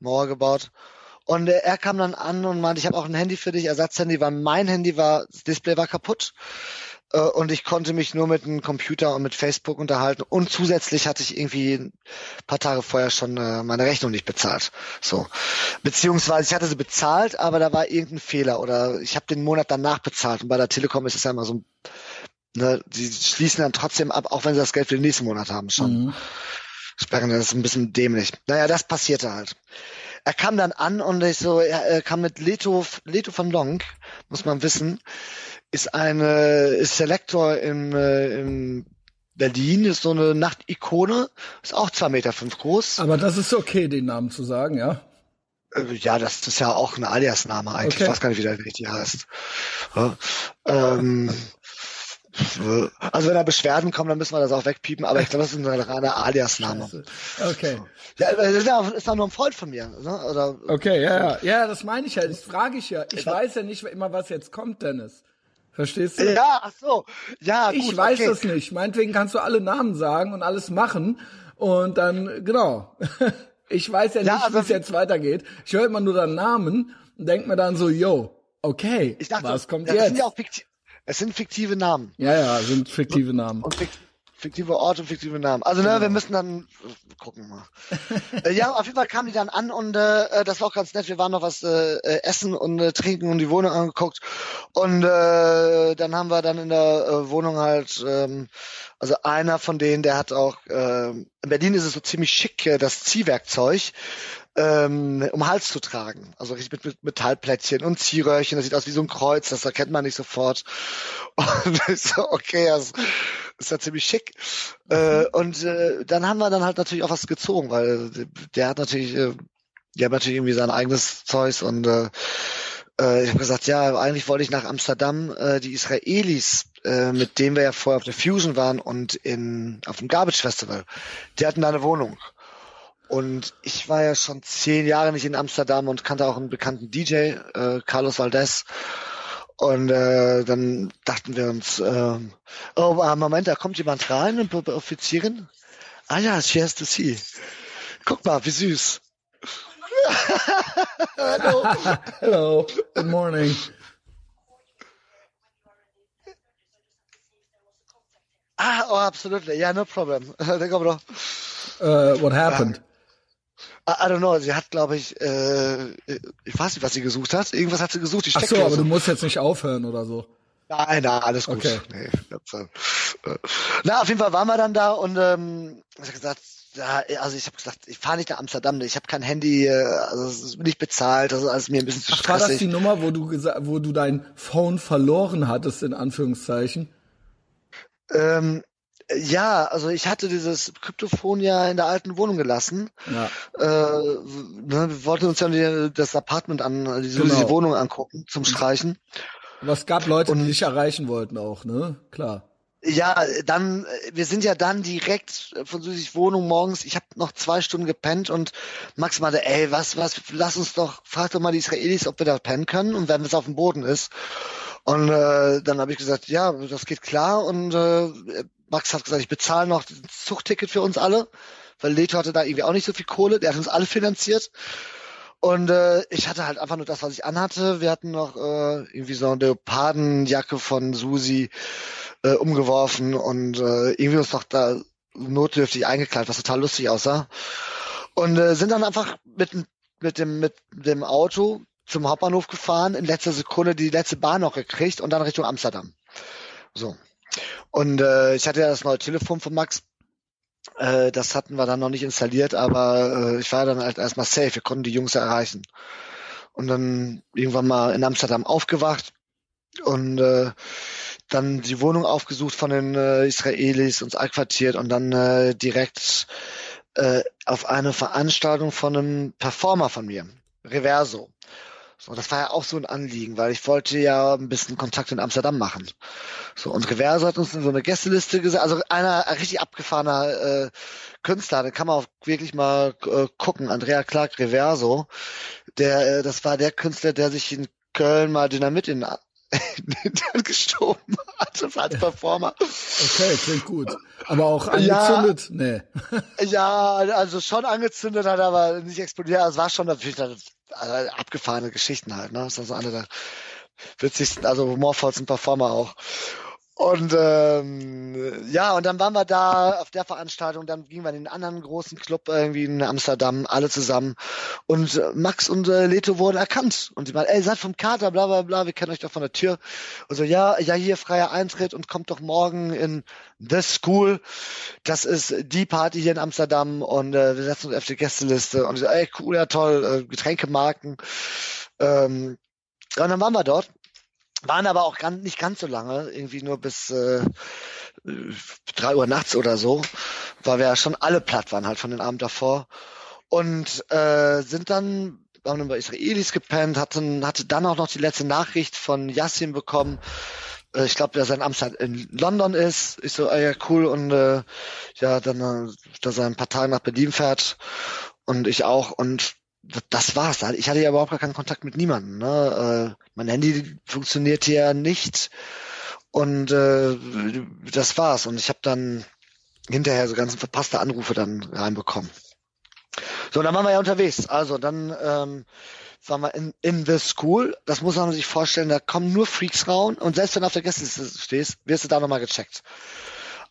[SPEAKER 2] Mauer gebaut. Und äh, er kam dann an und meinte, ich habe auch ein Handy für dich, Ersatzhandy, weil mein Handy war, das Display war kaputt. Äh, und ich konnte mich nur mit einem Computer und mit Facebook unterhalten. Und zusätzlich hatte ich irgendwie ein paar Tage vorher schon äh, meine Rechnung nicht bezahlt. So. Beziehungsweise ich hatte sie bezahlt, aber da war irgendein Fehler oder ich habe den Monat danach bezahlt. Und bei der Telekom ist es ja immer so, ne, die schließen dann trotzdem ab, auch wenn sie das Geld für den nächsten Monat haben schon. Mhm. Sperren, das ist ein bisschen dämlich. Naja, das passierte halt. Er kam dann an und ich so, er kam mit Leto, Leto van Lonk, muss man wissen, ist eine ist Selektor in, äh, in Berlin, ist so eine Nachtikone, ist auch zwei Meter fünf groß.
[SPEAKER 1] Aber das ist okay, den Namen zu sagen, ja?
[SPEAKER 2] Äh, ja, das ist ja auch ein Alias-Name eigentlich. Okay. Ich weiß gar nicht, wie der richtig heißt. Ja, ähm, also wenn da Beschwerden kommen, dann müssen wir das auch wegpiepen, aber ich glaube, das ist ein reiner Alias-Name.
[SPEAKER 1] Okay.
[SPEAKER 2] Ja, das ist ja ist auch nur ein Freund von mir. Ne? Oder,
[SPEAKER 1] okay, ja, ja. Ja, das meine ich ja. Das frage ich ja. Ich weiß ja nicht immer, was jetzt kommt, Dennis. Verstehst du?
[SPEAKER 2] Ja, ach so. Ja,
[SPEAKER 1] gut, Ich weiß okay. das nicht. Meinetwegen kannst du alle Namen sagen und alles machen. Und dann, genau. Ich weiß ja nicht, ja, also, wie es jetzt weitergeht. Ich höre immer nur deinen Namen und denk mir dann so, yo, okay, ich dachte, was kommt ja, jetzt?
[SPEAKER 2] Sind ja auch es sind fiktive Namen.
[SPEAKER 1] Ja, ja, sind fiktive Namen.
[SPEAKER 2] Und fiktive Orte und fiktive Namen. Also ne, genau. wir müssen dann gucken mal. äh, ja, auf jeden Fall kamen die dann an und äh, das war auch ganz nett. Wir waren noch was äh, äh, essen und äh, trinken und die Wohnung angeguckt und äh, dann haben wir dann in der äh, Wohnung halt, ähm, also einer von denen, der hat auch äh, in Berlin ist es so ziemlich schick äh, das Ziehwerkzeug ähm, um Hals zu tragen. Also richtig mit, mit Metallplättchen und Ziehröhrchen. Das sieht aus wie so ein Kreuz, das erkennt man nicht sofort. Und ich so, okay, das ist ja ziemlich schick. Äh, mhm. und äh, dann haben wir dann halt natürlich auch was gezogen, weil der hat natürlich, äh, der hat natürlich irgendwie sein eigenes Zeug und äh, äh, ich habe gesagt, ja, eigentlich wollte ich nach Amsterdam äh, die Israelis, äh, mit denen wir ja vorher auf der Fusion waren und in auf dem Garbage Festival, die hatten da eine Wohnung. Und ich war ja schon zehn Jahre nicht in Amsterdam und kannte auch einen bekannten DJ, äh, Carlos Valdez. Und äh, dann dachten wir uns, äh, oh, Moment, da kommt jemand rein, eine Offizierin. Ah ja, she has to see. Guck mal, wie süß.
[SPEAKER 1] Hello. Hello. Good morning.
[SPEAKER 2] Ah, oh, absolutely. Yeah, no problem.
[SPEAKER 1] uh, what happened?
[SPEAKER 2] I don't know, sie hat, glaube ich, äh, ich weiß nicht, was sie gesucht hat. Irgendwas hat sie gesucht.
[SPEAKER 1] Ach so, aber du musst jetzt nicht aufhören oder so.
[SPEAKER 2] Nein, nein, alles gut. Okay. Nee, äh, na, auf jeden Fall waren wir dann da und ähm, ich habe gesagt, ja, also ich habe gesagt, ich fahre nicht nach Amsterdam, ich habe kein Handy, äh, also es ist nicht bezahlt, also alles mir ein bisschen zu Ach, stressig.
[SPEAKER 1] War das die Nummer, wo du wo du dein Phone verloren hattest in Anführungszeichen?
[SPEAKER 2] Ähm, ja, also ich hatte dieses Kryptophon ja in der alten Wohnung gelassen. Ja. Äh, ne, wir wollten uns ja die, das Apartment an, diese, genau. diese Wohnung angucken zum Streichen.
[SPEAKER 1] Aber es gab Leute, Und, die dich erreichen wollten auch, ne? Klar.
[SPEAKER 2] Ja, dann, wir sind ja dann direkt von Süßig Wohnung morgens, ich habe noch zwei Stunden gepennt und Max meinte, ey, was, was, lass uns doch, frag doch mal die Israelis, ob wir da pennen können und wenn es auf dem Boden ist. Und äh, dann habe ich gesagt, ja, das geht klar und äh, Max hat gesagt, ich bezahle noch das Zugticket für uns alle, weil Leto hatte da irgendwie auch nicht so viel Kohle, der hat uns alle finanziert. Und äh, ich hatte halt einfach nur das, was ich anhatte. Wir hatten noch äh, irgendwie so eine Leopardenjacke von Susi äh, umgeworfen und äh, irgendwie uns noch da notdürftig eingekleidet, was total lustig aussah. Und äh, sind dann einfach mit, mit, dem, mit dem Auto zum Hauptbahnhof gefahren, in letzter Sekunde die letzte Bahn noch gekriegt und dann Richtung Amsterdam. So. Und äh, ich hatte ja das neue Telefon von Max. Äh, das hatten wir dann noch nicht installiert, aber äh, ich war dann halt erstmal safe. Wir konnten die Jungs erreichen. Und dann irgendwann mal in Amsterdam aufgewacht und äh, dann die Wohnung aufgesucht von den äh, Israelis, uns einquartiert und dann äh, direkt äh, auf eine Veranstaltung von einem Performer von mir, Reverso. So, das war ja auch so ein Anliegen, weil ich wollte ja ein bisschen Kontakt in Amsterdam machen. So, und Reverso hat uns in so eine Gästeliste gesagt, also einer ein richtig abgefahrener äh, Künstler, da kann man auch wirklich mal äh, gucken, Andrea Clark Reverso, der, äh, das war der Künstler, der sich in Köln mal Dynamit in dann gestorben hat als Performer.
[SPEAKER 1] Okay, klingt gut. Aber auch angezündet? Ja, nee.
[SPEAKER 2] ja, also schon angezündet hat, aber nicht explodiert. Also es war schon natürlich also abgefahrene Geschichten halt. Ne? Das ist also einer der witzigsten, also humorvollsten Performer auch. Und ähm, ja, und dann waren wir da auf der Veranstaltung, dann gingen wir in den anderen großen Club irgendwie in Amsterdam, alle zusammen. Und äh, Max und äh, Leto wurden erkannt. Und die meinen, ey, seid vom Kater, bla bla bla, wir kennen euch doch von der Tür. Und so, ja, ja, hier freier Eintritt und kommt doch morgen in The School. Das ist die Party hier in Amsterdam und äh, wir setzen uns auf die Gästeliste. Und so, ey, cool, ja toll, äh, Getränkemarken. Ähm, und dann waren wir dort waren aber auch ganz, nicht ganz so lange, irgendwie nur bis äh, drei Uhr nachts oder so, weil wir ja schon alle platt waren halt von den Abend davor. Und äh, sind dann haben dann bei Israelis gepennt, hatten, hatte dann auch noch die letzte Nachricht von Yassin bekommen. Äh, ich glaube, dass er in Amsterdam in London ist. Ich so, ah ja, cool. Und äh, ja, dann, äh, dass er ein paar Tage nach Berlin fährt. Und ich auch. Und das war's. Ich hatte ja überhaupt gar keinen Kontakt mit niemandem. Ne? Äh, mein Handy funktionierte ja nicht und äh, das war's. Und ich habe dann hinterher so ganzen verpasste Anrufe dann reinbekommen. So, dann waren wir ja unterwegs. Also dann ähm, waren wir in, in the school. Das muss man sich vorstellen, da kommen nur Freaks raus und selbst wenn du auf der Gästeliste stehst, wirst du da nochmal gecheckt.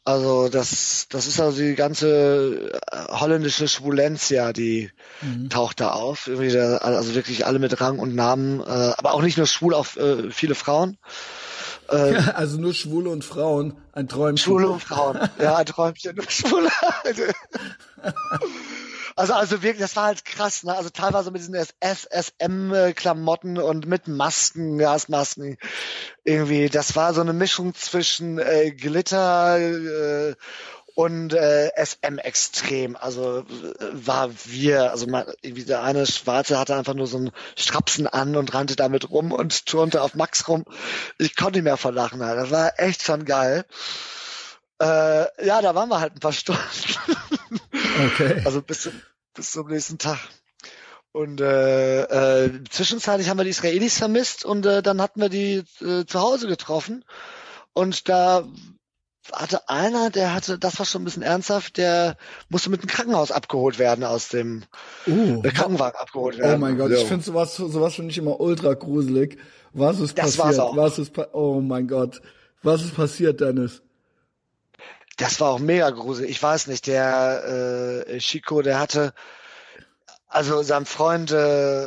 [SPEAKER 2] Also das, das ist also die ganze äh, holländische Schwulentia, die mhm. taucht da auf. Irgendwie also wirklich alle mit Rang und Namen, äh, aber auch nicht nur schwul, auch äh, viele Frauen.
[SPEAKER 1] Äh, also nur Schwule und Frauen, ein Träumchen.
[SPEAKER 2] Schwule und Frauen, ja, ein Träumchen, nur Schwule. Also, also wirklich, das war halt krass, ne? Also teilweise mit diesen SSM-Klamotten und mit Masken, Gasmasken. Irgendwie, das war so eine Mischung zwischen äh, Glitter äh, und äh, SM extrem. Also äh, war wir, also mal, irgendwie der eine Schwarze hatte einfach nur so einen Strapsen an und rannte damit rum und turnte auf Max rum. Ich konnte nicht mehr verlachen. Das war echt schon geil. Äh, ja, da waren wir halt ein paar Stunden. Okay. Also bis, bis zum nächsten Tag. Und äh, äh, zwischenzeitlich haben wir die Israelis vermisst und äh, dann hatten wir die äh, zu Hause getroffen. Und da hatte einer, der hatte, das war schon ein bisschen ernsthaft, der musste mit dem Krankenhaus abgeholt werden aus dem uh, Krankenwagen abgeholt werden.
[SPEAKER 1] Oh mein Gott, so. ich finde sowas, sowas schon nicht immer ultra gruselig. Was ist das passiert? War's auch. Was ist oh mein Gott. Was ist passiert, Dennis?
[SPEAKER 2] Das war auch mega gruselig. Ich weiß nicht, der äh, Chico, der hatte, also sein Freund, äh,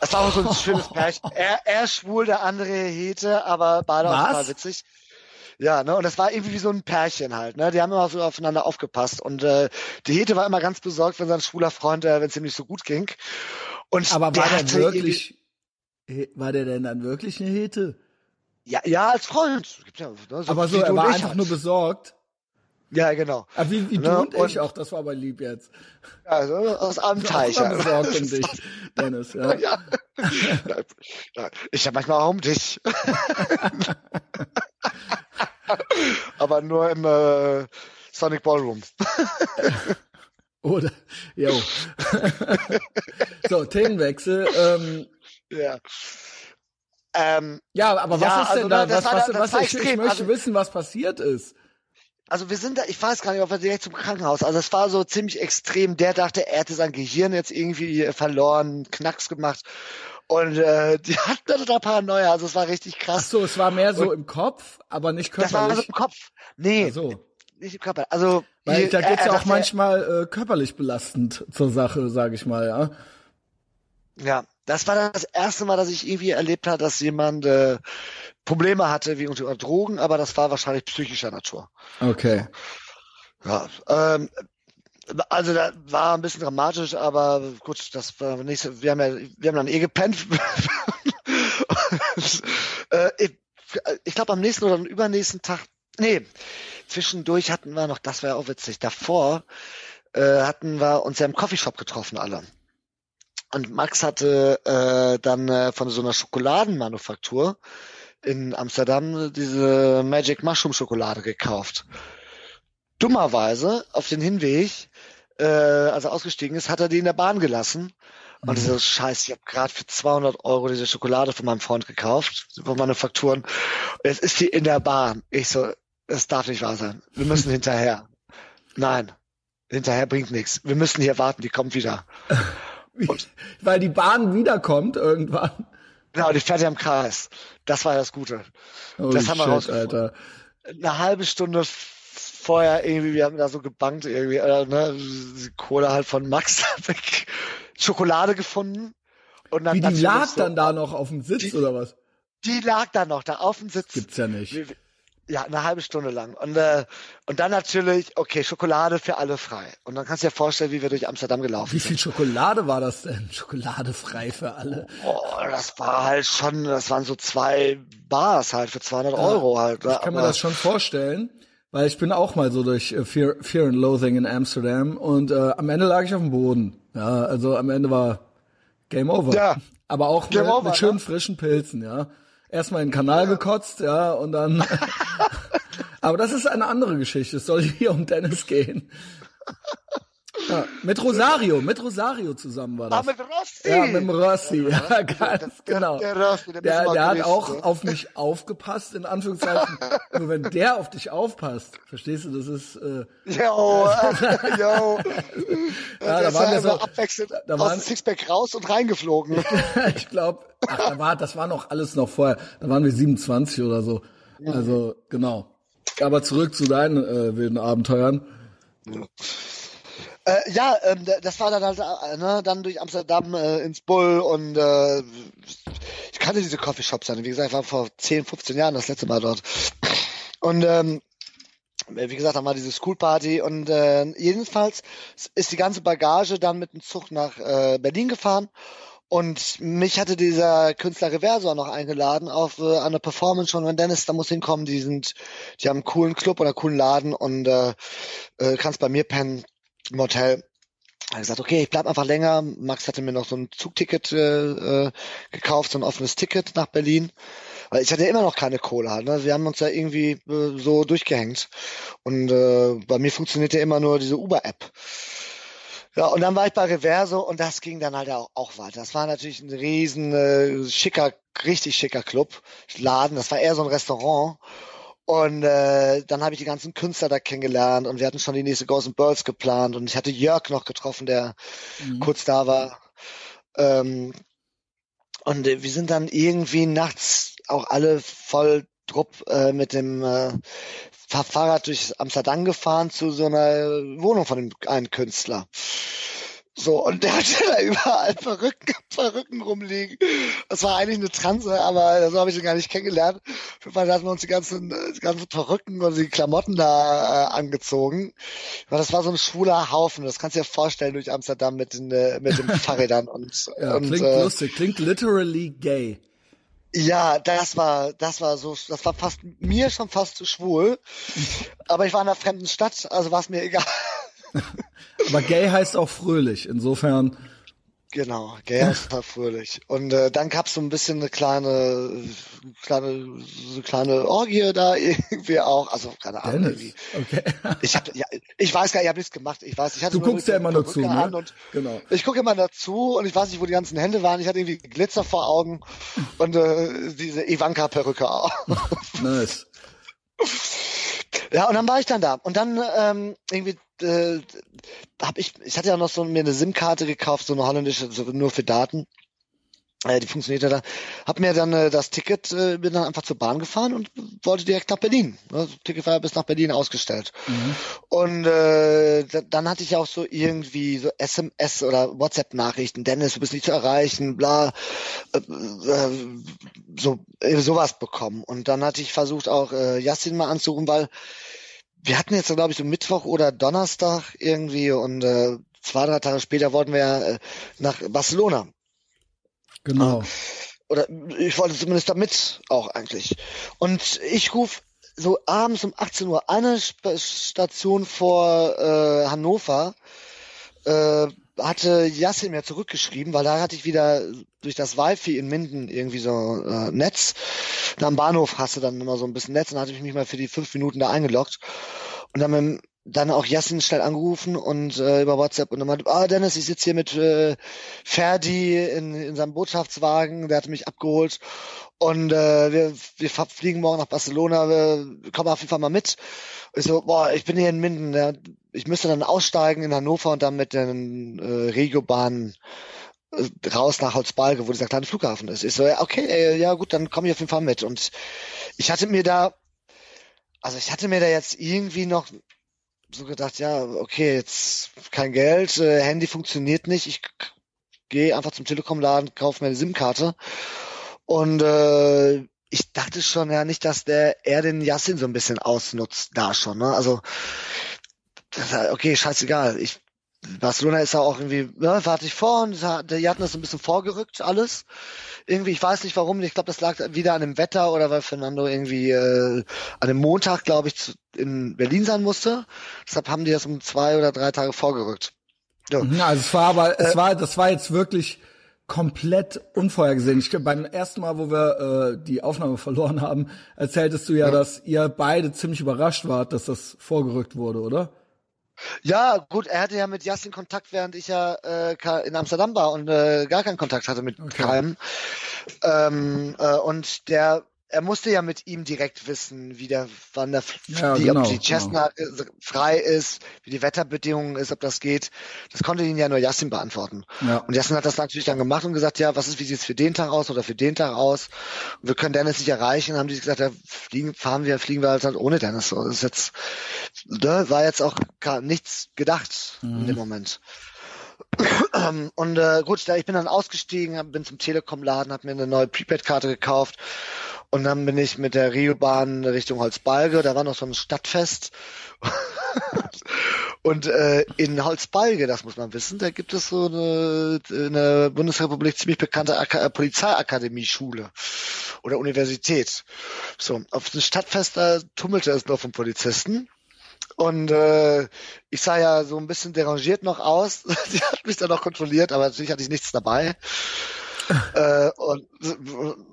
[SPEAKER 2] es war auch so ein schönes Pärchen. Er, er schwul, der andere hete, aber beide Was? auch total witzig. Ja, ne, und das war irgendwie wie so ein Pärchen halt, ne? Die haben immer so aufeinander aufgepasst. Und äh, die Hete war immer ganz besorgt, wenn sein schwuler Freund, äh, wenn es ihm nicht so gut ging. Und
[SPEAKER 1] aber war der wirklich, war der denn dann wirklich eine Hete?
[SPEAKER 2] Ja, ja, als Freund.
[SPEAKER 1] Ja, ne, so aber so, er war einfach halt. nur besorgt.
[SPEAKER 2] Ja, genau.
[SPEAKER 1] Aber wie, wie du ne? und ich auch, das war aber lieb jetzt.
[SPEAKER 2] Also aus Amteich.
[SPEAKER 1] Ja. besorgt um dich, Dennis. Ja. ja.
[SPEAKER 2] Ich habe manchmal auch um dich. aber nur im äh, Sonic Ballroom.
[SPEAKER 1] Oder, jo. so, Themenwechsel. Ähm,
[SPEAKER 2] ja.
[SPEAKER 1] Ähm, ja, aber was ja, ist denn also, da? Was, was, was, was ich, ich, möchte also, wissen, was passiert ist
[SPEAKER 2] also wir sind da, ich weiß gar nicht, ob wir direkt zum Krankenhaus. Also es war so ziemlich extrem. Der dachte, er hätte sein Gehirn jetzt irgendwie verloren, Knacks gemacht. Und äh, die hatten da Paranoia, also es war richtig krass. Ach
[SPEAKER 1] so, es war mehr so und im Kopf, aber nicht körperlich. Das war also
[SPEAKER 2] im Kopf. Nee, Ach so. nicht im Körper. Also
[SPEAKER 1] Weil da geht's ja auch manchmal äh, körperlich belastend zur Sache, sage ich mal, ja.
[SPEAKER 2] Ja, das war das erste Mal, dass ich irgendwie erlebt habe, dass jemand äh, Probleme hatte wie unter Drogen, aber das war wahrscheinlich psychischer Natur.
[SPEAKER 1] Okay.
[SPEAKER 2] Ja, ähm, also da war ein bisschen dramatisch, aber gut, das war nicht. Wir haben ja, wir haben dann eh gepennt. äh, ich, ich glaube am nächsten oder am übernächsten Tag, nee, zwischendurch hatten wir noch, das war ja auch witzig. Davor äh, hatten wir uns ja im Coffeeshop getroffen alle. Und Max hatte äh, dann äh, von so einer Schokoladenmanufaktur in Amsterdam diese Magic Mushroom Schokolade gekauft. Dummerweise auf den Hinweg, äh, als er ausgestiegen ist, hat er die in der Bahn gelassen. Und ich so, scheiße, ich habe gerade für 200 Euro diese Schokolade von meinem Freund gekauft, von Manufakturen. Jetzt ist die in der Bahn. Ich so, das darf nicht wahr sein. Wir müssen hinterher. Nein, hinterher bringt nichts. Wir müssen hier warten, die kommt wieder.
[SPEAKER 1] Und, Weil die Bahn wiederkommt irgendwann.
[SPEAKER 2] Genau, die fährt ja im Kreis. Das war das Gute.
[SPEAKER 1] Holy
[SPEAKER 2] das haben wir
[SPEAKER 1] shit. Alter.
[SPEAKER 2] Eine halbe Stunde vorher irgendwie, wir haben da so gebankt irgendwie, äh, ne, die Kohle halt von Max weg, Schokolade gefunden. Und dann
[SPEAKER 1] Wie die lag
[SPEAKER 2] so,
[SPEAKER 1] dann da noch auf dem Sitz
[SPEAKER 2] Die-
[SPEAKER 1] oder was?
[SPEAKER 2] Die lag da noch, da auf dem Sitz.
[SPEAKER 1] Gibt's ja nicht.
[SPEAKER 2] Wir- Ja, eine halbe Stunde lang. Und, äh, und dann natürlich, okay, Schokolade für alle frei. Und dann kannst du dir vorstellen, wie wir durch Amsterdam gelaufen
[SPEAKER 1] Wie
[SPEAKER 2] sind.
[SPEAKER 1] viel Schokolade war das denn? Schokolade frei für alle.
[SPEAKER 2] Oh, das war halt schon, das waren so zwei Bars halt für 200 Euro halt.
[SPEAKER 1] Ich kann mir das schon vorstellen, weil ich bin auch mal so durch äh, Fear, Fear and Loathing in Amsterdam und äh, am Ende lag ich auf dem Boden. Ja, also am Ende war Game Over.
[SPEAKER 2] Ja.
[SPEAKER 1] Aber auch
[SPEAKER 2] Game
[SPEAKER 1] mit,
[SPEAKER 2] over,
[SPEAKER 1] mit schönen
[SPEAKER 2] ne?
[SPEAKER 1] frischen Pilzen, ja. Erstmal in den Kanal gekotzt, ja, und dann. Aber das ist eine andere Geschichte. Es soll hier um Dennis gehen. Ja, mit Rosario, mit Rosario zusammen war das.
[SPEAKER 2] Ah, mit Rossi!
[SPEAKER 1] Ja, mit dem Rossi, ja, ganz
[SPEAKER 2] Das-
[SPEAKER 1] genau.
[SPEAKER 2] der Rossi, der
[SPEAKER 1] der, der hat auch
[SPEAKER 2] ne?
[SPEAKER 1] auf mich aufgepasst, in Anführungszeichen. Nur wenn der auf dich aufpasst, verstehst du, das ist, äh,
[SPEAKER 2] Yo, äh, yo.
[SPEAKER 1] Ja, da waren
[SPEAKER 2] ja
[SPEAKER 1] wir so-
[SPEAKER 2] abwechselnd
[SPEAKER 1] da
[SPEAKER 2] aus
[SPEAKER 1] waren-
[SPEAKER 2] dem Sixpack raus und reingeflogen.
[SPEAKER 1] ich glaube, da war, das war noch alles noch vorher. Da waren wir 27 oder so. Also, genau. Aber zurück zu deinen äh, wilden Abenteuern.
[SPEAKER 2] Äh, ja, ähm, das war dann halt, äh, ne, dann durch Amsterdam äh, ins Bull und äh, ich kannte diese Coffeeshops dann. Wie gesagt, ich war vor 10, 15 Jahren das letzte Mal dort. Und ähm, wie gesagt, dann war diese Schoolparty und äh, jedenfalls ist die ganze Bagage dann mit dem Zug nach äh, Berlin gefahren und mich hatte dieser Künstler Reversor noch eingeladen auf äh, eine Performance schon, wenn Dennis da muss hinkommen, die sind, die haben einen coolen Club oder einen coolen Laden und äh, äh, kannst bei mir pennen im Hotel. Hat gesagt, okay, ich bleib einfach länger. Max hatte mir noch so ein Zugticket äh, äh, gekauft, so ein offenes Ticket nach Berlin. Weil ich hatte immer noch keine Kohle halt. Ne? Wir haben uns ja irgendwie äh, so durchgehängt. Und äh, bei mir funktionierte immer nur diese Uber-App. Ja, und dann war ich bei Reverso und das ging dann halt auch, auch weiter. Das war natürlich ein riesen äh, schicker, richtig schicker Club, Laden. Das war eher so ein Restaurant. Und äh, dann habe ich die ganzen Künstler da kennengelernt und wir hatten schon die nächste and Birds geplant und ich hatte Jörg noch getroffen, der kurz da war. Ähm, und äh, wir sind dann irgendwie nachts auch alle voll drupp äh, mit dem äh, Fahr- Fahrrad durch Amsterdam gefahren zu so einer Wohnung von dem einen Künstler. So, und der hatte da überall Perücken, Perücken rumliegen. Das war eigentlich eine Transe, aber so habe ich ihn gar nicht kennengelernt. Jeden Fall hatten wir uns die ganzen, die ganzen Perücken und die Klamotten da äh, angezogen. Aber das war so ein schwuler Haufen. Das kannst du dir vorstellen durch Amsterdam mit den, äh, mit den Fahrrädern und,
[SPEAKER 1] Ja,
[SPEAKER 2] und
[SPEAKER 1] klingt
[SPEAKER 2] äh,
[SPEAKER 1] lustig, klingt literally gay.
[SPEAKER 2] ja, das war, das war so, das war fast mir schon fast zu schwul. Aber ich war in einer fremden Stadt, also war es mir egal.
[SPEAKER 1] Aber gay heißt auch fröhlich. Insofern,
[SPEAKER 2] Genau, gay ist total fröhlich. Und äh, dann gab's so ein bisschen eine kleine, kleine, so eine kleine Orgie da irgendwie auch. Also keine Ahnung.
[SPEAKER 1] Dennis.
[SPEAKER 2] Irgendwie.
[SPEAKER 1] Okay.
[SPEAKER 2] Ich hab, ja, ich weiß gar nicht, ich habe nichts gemacht. Ich weiß, ich hatte
[SPEAKER 1] Du guckst ja
[SPEAKER 2] eine
[SPEAKER 1] immer nur zu, ne? Genau.
[SPEAKER 2] Ich gucke immer dazu und ich weiß nicht, wo die ganzen Hände waren. Ich hatte irgendwie Glitzer vor Augen und äh, diese Ivanka-Perücke auch.
[SPEAKER 1] Nice.
[SPEAKER 2] Ja, und dann war ich dann da. Und dann ähm, irgendwie äh, habe ich, ich hatte ja noch so mir eine SIM-Karte gekauft, so eine holländische, so nur für Daten. Äh, die funktionierte da. Hab mir dann äh, das Ticket, äh, bin dann einfach zur Bahn gefahren und wollte direkt nach Berlin. Das Ticket war ja bis nach Berlin ausgestellt. Und äh, da, dann hatte ich auch so irgendwie so SMS oder WhatsApp-Nachrichten, Dennis, du bist nicht zu erreichen, bla, äh, äh, so äh, sowas bekommen. Und dann hatte ich versucht auch äh, Yassin mal anzurufen, weil wir hatten jetzt, glaube ich, so Mittwoch oder Donnerstag irgendwie und äh, zwei, drei Tage später wollten wir äh, nach Barcelona.
[SPEAKER 1] Genau.
[SPEAKER 2] Oder ich wollte zumindest da mit auch eigentlich. Und ich ruf so abends um 18 Uhr eine Station vor äh, Hannover äh, hatte Yassin mir zurückgeschrieben, weil da hatte ich wieder durch das Wi-Fi in Minden irgendwie so äh, Netz. Und am Bahnhof hast du dann immer so ein bisschen Netz und dann hatte ich mich mal für die fünf Minuten da eingeloggt. Und dann dann auch Yassin schnell angerufen und äh, über WhatsApp und dann meinte, ah Dennis, ich sitze hier mit äh, Ferdi in, in seinem Botschaftswagen, der hatte mich abgeholt und äh, wir, wir fliegen morgen nach Barcelona, wir kommen auf jeden Fall mal mit. Ich so, boah, ich bin hier in Minden, ja, ich müsste dann aussteigen in Hannover und dann mit den äh, Regiobahnen äh, raus nach Holzbalge, wo dieser kleine Flughafen ist. Ich so, ja, okay, ey, ja gut, dann komme ich auf jeden Fall mit. Und ich hatte mir da, also ich hatte mir da jetzt irgendwie noch so gedacht, ja, okay, jetzt kein Geld, äh, Handy funktioniert nicht, ich gehe einfach zum Telekom-Laden, kaufe mir eine SIM-Karte und äh, ich dachte schon ja nicht, dass der er den Yassin so ein bisschen ausnutzt da schon. Ne? Also okay, scheißegal. Ich Barcelona ist ja auch irgendwie, ja, warte ich vor und die hatten das ein bisschen vorgerückt alles. Irgendwie, ich weiß nicht warum, ich glaube, das lag wieder an dem Wetter oder weil Fernando irgendwie äh, an dem Montag, glaube ich, zu, in Berlin sein musste. Deshalb haben die das um zwei oder drei Tage vorgerückt.
[SPEAKER 1] Ja. Mhm, also es war aber, es äh, war, das war jetzt wirklich komplett unvorhergesehen. Ich glaube, beim ersten Mal, wo wir äh, die Aufnahme verloren haben, erzähltest du ja, ja, dass ihr beide ziemlich überrascht wart, dass das vorgerückt wurde, oder?
[SPEAKER 2] Ja, gut, er hatte ja mit Yassin Kontakt, während ich ja äh, in Amsterdam war und äh, gar keinen Kontakt hatte mit okay. keinem. Ähm, äh, und der er musste ja mit ihm direkt wissen, wie der, wann der, ja, die, genau, ob die Cessna genau. frei ist, wie die Wetterbedingungen ist, ob das geht. Das konnte ihn ja nur Yassin beantworten. Ja. Und Yassin hat das natürlich dann gemacht und gesagt, ja, was ist, wie sieht's für den Tag aus oder für den Tag aus? Und wir können Dennis nicht erreichen. Und haben die gesagt, ja, fliegen, fahren wir, fliegen wir halt, halt ohne Dennis. So, das ist jetzt, ne, war jetzt auch gar nichts gedacht mhm. in dem Moment. Und äh, gut, ich bin dann ausgestiegen, bin zum Telekom-Laden, habe mir eine neue Prepaid-Karte gekauft und dann bin ich mit der Rio-Bahn Richtung Holzbalge, da war noch so ein Stadtfest. und äh, in Holzbalge, das muss man wissen, da gibt es so eine, in der Bundesrepublik ziemlich bekannte Ak Polizeiakademie-Schule oder Universität. So, auf dem Stadtfest, da tummelte es nur von Polizisten. Und äh, ich sah ja so ein bisschen derangiert noch aus. Sie hat mich dann noch kontrolliert, aber natürlich hatte ich nichts dabei. äh, und äh,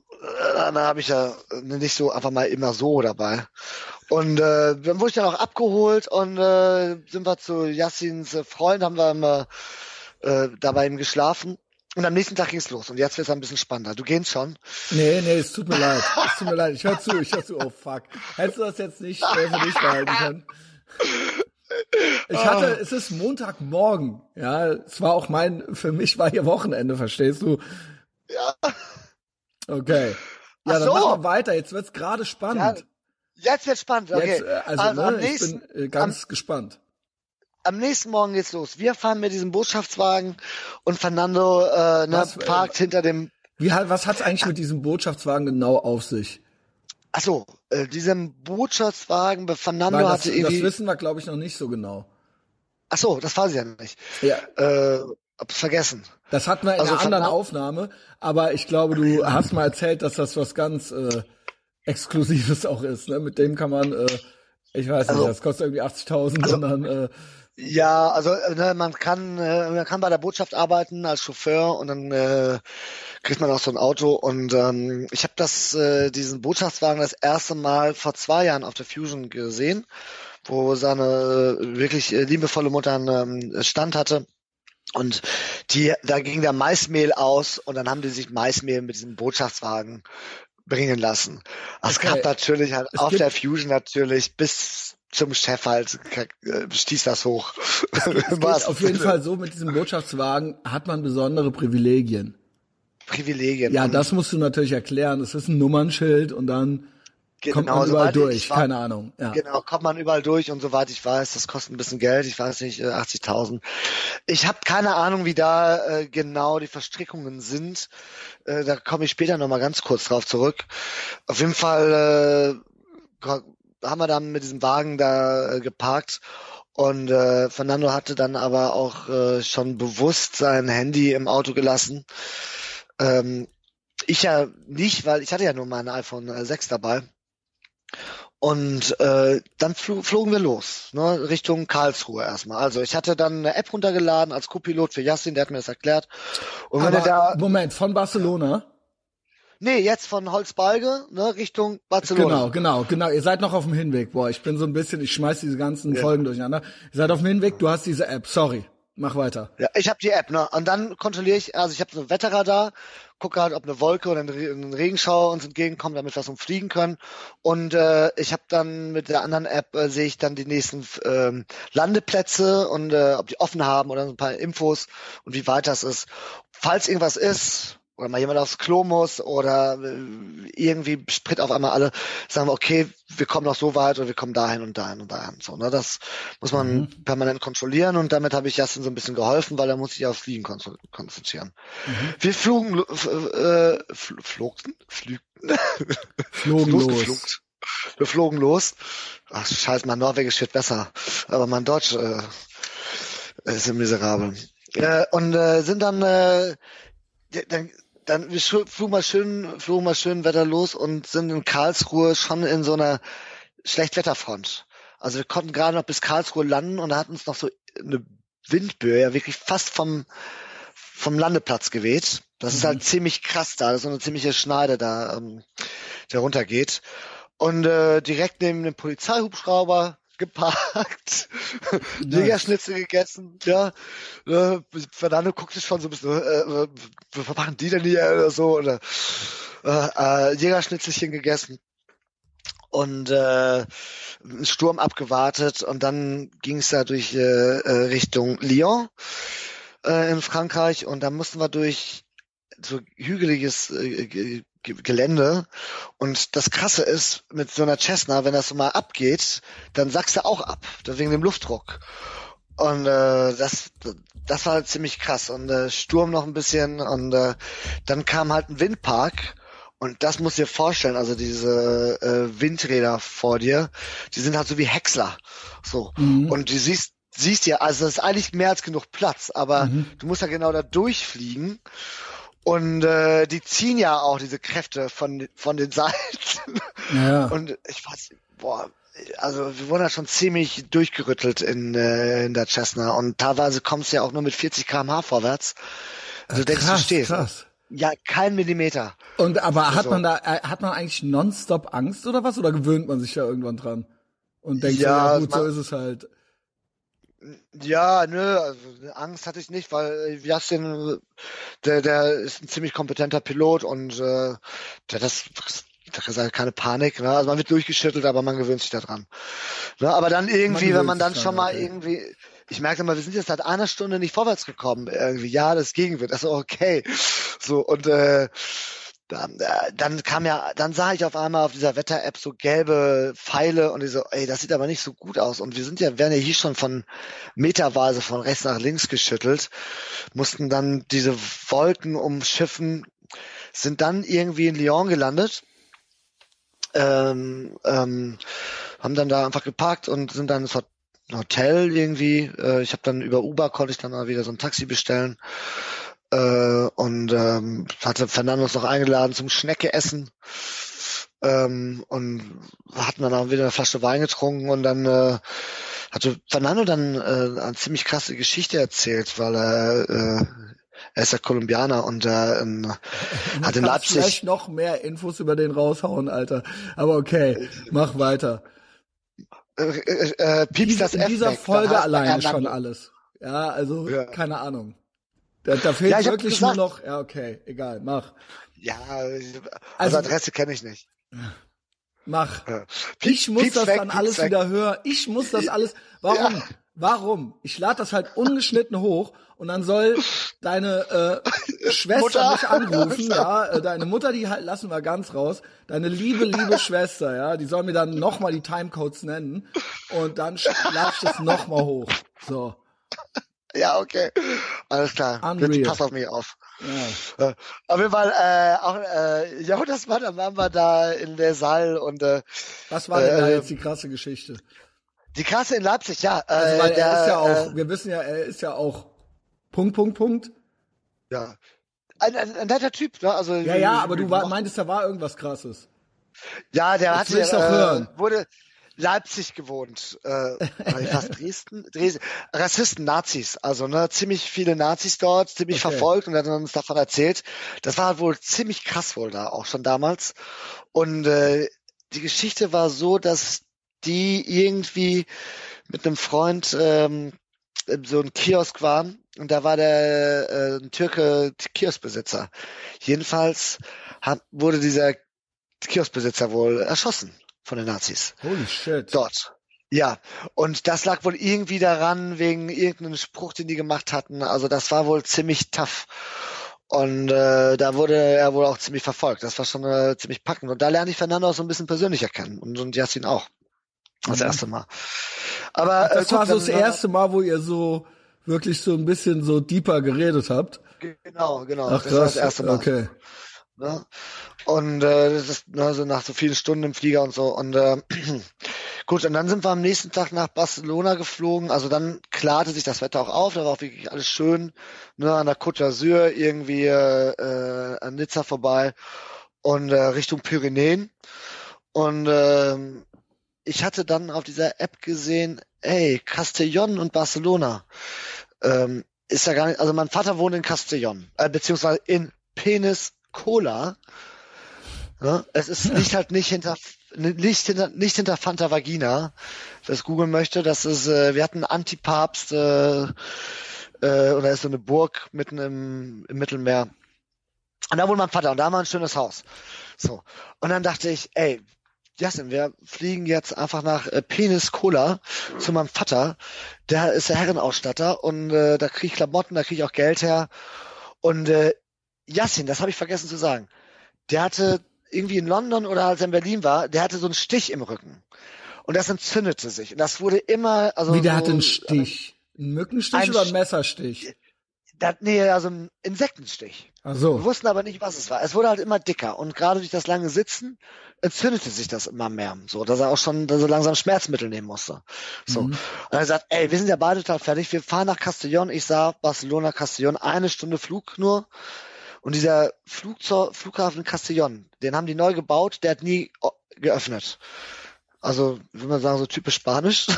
[SPEAKER 2] dann habe ich ja nicht so einfach mal immer so dabei. Und äh, dann wurde ich dann auch abgeholt und äh, sind wir zu Yassins Freund, haben wir immer äh, da bei ihm geschlafen. Und am nächsten Tag ging's los. Und jetzt wird's ein bisschen spannender. Du gehst schon.
[SPEAKER 1] Nee, nee, es tut mir leid. Es tut mir leid. Ich hör zu, ich hör zu. Oh fuck. Hättest du das jetzt nicht äh, für dich behalten können? Ich hatte, oh. es ist Montagmorgen. Ja, es war auch mein, für mich war hier Wochenende, verstehst du?
[SPEAKER 2] Ja.
[SPEAKER 1] Okay. Ja, Ach dann so. machen wir weiter. Jetzt wird's gerade spannend.
[SPEAKER 2] Ja, jetzt wird's spannend. Okay. Jetzt,
[SPEAKER 1] äh, also, also ne, nächsten, ich bin äh, ganz am, gespannt.
[SPEAKER 2] Am nächsten Morgen geht's los. Wir fahren mit diesem Botschaftswagen und Fernando äh, ne, was, parkt äh, hinter dem.
[SPEAKER 1] Wie, was hat's eigentlich mit diesem Botschaftswagen genau auf sich?
[SPEAKER 2] Ach so, äh, diesem Botschaftswagen bei Fernando das, hatte irgendwie.
[SPEAKER 1] Das wissen wir, glaube ich, noch nicht so genau.
[SPEAKER 2] Ach so, das weiß ich ja nicht.
[SPEAKER 1] Ja.
[SPEAKER 2] Äh, hab's vergessen.
[SPEAKER 1] Das hatten wir in also einer anderen Aufnahme, aber ich glaube, du hast mal erzählt, dass das was ganz äh, Exklusives auch ist. Ne? Mit dem kann man, äh, ich weiß nicht, also, das kostet irgendwie 80.000, also, sondern äh,
[SPEAKER 2] ja, also ne, man kann äh, man kann bei der Botschaft arbeiten als Chauffeur und dann äh, kriegt man auch so ein Auto und ähm, ich habe das äh, diesen Botschaftswagen das erste Mal vor zwei Jahren auf der Fusion gesehen, wo seine äh, wirklich äh, liebevolle Mutter einen ähm, Stand hatte und die, da ging der Maismehl aus und dann haben die sich Maismehl mit diesem Botschaftswagen bringen lassen. Es okay. gab natürlich halt es auf der Fusion natürlich bis zum Chef halt stieß das hoch.
[SPEAKER 1] Es auf jeden Fall so, mit diesem Botschaftswagen hat man besondere Privilegien.
[SPEAKER 2] Privilegien.
[SPEAKER 1] Ja, das musst du natürlich erklären. Es ist ein Nummernschild und dann Genau, kommt man überall durch, war, keine Ahnung. Ja.
[SPEAKER 2] Genau, kommt man überall durch und soweit ich weiß, das kostet ein bisschen Geld, ich weiß nicht, 80.000. Äh, ich habe keine Ahnung, wie da äh, genau die Verstrickungen sind. Äh, da komme ich später nochmal ganz kurz drauf zurück. Auf jeden Fall äh, haben wir dann mit diesem Wagen da äh, geparkt und äh, Fernando hatte dann aber auch äh, schon bewusst sein Handy im Auto gelassen. Ähm, ich ja nicht, weil ich hatte ja nur mein iPhone 6 dabei. Und äh, dann fl flogen wir los, ne, Richtung Karlsruhe erstmal. Also ich hatte dann eine App runtergeladen als Co-Pilot für Yassin, der hat mir das erklärt.
[SPEAKER 1] Und wenn Aber, da Moment, von Barcelona?
[SPEAKER 2] Nee, jetzt von Holzbalge, ne, Richtung Barcelona.
[SPEAKER 1] Genau, genau, genau. Ihr seid noch auf dem Hinweg. Boah, ich bin so ein bisschen, ich schmeiß diese ganzen ja. Folgen durcheinander. Ihr seid auf dem Hinweg, du hast diese App, sorry. Mach weiter.
[SPEAKER 2] Ja, ich habe die App, ne? Und dann kontrolliere ich, also ich habe so ein Wetterradar, gucke halt, ob eine Wolke oder ein Regenschauer uns entgegenkommt, damit wir so fliegen können. Und äh, ich habe dann mit der anderen App äh, sehe ich dann die nächsten ähm, Landeplätze und äh, ob die offen haben oder so ein paar Infos und wie weit das ist. Falls irgendwas ist, oder mal jemand aufs Klo muss oder äh, irgendwie sprit auf einmal alle, sagen wir, okay, wir kommen noch so weit oder wir kommen dahin und dahin und dahin. So, ne? Das muss man mhm. permanent kontrollieren und damit habe ich Justin so ein bisschen geholfen, weil er muss sich aufs Fliegen konzentrieren. Mhm. Wir flogen, äh, flogten, flügten,
[SPEAKER 1] flogen los.
[SPEAKER 2] Wir flogen los. Ach scheiße, mein Norwegisch wird besser, aber mein Deutsch äh, ist miserabel. Äh, und äh, sind dann äh, dann dann wir flogen mal schön, flogen mal schön Wetter los und sind in Karlsruhe schon in so einer Schlechtwetterfront. Also wir konnten gerade noch bis Karlsruhe landen und da hat uns noch so eine Windböe ja wirklich fast vom vom Landeplatz geweht. Das mhm. ist halt mhm. ziemlich krass da, das ist so eine ziemliche Schneide da, ähm, der runtergeht. Und äh, direkt neben dem Polizeihubschrauber geparkt. Jägerschnitzel gegessen, ja. Äh, Fernando guckt sich schon so ein bisschen, äh, äh, was machen die denn hier oder so, oder äh, äh, Jägerschnitzelchen gegessen. Und äh, Sturm abgewartet. Und dann ging es da durch äh, äh, Richtung Lyon äh, in Frankreich. Und da mussten wir durch so hügeliges äh, Gelände. Und das Krasse ist, mit so einer Cessna, wenn das so mal abgeht, dann sackst du auch ab, wegen dem Luftdruck. Und äh, das, das war halt ziemlich krass. Und äh, Sturm noch ein bisschen und äh, dann kam halt ein Windpark. Und das muss dir vorstellen, also diese äh, Windräder vor dir, die sind halt so wie Häcksler. So. Mhm. Und du siehst, siehst ja, also es ist eigentlich mehr als genug Platz, aber mhm. du musst ja genau da durchfliegen. Und äh, die ziehen ja auch diese Kräfte von, von den Seiten. Ja. Und ich weiß, boah, also wir wurden ja schon ziemlich durchgerüttelt in, äh, in der Cessna und teilweise kommst du ja auch nur mit 40 km/h vorwärts. Also denkst krass, du stehst. Krass. Ja, kein Millimeter.
[SPEAKER 1] Und aber hat so. man da äh, hat man eigentlich nonstop Angst oder was oder gewöhnt man sich da irgendwann dran und denkt ja, so, ja gut, so ist es halt.
[SPEAKER 2] Ja, nö, also Angst hatte ich nicht, weil Jasin, der, der ist ein ziemlich kompetenter Pilot und äh, der das da ist keine Panik, ne? Also man wird durchgeschüttelt, aber man gewöhnt sich daran. Ne? Aber dann irgendwie, wenn man dann schon mal okay. irgendwie, ich merke mal, wir sind jetzt seit einer Stunde nicht vorwärts gekommen, irgendwie, ja, das Gegenwind, also okay. So, und äh, dann, äh, dann kam ja, dann sah ich auf einmal auf dieser Wetter-App so gelbe Pfeile und ich so, ey, das sieht aber nicht so gut aus. Und wir sind ja, werden ja hier schon von meterweise von rechts nach links geschüttelt, mussten dann diese Wolken umschiffen, sind dann irgendwie in Lyon gelandet, ähm, ähm, haben dann da einfach geparkt und sind dann ins Hotel irgendwie. Äh, ich habe dann über Uber konnte ich dann mal wieder so ein Taxi bestellen äh, und ähm, hatte Fernandos noch eingeladen zum Schnecke essen ähm, und hatten dann auch wieder eine Flasche Wein getrunken und dann äh, hatte Fernando dann äh, eine ziemlich krasse Geschichte erzählt, weil er äh, er ist ja Kolumbianer und äh, ähm, hat in Leipzig
[SPEAKER 1] vielleicht noch mehr Infos über den raushauen, Alter. Aber okay, mach weiter.
[SPEAKER 2] Äh, äh, äh, Pieps das
[SPEAKER 1] in dieser weg, Folge alleine schon alles. Ja, also ja. keine Ahnung. Da, da fehlt ja, wirklich nur noch, ja, okay, egal, mach.
[SPEAKER 2] Ja, also, also Adresse kenne ich nicht.
[SPEAKER 1] Mach. Ja. ich muss Piep das weg, dann alles weg. wieder hören. Ich muss das alles. Warum? Ja. Warum? Ich lade das halt ungeschnitten hoch und dann soll deine äh, Schwester Mutter. mich anrufen, ja, äh, deine Mutter, die halt lassen wir ganz raus. Deine liebe, liebe Schwester, ja, die soll mir dann nochmal die Timecodes nennen und dann lade ich das nochmal hoch. So.
[SPEAKER 2] Ja, okay. Alles klar. Unreal. Jetzt pass auf mich auf. Ja. Äh, auf jeden Fall, äh, auch, äh, ja, das war, dann waren wir da in der Saal und äh,
[SPEAKER 1] Was war denn äh, da jetzt die krasse Geschichte?
[SPEAKER 2] Die krasse in Leipzig, ja.
[SPEAKER 1] Äh, also, weil der, er ist ja auch, äh, wir wissen ja, er ist ja auch Punkt, Punkt, Punkt.
[SPEAKER 2] Ja. Ein, ein, ein netter Typ, ne? Also,
[SPEAKER 1] ja, ja, aber du war, meintest, da war irgendwas krasses.
[SPEAKER 2] Ja, der
[SPEAKER 1] Jetzt
[SPEAKER 2] hatte,
[SPEAKER 1] will auch hören.
[SPEAKER 2] äh, wurde Leipzig gewohnt, äh, fast Dresden, Dresden, Rassisten, Nazis, also ne, ziemlich viele Nazis dort, ziemlich
[SPEAKER 1] Okay.
[SPEAKER 2] verfolgt und hat uns davon erzählt. Das war wohl ziemlich krass wohl da, auch schon damals. Und äh, die Geschichte war so, dass die irgendwie mit einem Freund ähm, in so ein Kiosk waren und da war der äh, ein Türke Kioskbesitzer. Jedenfalls hat, wurde dieser Kioskbesitzer wohl erschossen von den Nazis
[SPEAKER 1] Holy shit.
[SPEAKER 2] dort. Ja, und das lag wohl irgendwie daran, wegen irgendeinem Spruch, den die gemacht hatten. Also das war wohl ziemlich tough. Und äh, da wurde er wohl auch ziemlich verfolgt. Das war schon äh, ziemlich packend. Und da lerne ich Fernando auch so ein bisschen persönlicher kennen. Und, und Yassin auch. Das
[SPEAKER 1] Mhm.
[SPEAKER 2] erste Mal. Aber äh,
[SPEAKER 1] Das
[SPEAKER 2] gut,
[SPEAKER 1] war so das erste Mal, wo ihr so wirklich so ein bisschen so deeper geredet habt.
[SPEAKER 2] Genau, genau.
[SPEAKER 1] Ach
[SPEAKER 2] das war
[SPEAKER 1] krass.
[SPEAKER 2] das erste Mal.
[SPEAKER 1] Okay.
[SPEAKER 2] Ne? Und äh, das ist ne, so nach so vielen Stunden im Flieger und so. Und äh, gut, und dann sind wir am nächsten Tag nach Barcelona geflogen. Also dann klarte sich das Wetter auch auf. Da war auch wirklich alles schön. Ne, an der Côte d'Azur irgendwie äh, äh, an Nizza vorbei und äh, Richtung Pyrenäen. Und ähm, ich hatte dann auf dieser App gesehen, ey, Castellón und Barcelona. Ähm, ist ja gar nicht, also mein Vater wohnt in Castellón, äh, beziehungsweise in Penis Cola. Ja, es ist liegt halt nicht hinter nicht hinter nicht hinter Fanta Vagina. Das Google möchte, das ist äh, wir hatten Antipapst äh, äh, oder ist so eine Burg mitten im, im Mittelmeer. Und da wohnt mein Vater und da haben wir ein schönes Haus. So. Und dann dachte ich, ey, Jasmin, wir fliegen jetzt einfach nach äh, Penis Cola zu meinem Vater. Der ist der Herrenausstatter und äh, da kriege ich Klamotten, da kriege ich auch Geld her. Und äh, Yassin, das habe ich vergessen zu sagen. Der hatte irgendwie in London oder als er in Berlin war, der hatte so einen Stich im Rücken. Und das entzündete sich. Und das wurde immer, also.
[SPEAKER 1] Wie, der
[SPEAKER 2] so,
[SPEAKER 1] hatte einen Stich. Ein Mückenstich
[SPEAKER 2] Ein
[SPEAKER 1] oder ein
[SPEAKER 2] Sch-
[SPEAKER 1] Messerstich?
[SPEAKER 2] Das, nee, also ein Insektenstich.
[SPEAKER 1] Ach
[SPEAKER 2] Wir
[SPEAKER 1] so.
[SPEAKER 2] wussten aber nicht, was es war. Es wurde halt immer dicker. Und gerade durch das lange Sitzen entzündete sich das immer mehr. So, dass er auch schon er langsam Schmerzmittel nehmen musste. So.
[SPEAKER 1] Mhm.
[SPEAKER 2] Und er sagt, ey, wir sind ja beide total fertig. Wir fahren nach Castellón. Ich sah Barcelona, Castellón, eine Stunde Flug nur. Und dieser Flugzeug, Flughafen Castellón, den haben die neu gebaut, der hat nie geöffnet. Also, würde man sagen, so typisch Spanisch.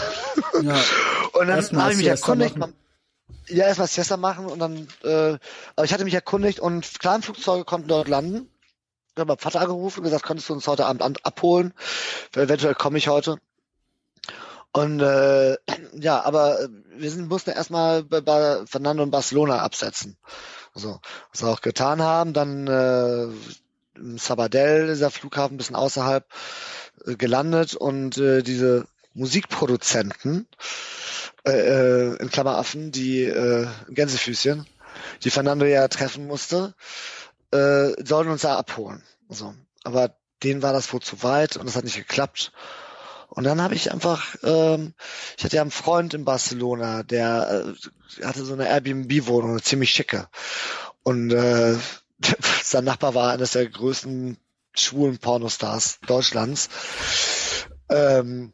[SPEAKER 1] Ja.
[SPEAKER 2] Und dann habe ich mich erkundigt.
[SPEAKER 1] machen.
[SPEAKER 2] Man, ja, erstmal Siesta machen und dann, äh, aber ich hatte mich erkundigt und Kleinflugzeuge konnten dort landen. Ich habe meinen Vater angerufen und gesagt, konntest du uns heute Abend abholen? Weil eventuell komme ich heute. Und äh, ja, aber äh, wir sind, mussten erstmal bei, bei Fernando in Barcelona absetzen. So, was wir auch getan haben, dann äh, im Sabadell, dieser Flughafen ein bisschen außerhalb, äh, gelandet und äh, diese Musikproduzenten, äh, äh, in Klammeraffen, die äh, Gänsefüßchen, die Fernando ja treffen musste, äh, sollten uns da abholen. So. Aber denen war das wohl zu weit und das hat nicht geklappt. Und dann habe ich einfach, ähm, ich hatte ja einen Freund in Barcelona, der äh, hatte so eine Airbnb-Wohnung, eine ziemlich schicke. Und äh, sein Nachbar war eines der größten schwulen Pornostars Deutschlands. Ähm,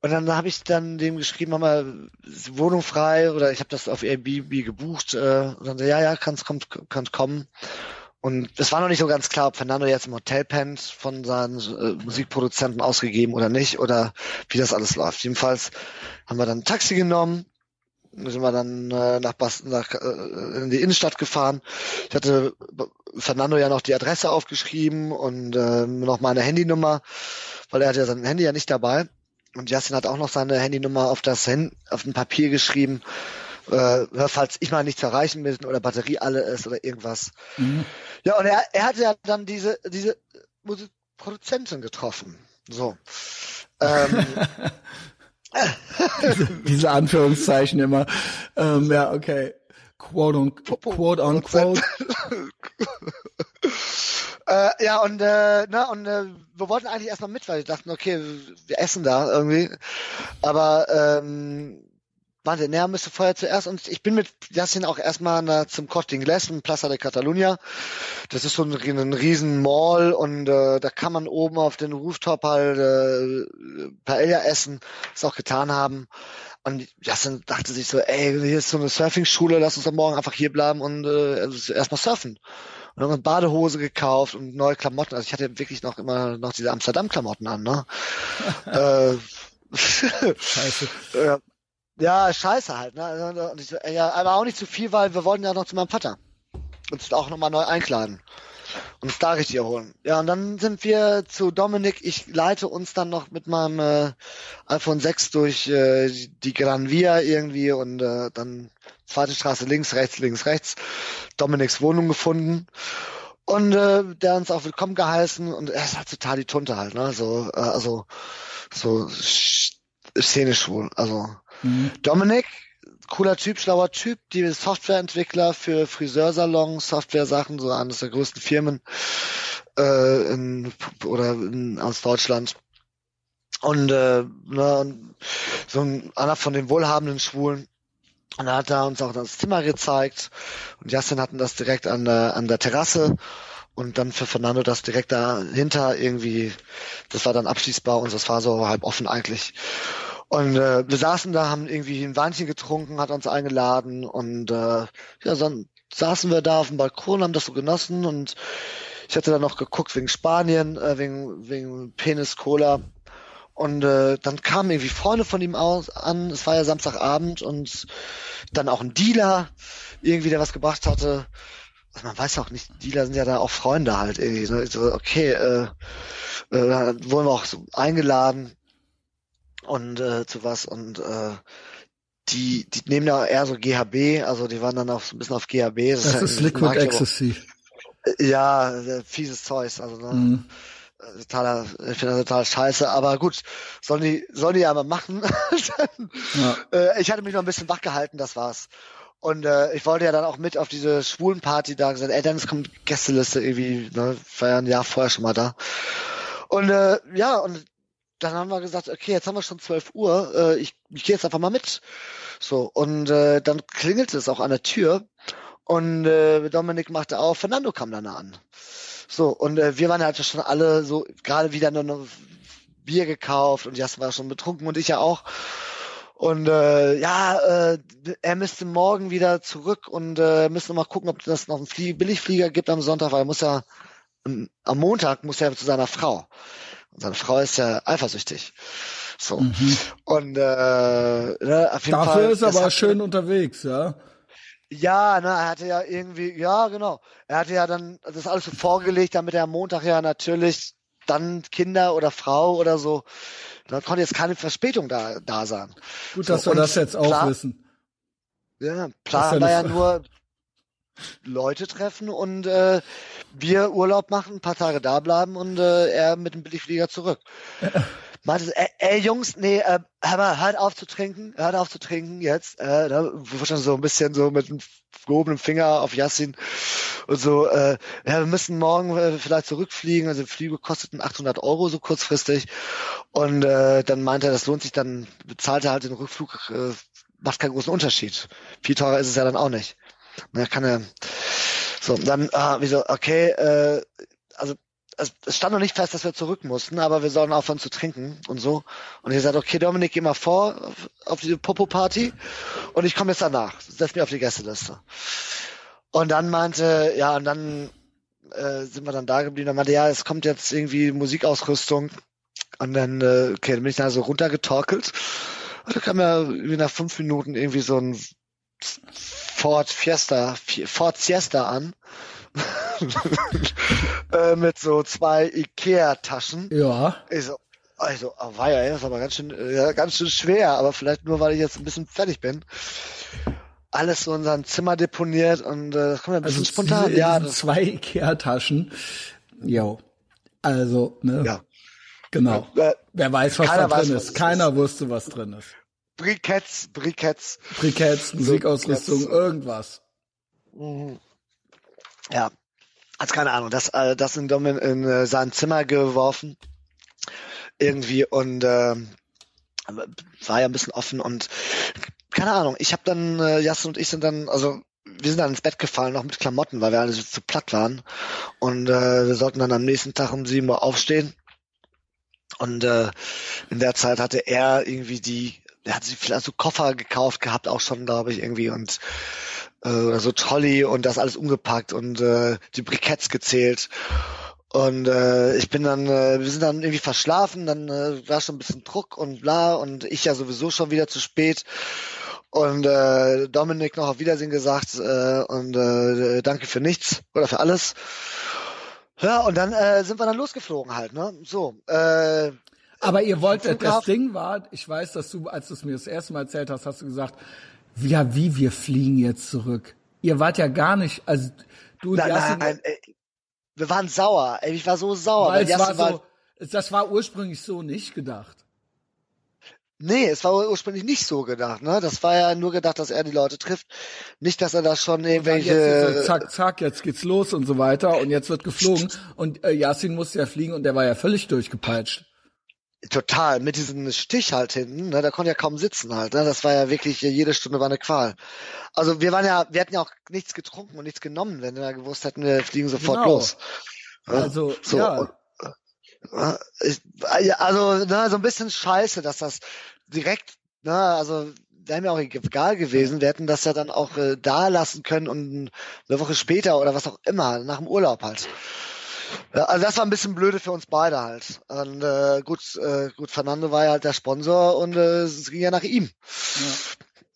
[SPEAKER 2] und dann habe ich dann dem geschrieben, haben wir Wohnung frei oder ich habe das auf Airbnb gebucht. Äh, und dann ja, ja, kannst, kommt, kannst kommen. Und es war noch nicht so ganz klar, ob Fernando jetzt im Hotel pennt, von seinen äh, Musikproduzenten ausgegeben oder nicht, oder wie das alles läuft. Jedenfalls haben wir dann ein Taxi genommen, sind wir dann äh, nach, Bas nach äh, in die Innenstadt gefahren. Ich hatte Fernando ja noch die Adresse aufgeschrieben und äh, noch meine Handynummer, weil er hat ja sein Handy ja nicht dabei. Und Justin hat auch noch seine Handynummer auf das Hand auf ein Papier geschrieben, äh, falls ich mal nicht zu erreichen bin oder Batterie alle ist oder irgendwas.
[SPEAKER 1] Mhm.
[SPEAKER 2] Ja, und er, er hatte ja dann diese, diese Musik Produzentin getroffen. So. Ähm,
[SPEAKER 1] Diese Anführungszeichen immer. Ähm, ja, okay. Quote on quote, on quote.
[SPEAKER 2] äh, ja, und, äh, na, und äh, wir wollten eigentlich erstmal mit, weil wir dachten, okay, wir essen da irgendwie. Aber ähm, warte, näher müsste vorher zuerst und ich bin mit Jassin auch erstmal na, zum Corte Inglés in Plaza de Catalunya. Das ist so ein, ein riesen Mall und äh, da kann man oben auf den Rooftop halt äh, Paella essen, das auch getan haben. Und Jassin dachte sich so, ey, hier ist so eine Surfing-Schule, lass uns am Morgen einfach hier bleiben und äh, also erstmal surfen. und haben eine Badehose gekauft und neue Klamotten. Also ich hatte wirklich noch immer noch diese Amsterdam-Klamotten an, ne? äh,
[SPEAKER 1] Scheiße.
[SPEAKER 2] äh, ja, scheiße halt, ne? Also, und ich, ja, aber auch nicht zu viel, weil wir wollten ja noch zu meinem Vater. Uns auch nochmal neu einkleiden. Und uns da richtig erholen. Ja, und dann sind wir zu Dominik. Ich leite uns dann noch mit meinem äh, iPhone 6 durch äh, die Gran Via irgendwie und äh, dann zweite Straße links, rechts, links, rechts. Dominiks Wohnung gefunden. Und äh, der uns auch willkommen geheißen und er ist halt total die Tunte halt, ne? So, äh, also so szenisch wohl. Also Dominik, cooler Typ, schlauer Typ, die Softwareentwickler für Friseursalons, Software-Sachen, so eines der größten Firmen äh, in, oder in, aus Deutschland. Und, äh, ne, und so ein, einer von den wohlhabenden Schwulen. Und da hat er uns auch das Zimmer gezeigt. Und Justin hatten das direkt an der, an der Terrasse. Und dann für Fernando das direkt dahinter irgendwie, das war dann abschließbar und das war so halb offen eigentlich. Und äh, wir saßen da, haben irgendwie ein Weinchen getrunken, hat uns eingeladen und äh, ja, dann saßen wir da auf dem Balkon, haben das so genossen und ich hatte dann noch geguckt wegen Spanien, äh, wegen, wegen Penis Cola. Und äh, dann kamen irgendwie Freunde von ihm aus an, es war ja Samstagabend und dann auch ein Dealer, irgendwie, der was gebracht hatte. Also man weiß auch nicht, Dealer sind ja da auch Freunde halt irgendwie. Ne? So, okay, äh, äh, wurden wir auch so eingeladen und äh, zu was und äh, die, die nehmen ja eher so GHB, also die waren dann auch so ein bisschen auf GHB.
[SPEAKER 1] Das, das ist Liquid
[SPEAKER 2] ich aber-
[SPEAKER 1] Ecstasy.
[SPEAKER 2] Ja, äh, fieses Zeug, also ne,
[SPEAKER 1] Mhm.
[SPEAKER 2] äh, totaler, ich finde das total scheiße, aber gut, sollen die, sollen die ja mal machen.
[SPEAKER 1] Ja.
[SPEAKER 2] äh, ich hatte mich noch ein bisschen wach gehalten, das war's. Und äh, ich wollte ja dann auch mit auf diese schwulen Party da gesagt, ey Dennis kommt Gästeliste irgendwie, ne, war ja ein Jahr vorher schon mal da. Und äh, ja, und dann haben wir gesagt, okay, jetzt haben wir schon 12 Uhr, äh, ich, ich gehe jetzt einfach mal mit. So, und äh, dann klingelte es auch an der Tür und äh, Dominik machte auf, Fernando kam dann an. So, und äh, wir waren halt schon alle so, gerade wieder nur noch Bier gekauft und Jas war schon betrunken und ich ja auch. Und äh, ja, äh, er müsste morgen wieder zurück und äh, müsste mal gucken, ob das noch einen Flie Billigflieger gibt am Sonntag, weil er muss ja am Montag muss er zu seiner Frau. Und seine Frau ist ja eifersüchtig. So.
[SPEAKER 1] Mhm.
[SPEAKER 2] Und äh, ne, auf jeden
[SPEAKER 1] Dafür
[SPEAKER 2] Fall,
[SPEAKER 1] ist er aber schön unterwegs, ja.
[SPEAKER 2] ja, ne, er hatte ja irgendwie, ja, genau. Er hatte ja dann das alles so vorgelegt, damit er am Montag ja natürlich dann Kinder oder Frau oder so, da konnte jetzt keine Verspätung da, da sein.
[SPEAKER 1] Gut,
[SPEAKER 2] So,
[SPEAKER 1] dass wir das jetzt auch
[SPEAKER 2] klar-
[SPEAKER 1] wissen.
[SPEAKER 2] Ja, Plan war ja nur Leute treffen und äh, wir Urlaub machen, ein paar Tage da bleiben und äh, er mit dem Billigflieger zurück. Meinte, ey, ey Jungs, nee, äh, hör mal, hört auf zu trinken, hört auf zu trinken jetzt. Äh, da wurde schon so ein bisschen so mit dem gehobenen Finger auf Yassin und so, äh, ja, wir müssen morgen äh, vielleicht zurückfliegen, also Flüge kosteten 800 Euro so kurzfristig und äh, dann meinte er, das lohnt sich, dann bezahlt er halt den Rückflug, äh, macht keinen großen Unterschied. Viel teurer ist es ja dann auch nicht. Na, kann er, so, dann, ah, wieso, okay, äh, also es, es stand noch nicht fest, dass wir zurück mussten, aber wir sollen aufhören zu trinken und so. Und er sagt, okay, Dominik, geh mal vor auf, auf diese Popo-Party und ich komme jetzt danach. Setz mich auf die Gästeliste. Und dann meinte, ja, und dann äh, sind wir dann da geblieben. Dann meinte, ja, es kommt jetzt irgendwie Musikausrüstung. Und dann, äh, okay, dann bin ich da so runtergetorkelt. Und dann kam ja irgendwie nach fünf Minuten irgendwie so ein Ford Fiesta, Ford Siesta an. äh, mit so zwei Ikea-Taschen.
[SPEAKER 1] Ja.
[SPEAKER 2] Ich so, also, oh, war ja, das ist aber ganz schön, äh, ja, ganz schön schwer, aber vielleicht nur, weil ich jetzt ein bisschen fertig bin. Alles so in seinem Zimmer deponiert und äh, das kommt ein bisschen
[SPEAKER 1] Also
[SPEAKER 2] spontan.
[SPEAKER 1] diese,
[SPEAKER 2] Ja, das,
[SPEAKER 1] zwei Ikea-Taschen. Jo. Also, ne?
[SPEAKER 2] ja.
[SPEAKER 1] Genau.
[SPEAKER 2] Äh,
[SPEAKER 1] Wer weiß, was da drin
[SPEAKER 2] weiß,
[SPEAKER 1] ist. Keiner wusste, was drin ist.
[SPEAKER 2] Briketts, Briketts.
[SPEAKER 1] Briketts, Musikausrüstung,
[SPEAKER 2] jetzt-
[SPEAKER 1] irgendwas.
[SPEAKER 2] Mhm. Ja, also keine Ahnung, das, äh, das in, Domin in äh, sein Zimmer geworfen irgendwie und aber war ja ein bisschen offen und keine Ahnung, ich habe dann, äh, Jassen und ich sind dann, also wir sind dann ins Bett gefallen, noch mit Klamotten, weil wir alle so zu platt waren und äh, wir sollten dann am nächsten Tag um sieben Uhr aufstehen und äh, in der Zeit hatte er irgendwie die, er hat sich vielleicht so Koffer gekauft gehabt auch schon, glaube ich, irgendwie und äh, oder so Trolley und das alles umgepackt und äh, die Briketts gezählt. Und äh, ich bin dann, äh, wir sind dann irgendwie verschlafen, dann äh, war schon ein bisschen Druck und bla und ich ja sowieso schon wieder zu spät. Und äh, Dominik noch auf Wiedersehen gesagt äh, und äh, danke für nichts oder für alles. Ja, und dann äh, sind wir dann losgeflogen halt, ne? So. Äh,
[SPEAKER 1] Aber ihr wolltet, das Ding war, ich weiß, dass du, als du es mir das erste Mal erzählt hast, hast du gesagt, ja, wie wir fliegen jetzt zurück. Ihr wart ja gar nicht, also du
[SPEAKER 2] nein, nein, nein, ey, wir waren sauer. Ey, ich war so sauer.
[SPEAKER 1] Weil es war so, das war ursprünglich so nicht gedacht.
[SPEAKER 2] Nee, es war ursprünglich nicht so gedacht, ne? Das war ja nur gedacht, dass er die Leute trifft. Nicht, dass er da schon irgendwelche.
[SPEAKER 1] So, zack, zack, jetzt geht's los und so weiter und jetzt wird geflogen. Und äh, Yasin musste ja fliegen und der war ja völlig durchgepeitscht.
[SPEAKER 2] Total, mit diesem Stich halt hinten, ne, da konnte ja kaum sitzen halt, ne, das war ja wirklich, jede Stunde war eine Qual. Also wir waren ja, wir hatten ja auch nichts getrunken und nichts genommen, wenn wir gewusst hätten, wir fliegen sofort genau. los.
[SPEAKER 1] Also, so, ja.
[SPEAKER 2] Also, ne, so ein bisschen scheiße, dass das direkt, ne, also wäre mir auch egal gewesen. Wir hätten das ja dann auch äh, da lassen können und eine Woche später oder was auch immer, nach dem Urlaub halt. Also das war ein bisschen blöde für uns beide halt. Und äh, gut, äh, gut, Fernando war ja halt der Sponsor und äh, es ging ja nach ihm.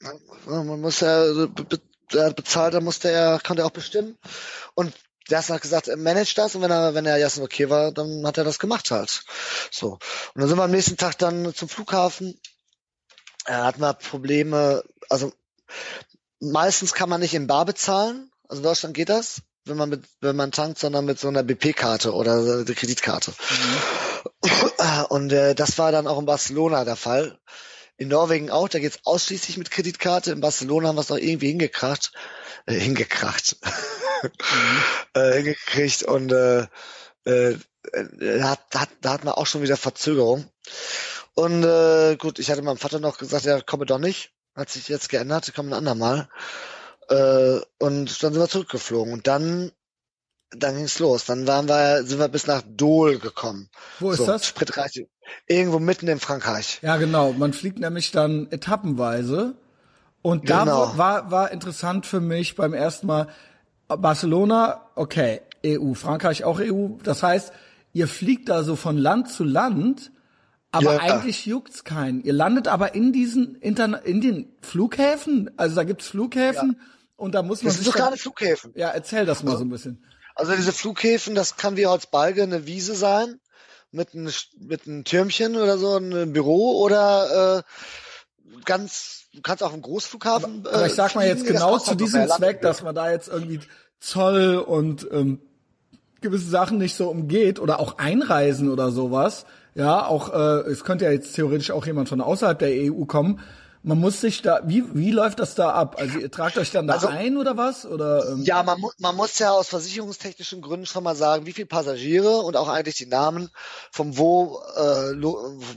[SPEAKER 2] Ja. Man muss ja also, be be bezahlt, da musste er, konnte er auch bestimmen. Und Jassen hat gesagt, er managt das und wenn er, wenn er Jassen okay war, dann hat er das gemacht halt. So. Und dann sind wir am nächsten Tag dann zum Flughafen. Er hat mal Probleme, also meistens kann man nicht in Bar bezahlen. Also in Deutschland geht das wenn man mit, wenn man tankt, sondern mit so einer BP-Karte oder der Kreditkarte. Mhm. Und äh, das war dann auch in Barcelona der Fall. In Norwegen auch, da geht's ausschließlich mit Kreditkarte. In Barcelona haben wir es noch irgendwie hingekracht. Äh, hingekracht. Mhm. äh, hingekriegt und äh, äh, hat, hat, da hat man auch schon wieder Verzögerung. Und äh, gut, ich hatte meinem Vater noch gesagt, ja, komme doch nicht. Hat sich jetzt geändert, komme ein andermal. Äh, und dann sind wir zurückgeflogen. Und dann, dann ging's los. Dann waren wir, sind wir bis nach Dole gekommen.
[SPEAKER 1] Wo ist so, das?
[SPEAKER 2] Spritreich. Irgendwo mitten in Frankreich.
[SPEAKER 1] Ja, genau. Man fliegt nämlich dann etappenweise. Und da genau. war, war interessant für mich beim ersten Mal Barcelona, okay, EU, Frankreich auch EU. Das heißt, ihr fliegt da so von Land zu Land, aber ja. eigentlich juckt's keinen. Ihr landet aber in diesen Interna in den Flughäfen. Also da gibt's Flughäfen. Ja und da muss man.
[SPEAKER 2] Das sind so kleine Flughäfen.
[SPEAKER 1] Ja, erzähl das mal so ein bisschen.
[SPEAKER 2] Also diese Flughäfen, das kann wie Holzbalge eine Wiese sein, mit einem mit einem Türmchen oder so, ein Büro oder äh, ganz, du kannst auch einen Großflughafen.
[SPEAKER 1] Aber, äh, aber ich sag mal jetzt genau zu diesem Zweck, dass man da jetzt irgendwie Zoll und ähm, gewisse Sachen nicht so umgeht oder auch Einreisen oder sowas. Ja, auch äh, es könnte ja jetzt theoretisch auch jemand von außerhalb der EU kommen man muss sich da, wie, wie läuft das da ab? Also ihr tragt euch dann da also, ein oder was? Oder,
[SPEAKER 2] ähm? Ja, man, mu man muss ja aus versicherungstechnischen Gründen schon mal sagen, wie viele Passagiere und auch eigentlich die Namen vom wo, äh,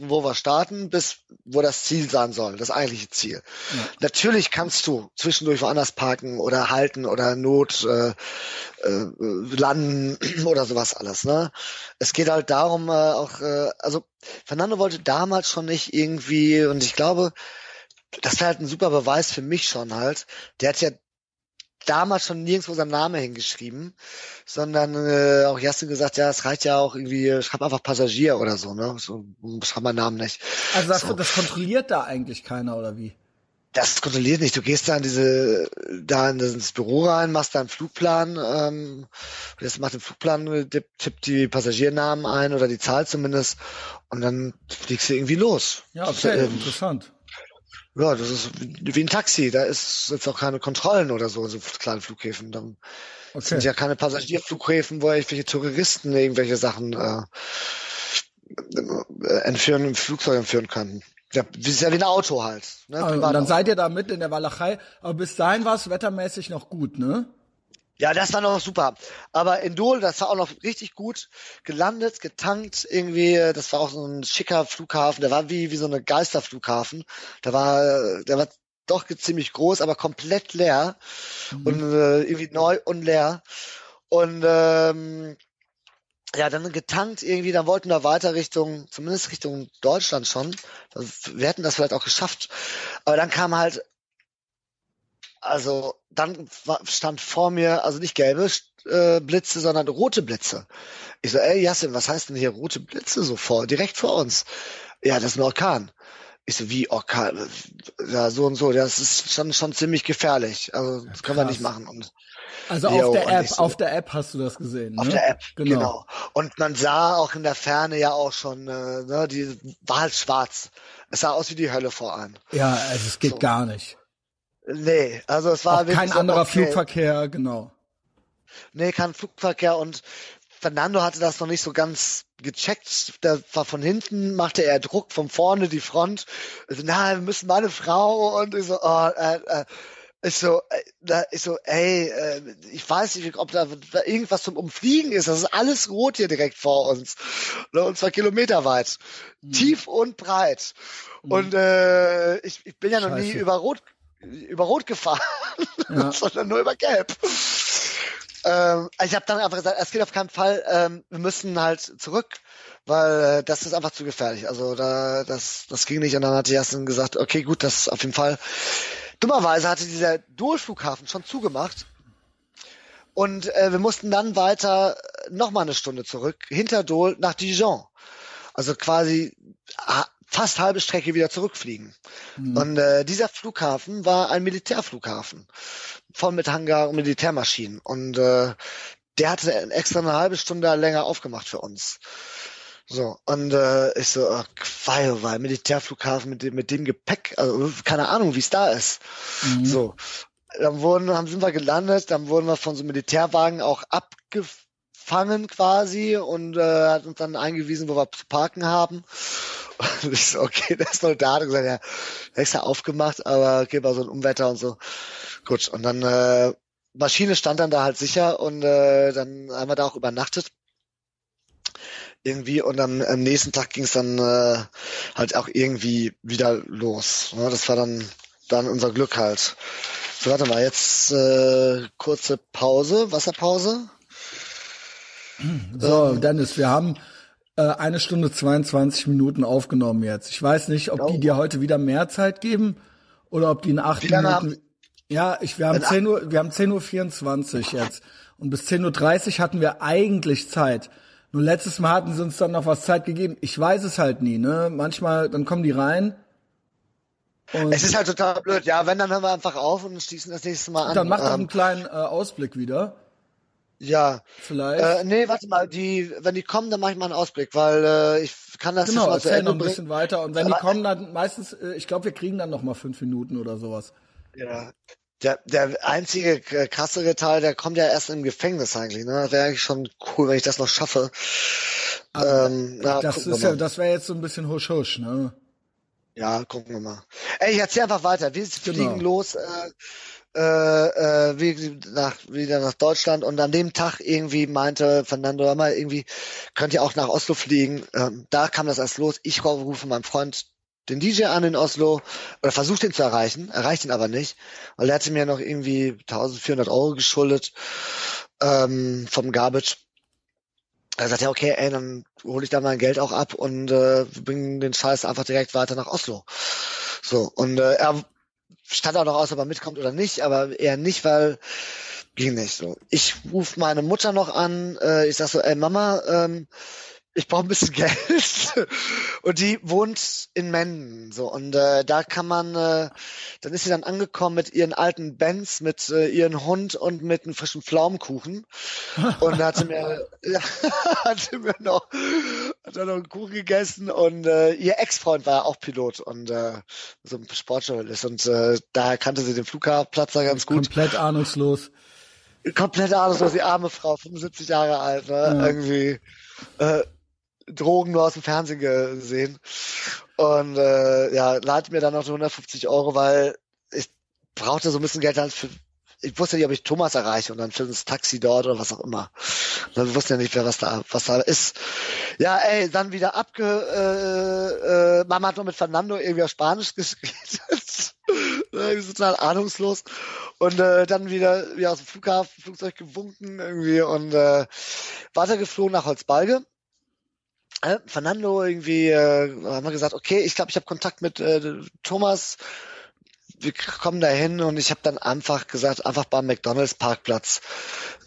[SPEAKER 2] wo wir starten bis wo das Ziel sein soll, das eigentliche Ziel. Ja. Natürlich kannst du zwischendurch woanders parken oder halten oder Not äh, äh, landen oder sowas alles. Ne? Es geht halt darum, äh, auch, äh, also Fernando wollte damals schon nicht irgendwie, und ich glaube, das ist halt ein super Beweis für mich schon halt. Der hat ja damals schon nirgendwo seinen Namen hingeschrieben, sondern äh, auch Jasmin gesagt, ja, es reicht ja auch irgendwie, schreib einfach Passagier oder so, ne? So, schreib meinen Namen nicht.
[SPEAKER 1] Also das, so. das kontrolliert da eigentlich keiner, oder wie?
[SPEAKER 2] Das kontrolliert nicht. Du gehst da in diese, da in das Büro rein, machst da einen Flugplan, ähm, jetzt macht den Flugplan, tippt die Passagiernamen ein oder die Zahl zumindest und dann fliegst du irgendwie los.
[SPEAKER 1] Ja, okay, ähm, interessant.
[SPEAKER 2] Ja, das ist wie ein Taxi. Da ist jetzt auch keine Kontrollen oder so, so kleine Flughäfen. Dann okay. sind ja keine Passagierflughäfen, wo irgendwelche Touristen irgendwelche Sachen äh, entführen, im Flugzeug entführen können. Ja, das ist ja wie ein Auto halt.
[SPEAKER 1] Ne? Also, dann seid ihr da mitten in der Walachei. Aber bis dahin war es wettermäßig noch gut, ne?
[SPEAKER 2] Ja, das war noch super. Aber in Dole, das war auch noch richtig gut gelandet, getankt irgendwie. Das war auch so ein schicker Flughafen. Der war wie, wie so eine Geisterflughafen. Der war, der war doch ziemlich groß, aber komplett leer. Mhm. Und äh, irgendwie neu und leer. Und ähm, ja, dann getankt irgendwie, dann wollten wir weiter Richtung, zumindest Richtung Deutschland schon. Wir hätten das vielleicht auch geschafft. Aber dann kam halt also dann stand vor mir, also nicht gelbe äh, Blitze, sondern rote Blitze. Ich so, ey Yassin, was heißt denn hier rote Blitze so vor, direkt vor uns? Ja, das ist ein Orkan. Ich so, wie Orkan? Ja, so und so. Das ist schon, schon ziemlich gefährlich. Also, das können wir nicht machen. Und,
[SPEAKER 1] also auf jo, der App, so, auf der App hast du das gesehen.
[SPEAKER 2] Auf
[SPEAKER 1] ne?
[SPEAKER 2] der App, genau. genau. Und man sah auch in der Ferne ja auch schon, äh, ne, die war halt schwarz. Es sah aus wie die Hölle vor allem.
[SPEAKER 1] Ja, also es geht so. gar nicht.
[SPEAKER 2] Nee, also es war
[SPEAKER 1] auch kein anderer okay. Flugverkehr, genau.
[SPEAKER 2] Nee, kein Flugverkehr und Fernando hatte das noch nicht so ganz gecheckt. Der war von hinten, machte er Druck von vorne die Front. Also, na, wir müssen meine Frau und ich so, oh, äh, äh, ich so, äh, ich so, ey, äh, ich weiß nicht, ob da, da irgendwas zum Umfliegen ist. Das ist alles rot hier direkt vor uns. Ne, und zwar kilometerweit. Mhm. Tief und breit. Mhm. Und äh, ich, ich bin ja noch Scheiße. nie über Rot über Rot gefahren, ja. sondern nur über Gelb. Ähm, ich habe dann einfach gesagt, es geht auf keinen Fall, ähm, wir müssen halt zurück, weil äh, das ist einfach zu gefährlich. Also da, das, das ging nicht. Und dann hat die Jasmin gesagt, okay, gut, das auf jeden Fall. Dummerweise hatte dieser Durchflughafen schon zugemacht. Und äh, wir mussten dann weiter nochmal eine Stunde zurück, hinter Dole nach Dijon. Also quasi fast halbe Strecke wieder zurückfliegen. Mhm. Und äh, dieser Flughafen war ein Militärflughafen, voll mit Hangar und Militärmaschinen. Und äh, der hatte extra eine halbe Stunde länger aufgemacht für uns. So, und äh, ich so, oh, Quail, weil Militärflughafen mit dem, mit dem Gepäck, also keine Ahnung, wie es da ist. Mhm. So, dann wurden, haben sind wir gelandet, dann wurden wir von so Militärwagen auch abgefangen quasi und äh, hat uns dann eingewiesen, wo wir zu parken haben. Und ich so, okay, der ist noch da. Und gesagt, ja, extra aufgemacht, aber okay, war so ein Umwetter und so. Gut, und dann äh, Maschine stand dann da halt sicher und äh, dann haben wir da auch übernachtet. Irgendwie und dann am nächsten Tag ging es dann äh, halt auch irgendwie wieder los. Ne? Das war dann dann unser Glück halt. So, warte mal, jetzt äh, kurze Pause, Wasserpause.
[SPEAKER 1] So, ähm, Dennis, wir haben äh, eine Stunde 22 Minuten aufgenommen jetzt. Ich weiß nicht, ob oh. die dir heute wieder mehr Zeit geben oder ob die in acht Minuten. Haben? Ja, ich, wir haben 10 Uhr, wir haben 10 Uhr 24 jetzt. Und bis 10.30 Uhr hatten wir eigentlich Zeit. Nur letztes Mal hatten sie uns dann noch was Zeit gegeben. Ich weiß es halt nie, ne? Manchmal, dann kommen die rein.
[SPEAKER 2] es ist halt total blöd. Ja, wenn, dann hören wir einfach auf und schließen das nächste Mal an.
[SPEAKER 1] Dann mach doch ähm, einen kleinen äh, Ausblick wieder.
[SPEAKER 2] Ja.
[SPEAKER 1] Vielleicht.
[SPEAKER 2] Äh, nee, warte mal, die, wenn die kommen, dann mache ich mal einen Ausblick, weil äh, ich kann das
[SPEAKER 1] genau, jetzt mal erzähl noch ein bisschen weiter. Und wenn Aber, die kommen, dann meistens, äh, ich glaube, wir kriegen dann noch mal fünf Minuten oder sowas.
[SPEAKER 2] Ja. Der, der einzige krassere Teil, der kommt ja erst im Gefängnis eigentlich. Ne? Das wäre eigentlich schon cool, wenn ich das noch schaffe.
[SPEAKER 1] Ähm, na, das ist ja, das wäre jetzt so ein bisschen husch husch, ne?
[SPEAKER 2] Ja, gucken wir mal. Ey, ich erzähl einfach weiter. Wir genau. fliegen los. Äh, äh, äh, wie, nach, wieder nach Deutschland und an dem Tag irgendwie meinte Fernando mal, irgendwie könnt ihr auch nach Oslo fliegen. Ähm, da kam das erst los. Ich rufe meinen Freund den DJ an in Oslo oder versucht ihn zu erreichen, erreicht ihn aber nicht, weil er hatte mir noch irgendwie 1400 Euro geschuldet ähm, vom Garbage. Er sagt ja, okay, ey, dann hole ich da mein Geld auch ab und äh, bringen den Scheiß einfach direkt weiter nach Oslo. So, und äh, er stand auch noch aus, ob er mitkommt oder nicht, aber eher nicht, weil ging nicht so. Ich rufe meine Mutter noch an, äh, ich sag so, ey Mama, ähm, ich brauche ein bisschen Geld. und die wohnt in Menden. So. Und äh, da kann man, äh, dann ist sie dann angekommen mit ihren alten Benz, mit äh, ihren Hund und mit einem frischen Pflaumenkuchen. und hatte mir, ja, hatte mir noch, hat er noch einen Kuchen gegessen und äh, ihr Ex-Freund war auch Pilot und äh, so ein Sportjournalist. Und äh, daher kannte sie den Flugplatz da ganz gut.
[SPEAKER 1] Komplett ahnungslos.
[SPEAKER 2] Komplett ahnungslos, die arme Frau, 75 Jahre alt, ne? Ja. irgendwie. Äh, Drogen nur aus dem Fernsehen gesehen. Und äh, ja, lade mir dann noch 150 Euro, weil ich brauchte so ein bisschen Geld halt für. Ich wusste nicht, ob ich Thomas erreiche und dann für das Taxi dort oder was auch immer. Dann wusste ja nicht mehr, was da, was da ist. Ja, ey, dann wieder abge. Äh, äh, Mama hat nur mit Fernando irgendwie auf Spanisch geredet. irgendwie total ahnungslos. Und äh, dann wieder, wieder aus dem Flughafen, Flugzeug gewunken irgendwie und äh, weitergeflogen nach Holzbalge äh, Fernando irgendwie äh, haben wir gesagt, okay, ich glaube, ich habe Kontakt mit äh, Thomas. Wir kommen da hin und ich habe dann einfach gesagt, einfach beim McDonalds Parkplatz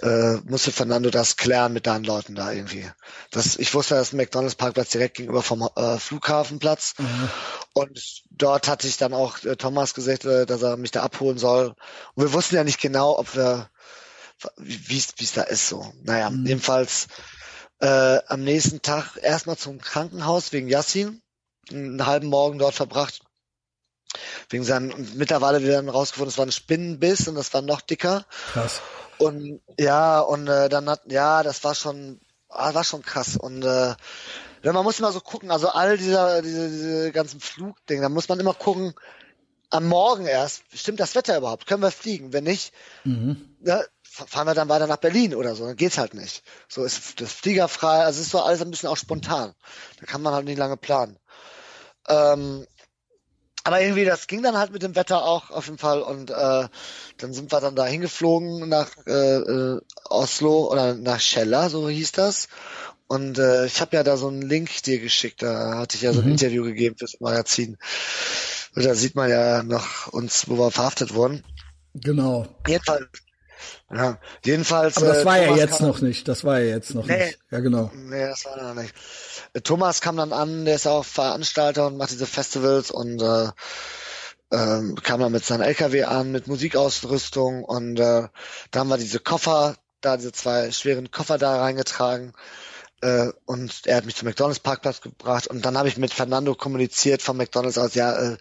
[SPEAKER 2] äh, musste Fernando das klären mit deinen Leuten da irgendwie. Das, ich wusste, dass McDonalds Parkplatz direkt gegenüber vom äh, Flughafenplatz mhm. und dort hatte ich dann auch äh, Thomas gesagt, äh, dass er mich da abholen soll. Und wir wussten ja nicht genau, ob wir wie es da ist so. Naja, mhm. jedenfalls äh, am nächsten Tag erstmal zum Krankenhaus wegen Yassin, einen halben Morgen dort verbracht Wegen seinen, und mittlerweile wieder rausgefunden, es war ein Spinnenbiss und das war noch dicker.
[SPEAKER 1] Krass.
[SPEAKER 2] Und ja, und äh, dann hat, ja, das war schon, ah, war schon krass. Und äh, man muss immer so gucken, also all dieser, diese, diese ganzen Flugdinge, da muss man immer gucken, am Morgen erst, stimmt das Wetter überhaupt? Können wir fliegen? Wenn nicht, mhm. ja, fahren wir dann weiter nach Berlin oder so, dann geht's halt nicht. So ist das Flieger frei, also ist so alles ein bisschen auch spontan. Da kann man halt nicht lange planen. Ähm, aber irgendwie, das ging dann halt mit dem Wetter auch auf jeden Fall und äh, dann sind wir dann da hingeflogen nach äh, äh, Oslo oder nach Scheller, so hieß das. Und äh, ich habe ja da so einen Link dir geschickt, da hatte ich ja so ein mhm. Interview gegeben fürs Magazin. Und da sieht man ja noch uns, wo wir verhaftet wurden.
[SPEAKER 1] Genau.
[SPEAKER 2] Jedenfalls, ja, jedenfalls.
[SPEAKER 1] Aber das äh, war äh, ja jetzt noch nicht. Das war ja jetzt noch nee, nicht. Ja, genau.
[SPEAKER 2] Nee, das war noch nicht. Thomas kam dann an, der ist auch Veranstalter und macht diese Festivals und äh, ähm, kam dann mit seinem LKW an, mit Musikausrüstung und äh, da haben wir diese Koffer, da diese zwei schweren Koffer da reingetragen äh, und er hat mich zum McDonalds Parkplatz gebracht und dann habe ich mit Fernando kommuniziert vom McDonalds aus, ja, äh,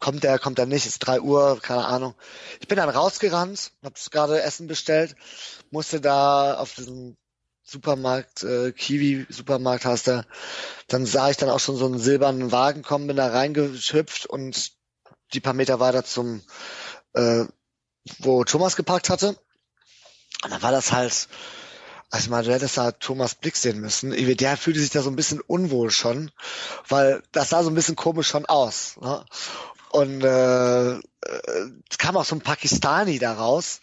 [SPEAKER 2] kommt er, kommt er nicht, ist drei Uhr, keine Ahnung. Ich bin dann rausgerannt, hab's gerade Essen bestellt, musste da auf diesem Supermarkt, äh, Kiwi Supermarkt hast du, dann sah ich dann auch schon so einen silbernen Wagen kommen, bin da reingehüpft und die paar Meter weiter zum, äh, wo Thomas geparkt hatte. Und dann war das halt, also mal, du hättest da Thomas Blick sehen müssen. Der fühlte sich da so ein bisschen unwohl schon, weil das sah so ein bisschen komisch schon aus. Ne? Und äh, äh, kam auch so ein Pakistani da raus.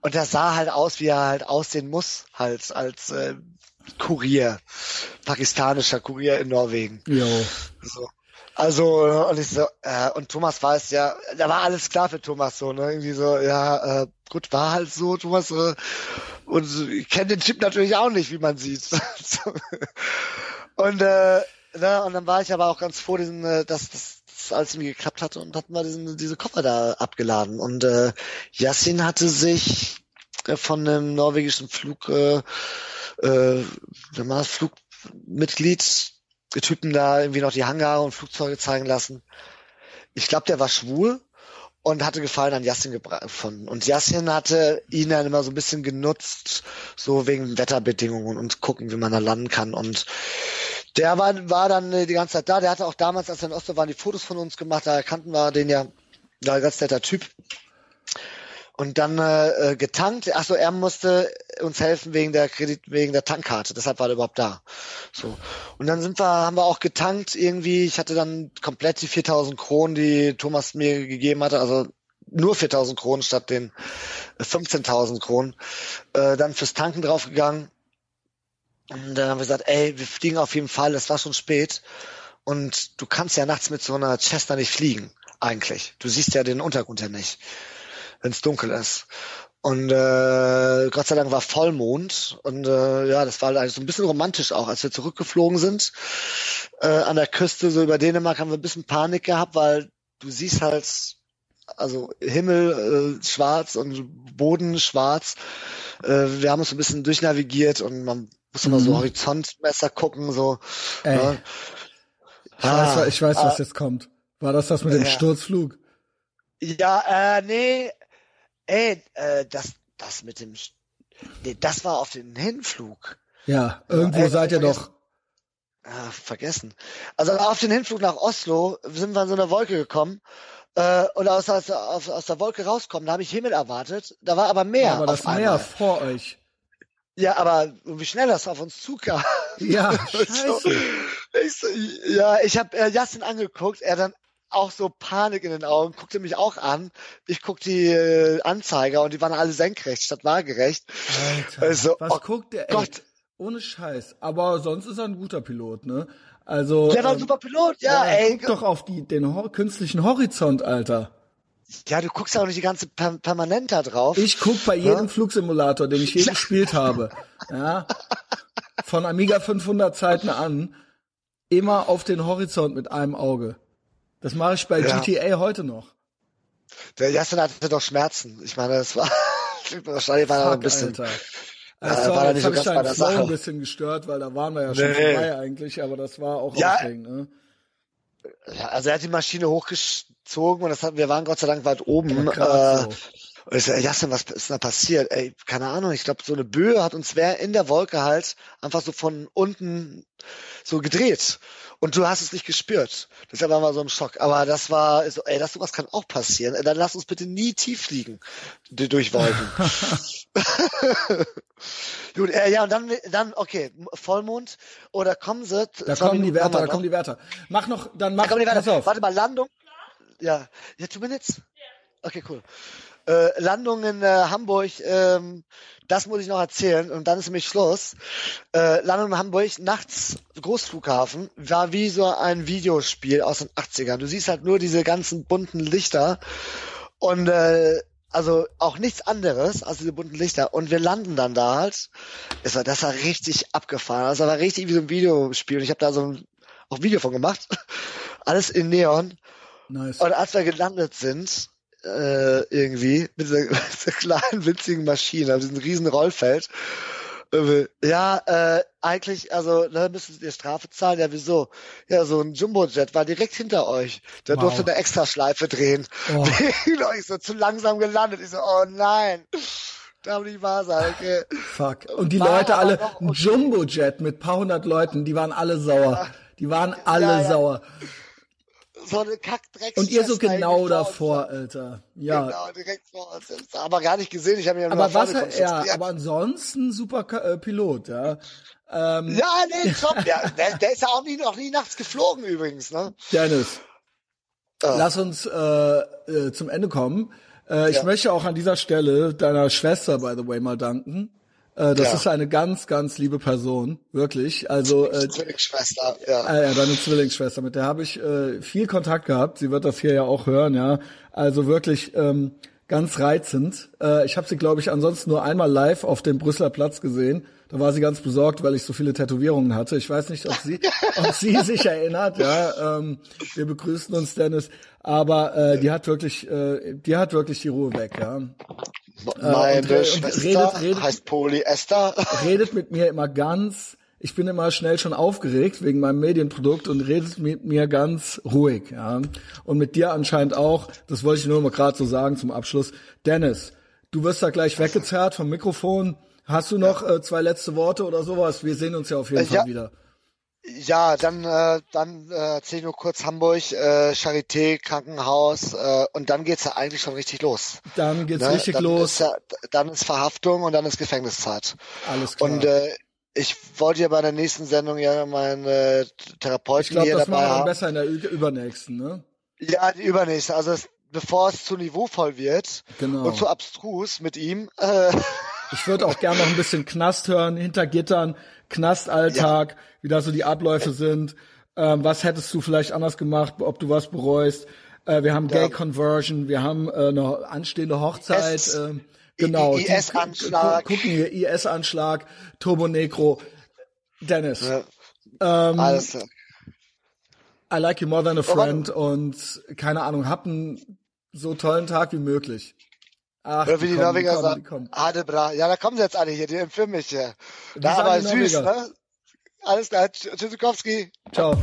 [SPEAKER 2] Und der sah halt aus, wie er halt aussehen muss, halt als äh, Kurier, pakistanischer Kurier in Norwegen.
[SPEAKER 1] Jo.
[SPEAKER 2] So. Also, und ich so, äh, und Thomas weiß ja, da war alles klar für Thomas so, ne? Irgendwie so, ja, äh, gut, war halt so, Thomas, äh, und ich kenne den Typ natürlich auch nicht, wie man sieht. und, äh, ne, und dann war ich aber auch ganz froh, diesen, äh, dass, dass alles irgendwie geklappt hatte und hatten wir diesen, diese Koffer da abgeladen. Und äh, Yassin hatte sich äh, von einem norwegischen Flug, äh, äh, Flugmitglied, Typen da irgendwie noch die Hangare und Flugzeuge zeigen lassen. Ich glaube, der war schwul und hatte Gefallen an Yassin gefunden. Und Yassin hatte ihn dann immer so ein bisschen genutzt, so wegen Wetterbedingungen und gucken, wie man da landen kann. Und der war, war dann äh, die ganze Zeit da. Der hatte auch damals, als er in Oslo war, die Fotos von uns gemacht. Da erkannten wir den ja. War ein ganz netter Typ. Und dann äh, getankt. Achso, er musste uns helfen wegen der Kredit, wegen der Tankkarte. Deshalb war er überhaupt da. So. Und dann sind wir, haben wir auch getankt irgendwie. Ich hatte dann komplett die 4000 Kronen, die Thomas mir gegeben hatte. Also nur 4000 Kronen statt den 15.000 Kronen. Äh, dann fürs Tanken draufgegangen. Und dann haben wir gesagt, ey, wir fliegen auf jeden Fall, es war schon spät. Und du kannst ja nachts mit so einer Cessna nicht fliegen, eigentlich. Du siehst ja den Untergrund ja nicht, wenn es dunkel ist. Und äh, Gott sei Dank war Vollmond und äh, ja, das war also so ein bisschen romantisch auch, als wir zurückgeflogen sind äh, an der Küste so über Dänemark haben wir ein bisschen Panik gehabt, weil du siehst halt also Himmel äh, schwarz und Boden schwarz. Äh, wir haben uns ein bisschen durchnavigiert und man muss immer mhm. so Horizontmesser gucken, so.
[SPEAKER 1] Ey. Ne? Ich, ah, weiß, ich weiß, was ah, jetzt kommt. War das das mit dem ja. Sturzflug?
[SPEAKER 2] Ja, äh, nee, ey, äh, das, das mit dem, nee, das war auf den Hinflug.
[SPEAKER 1] Ja, irgendwo ja, seid ihr doch.
[SPEAKER 2] Ah, vergessen. Also auf den Hinflug nach Oslo sind wir in so eine Wolke gekommen äh, und aus, aus, aus, aus der Wolke rauskommen, da habe ich Himmel erwartet, da war aber Meer. Ja,
[SPEAKER 1] aber das Meer vor euch.
[SPEAKER 2] Ja, aber wie schnell das auf uns zukam.
[SPEAKER 1] Ja, scheiße.
[SPEAKER 2] ich so, ja, ich habe äh, Justin angeguckt, er dann auch so Panik in den Augen, guckte mich auch an. Ich guck die äh, Anzeiger und die waren alle senkrecht statt waagerecht.
[SPEAKER 1] Alter, also, was oh guckt der? Gott. Ey, ohne Scheiß. Aber sonst ist er ein guter Pilot, ne? Also.
[SPEAKER 2] Der war ein ähm, super Pilot, ja, ja
[SPEAKER 1] ey. Guck doch auf die, den ho künstlichen Horizont, Alter.
[SPEAKER 2] Ja, du guckst ja auch nicht die ganze per permanent da drauf.
[SPEAKER 1] Ich guck bei jedem ja? Flugsimulator, den ich je gespielt habe, ja, von Amiga 500 Zeiten an, immer auf den Horizont mit einem Auge. Das mache ich bei ja. GTA heute noch.
[SPEAKER 2] Der Jassen hatte doch Schmerzen. Ich meine, das war wahrscheinlich war er ein bisschen.
[SPEAKER 1] Alter. Das äh, war, war nicht so ganz bei der Sache. ein bisschen gestört, weil da waren wir ja schon nee. vorbei eigentlich, aber das war auch ja, aufregend. Ne?
[SPEAKER 2] Ja, also er hat die Maschine hochgezogen und das hatten, wir waren Gott sei Dank weit oben. Äh. Und ich so, ey, Jassen, was ist da passiert? Ey, keine Ahnung, ich glaube, so eine Böe hat uns wer in der Wolke halt einfach so von unten so gedreht. Und du hast es nicht gespürt. Deshalb waren wir so im Schock. Aber das war so, ey, das sowas kann auch passieren. Dann lass uns bitte nie tief fliegen durch Wolken. Gut, äh, ja, und dann, dann, okay, Vollmond oder kommen sie?
[SPEAKER 1] Da kommen die Wärter, da kommen die Wärter. Mach noch, dann mach, da kommen die Wärter.
[SPEAKER 2] pass auf. Warte mal, Landung. Ja, ja, two minutes? Okay, cool. Äh, Landung in äh, Hamburg, ähm, das muss ich noch erzählen und dann ist nämlich Schluss. Äh, Landung in Hamburg, nachts Großflughafen, war wie so ein Videospiel aus den 80ern. Du siehst halt nur diese ganzen bunten Lichter und äh, also auch nichts anderes als diese bunten Lichter. Und wir landen dann da halt. Es war, das war richtig abgefahren. Das war richtig wie so ein Videospiel. Und ich habe da so ein auch Video von gemacht. Alles in Neon. Nice. Und als wir gelandet sind, äh, irgendwie mit dieser, dieser kleinen winzigen Maschine, also diesem riesen Rollfeld. Ja, äh, eigentlich, also, ne, müssen ihr Strafe zahlen. Ja, wieso? Ja, so ein Jumbojet war direkt hinter euch. Der wow. durfte eine Extraschleife drehen. Oh. ich so zu langsam gelandet. Ich so, oh nein. Darf nicht wahr sein, okay.
[SPEAKER 1] Fuck. Und die war Leute alle, ein Jumbojet mit paar hundert Leuten, die waren alle sauer. Die waren alle ja, ja. sauer
[SPEAKER 2] so eine Kackdrecks.
[SPEAKER 1] Und ihr so genau davor, Alter. Ja. Genau, direkt
[SPEAKER 2] vor uns. Aber gar nicht gesehen. Ich habe mir
[SPEAKER 1] Aber was, ja, aber ansonsten super äh, Pilot, ja.
[SPEAKER 2] Ähm, ja, nee, top. ja, der, der ist ja auch nie, noch nie nachts geflogen übrigens, ne?
[SPEAKER 1] Dennis, ah. lass uns äh, äh, zum Ende kommen. Äh, ich ja. möchte auch an dieser Stelle deiner Schwester, by the way, mal danken. Äh, das ja. ist eine ganz, ganz liebe Person, wirklich. Also äh,
[SPEAKER 2] Zwillingsschwester, ja.
[SPEAKER 1] Äh, ja, deine Zwillingsschwester. Mit der habe ich äh, viel Kontakt gehabt. Sie wird das hier ja auch hören, ja. Also wirklich ähm, ganz reizend. Äh, ich habe sie, glaube ich, ansonsten nur einmal live auf dem Brüsseler Platz gesehen. Da war sie ganz besorgt, weil ich so viele Tätowierungen hatte. Ich weiß nicht, ob sie, ob sie sich erinnert. Ja, ähm, wir begrüßen uns, Dennis. Aber äh, die hat wirklich, äh, die hat wirklich die Ruhe weg. Ja.
[SPEAKER 2] Meine äh, Schwester redet, redet, heißt Polyester.
[SPEAKER 1] Redet mit mir immer ganz, ich bin immer schnell schon aufgeregt wegen meinem Medienprodukt und redet mit mir ganz ruhig. Ja. Und mit dir anscheinend auch, das wollte ich nur mal gerade so sagen zum Abschluss. Dennis, du wirst da gleich weggezerrt vom Mikrofon. Hast du noch äh, zwei letzte Worte oder sowas? Wir sehen uns ja auf jeden äh, Fall ja. wieder.
[SPEAKER 2] Ja, dann, äh, dann äh, erzähle ich nur kurz Hamburg, äh, Charité, Krankenhaus äh, und dann geht's ja eigentlich schon richtig los.
[SPEAKER 1] Dann geht's ne? richtig dann los.
[SPEAKER 2] Ist ja, dann ist Verhaftung und dann ist Gefängniszeit.
[SPEAKER 1] Alles klar.
[SPEAKER 2] Und äh, ich wollte ja bei der nächsten Sendung ja meinen äh, Therapeuten ich
[SPEAKER 1] glaub, hier dabei das machen wir besser in der übernächsten, ne?
[SPEAKER 2] Ja, die übernächste. Also es, bevor es zu niveauvoll wird genau. und zu abstrus mit ihm. Äh,
[SPEAKER 1] ich würde auch gerne noch ein bisschen Knast hören, hinter Gittern, Knastalltag, ja. wie da so die Abläufe sind. Ähm, was hättest du vielleicht anders gemacht, ob du was bereust? Äh, wir haben Gay Conversion, wir haben äh, eine anstehende Hochzeit. IS, äh, genau.
[SPEAKER 2] IS-Anschlag.
[SPEAKER 1] Gucken wir, IS-Anschlag, Turbo Negro. Dennis. Ja. Ähm,
[SPEAKER 2] Alles klar.
[SPEAKER 1] I like you more than a friend oh, und keine Ahnung, hab einen so tollen Tag wie möglich.
[SPEAKER 2] Ach, Oder wie die, die Norweger sagen, Adebra. Ja, da kommen sie jetzt alle hier, die empfehlen mich hier. Da aber süß, ne? Alles klar, Tschüssikowski.
[SPEAKER 1] Ciao.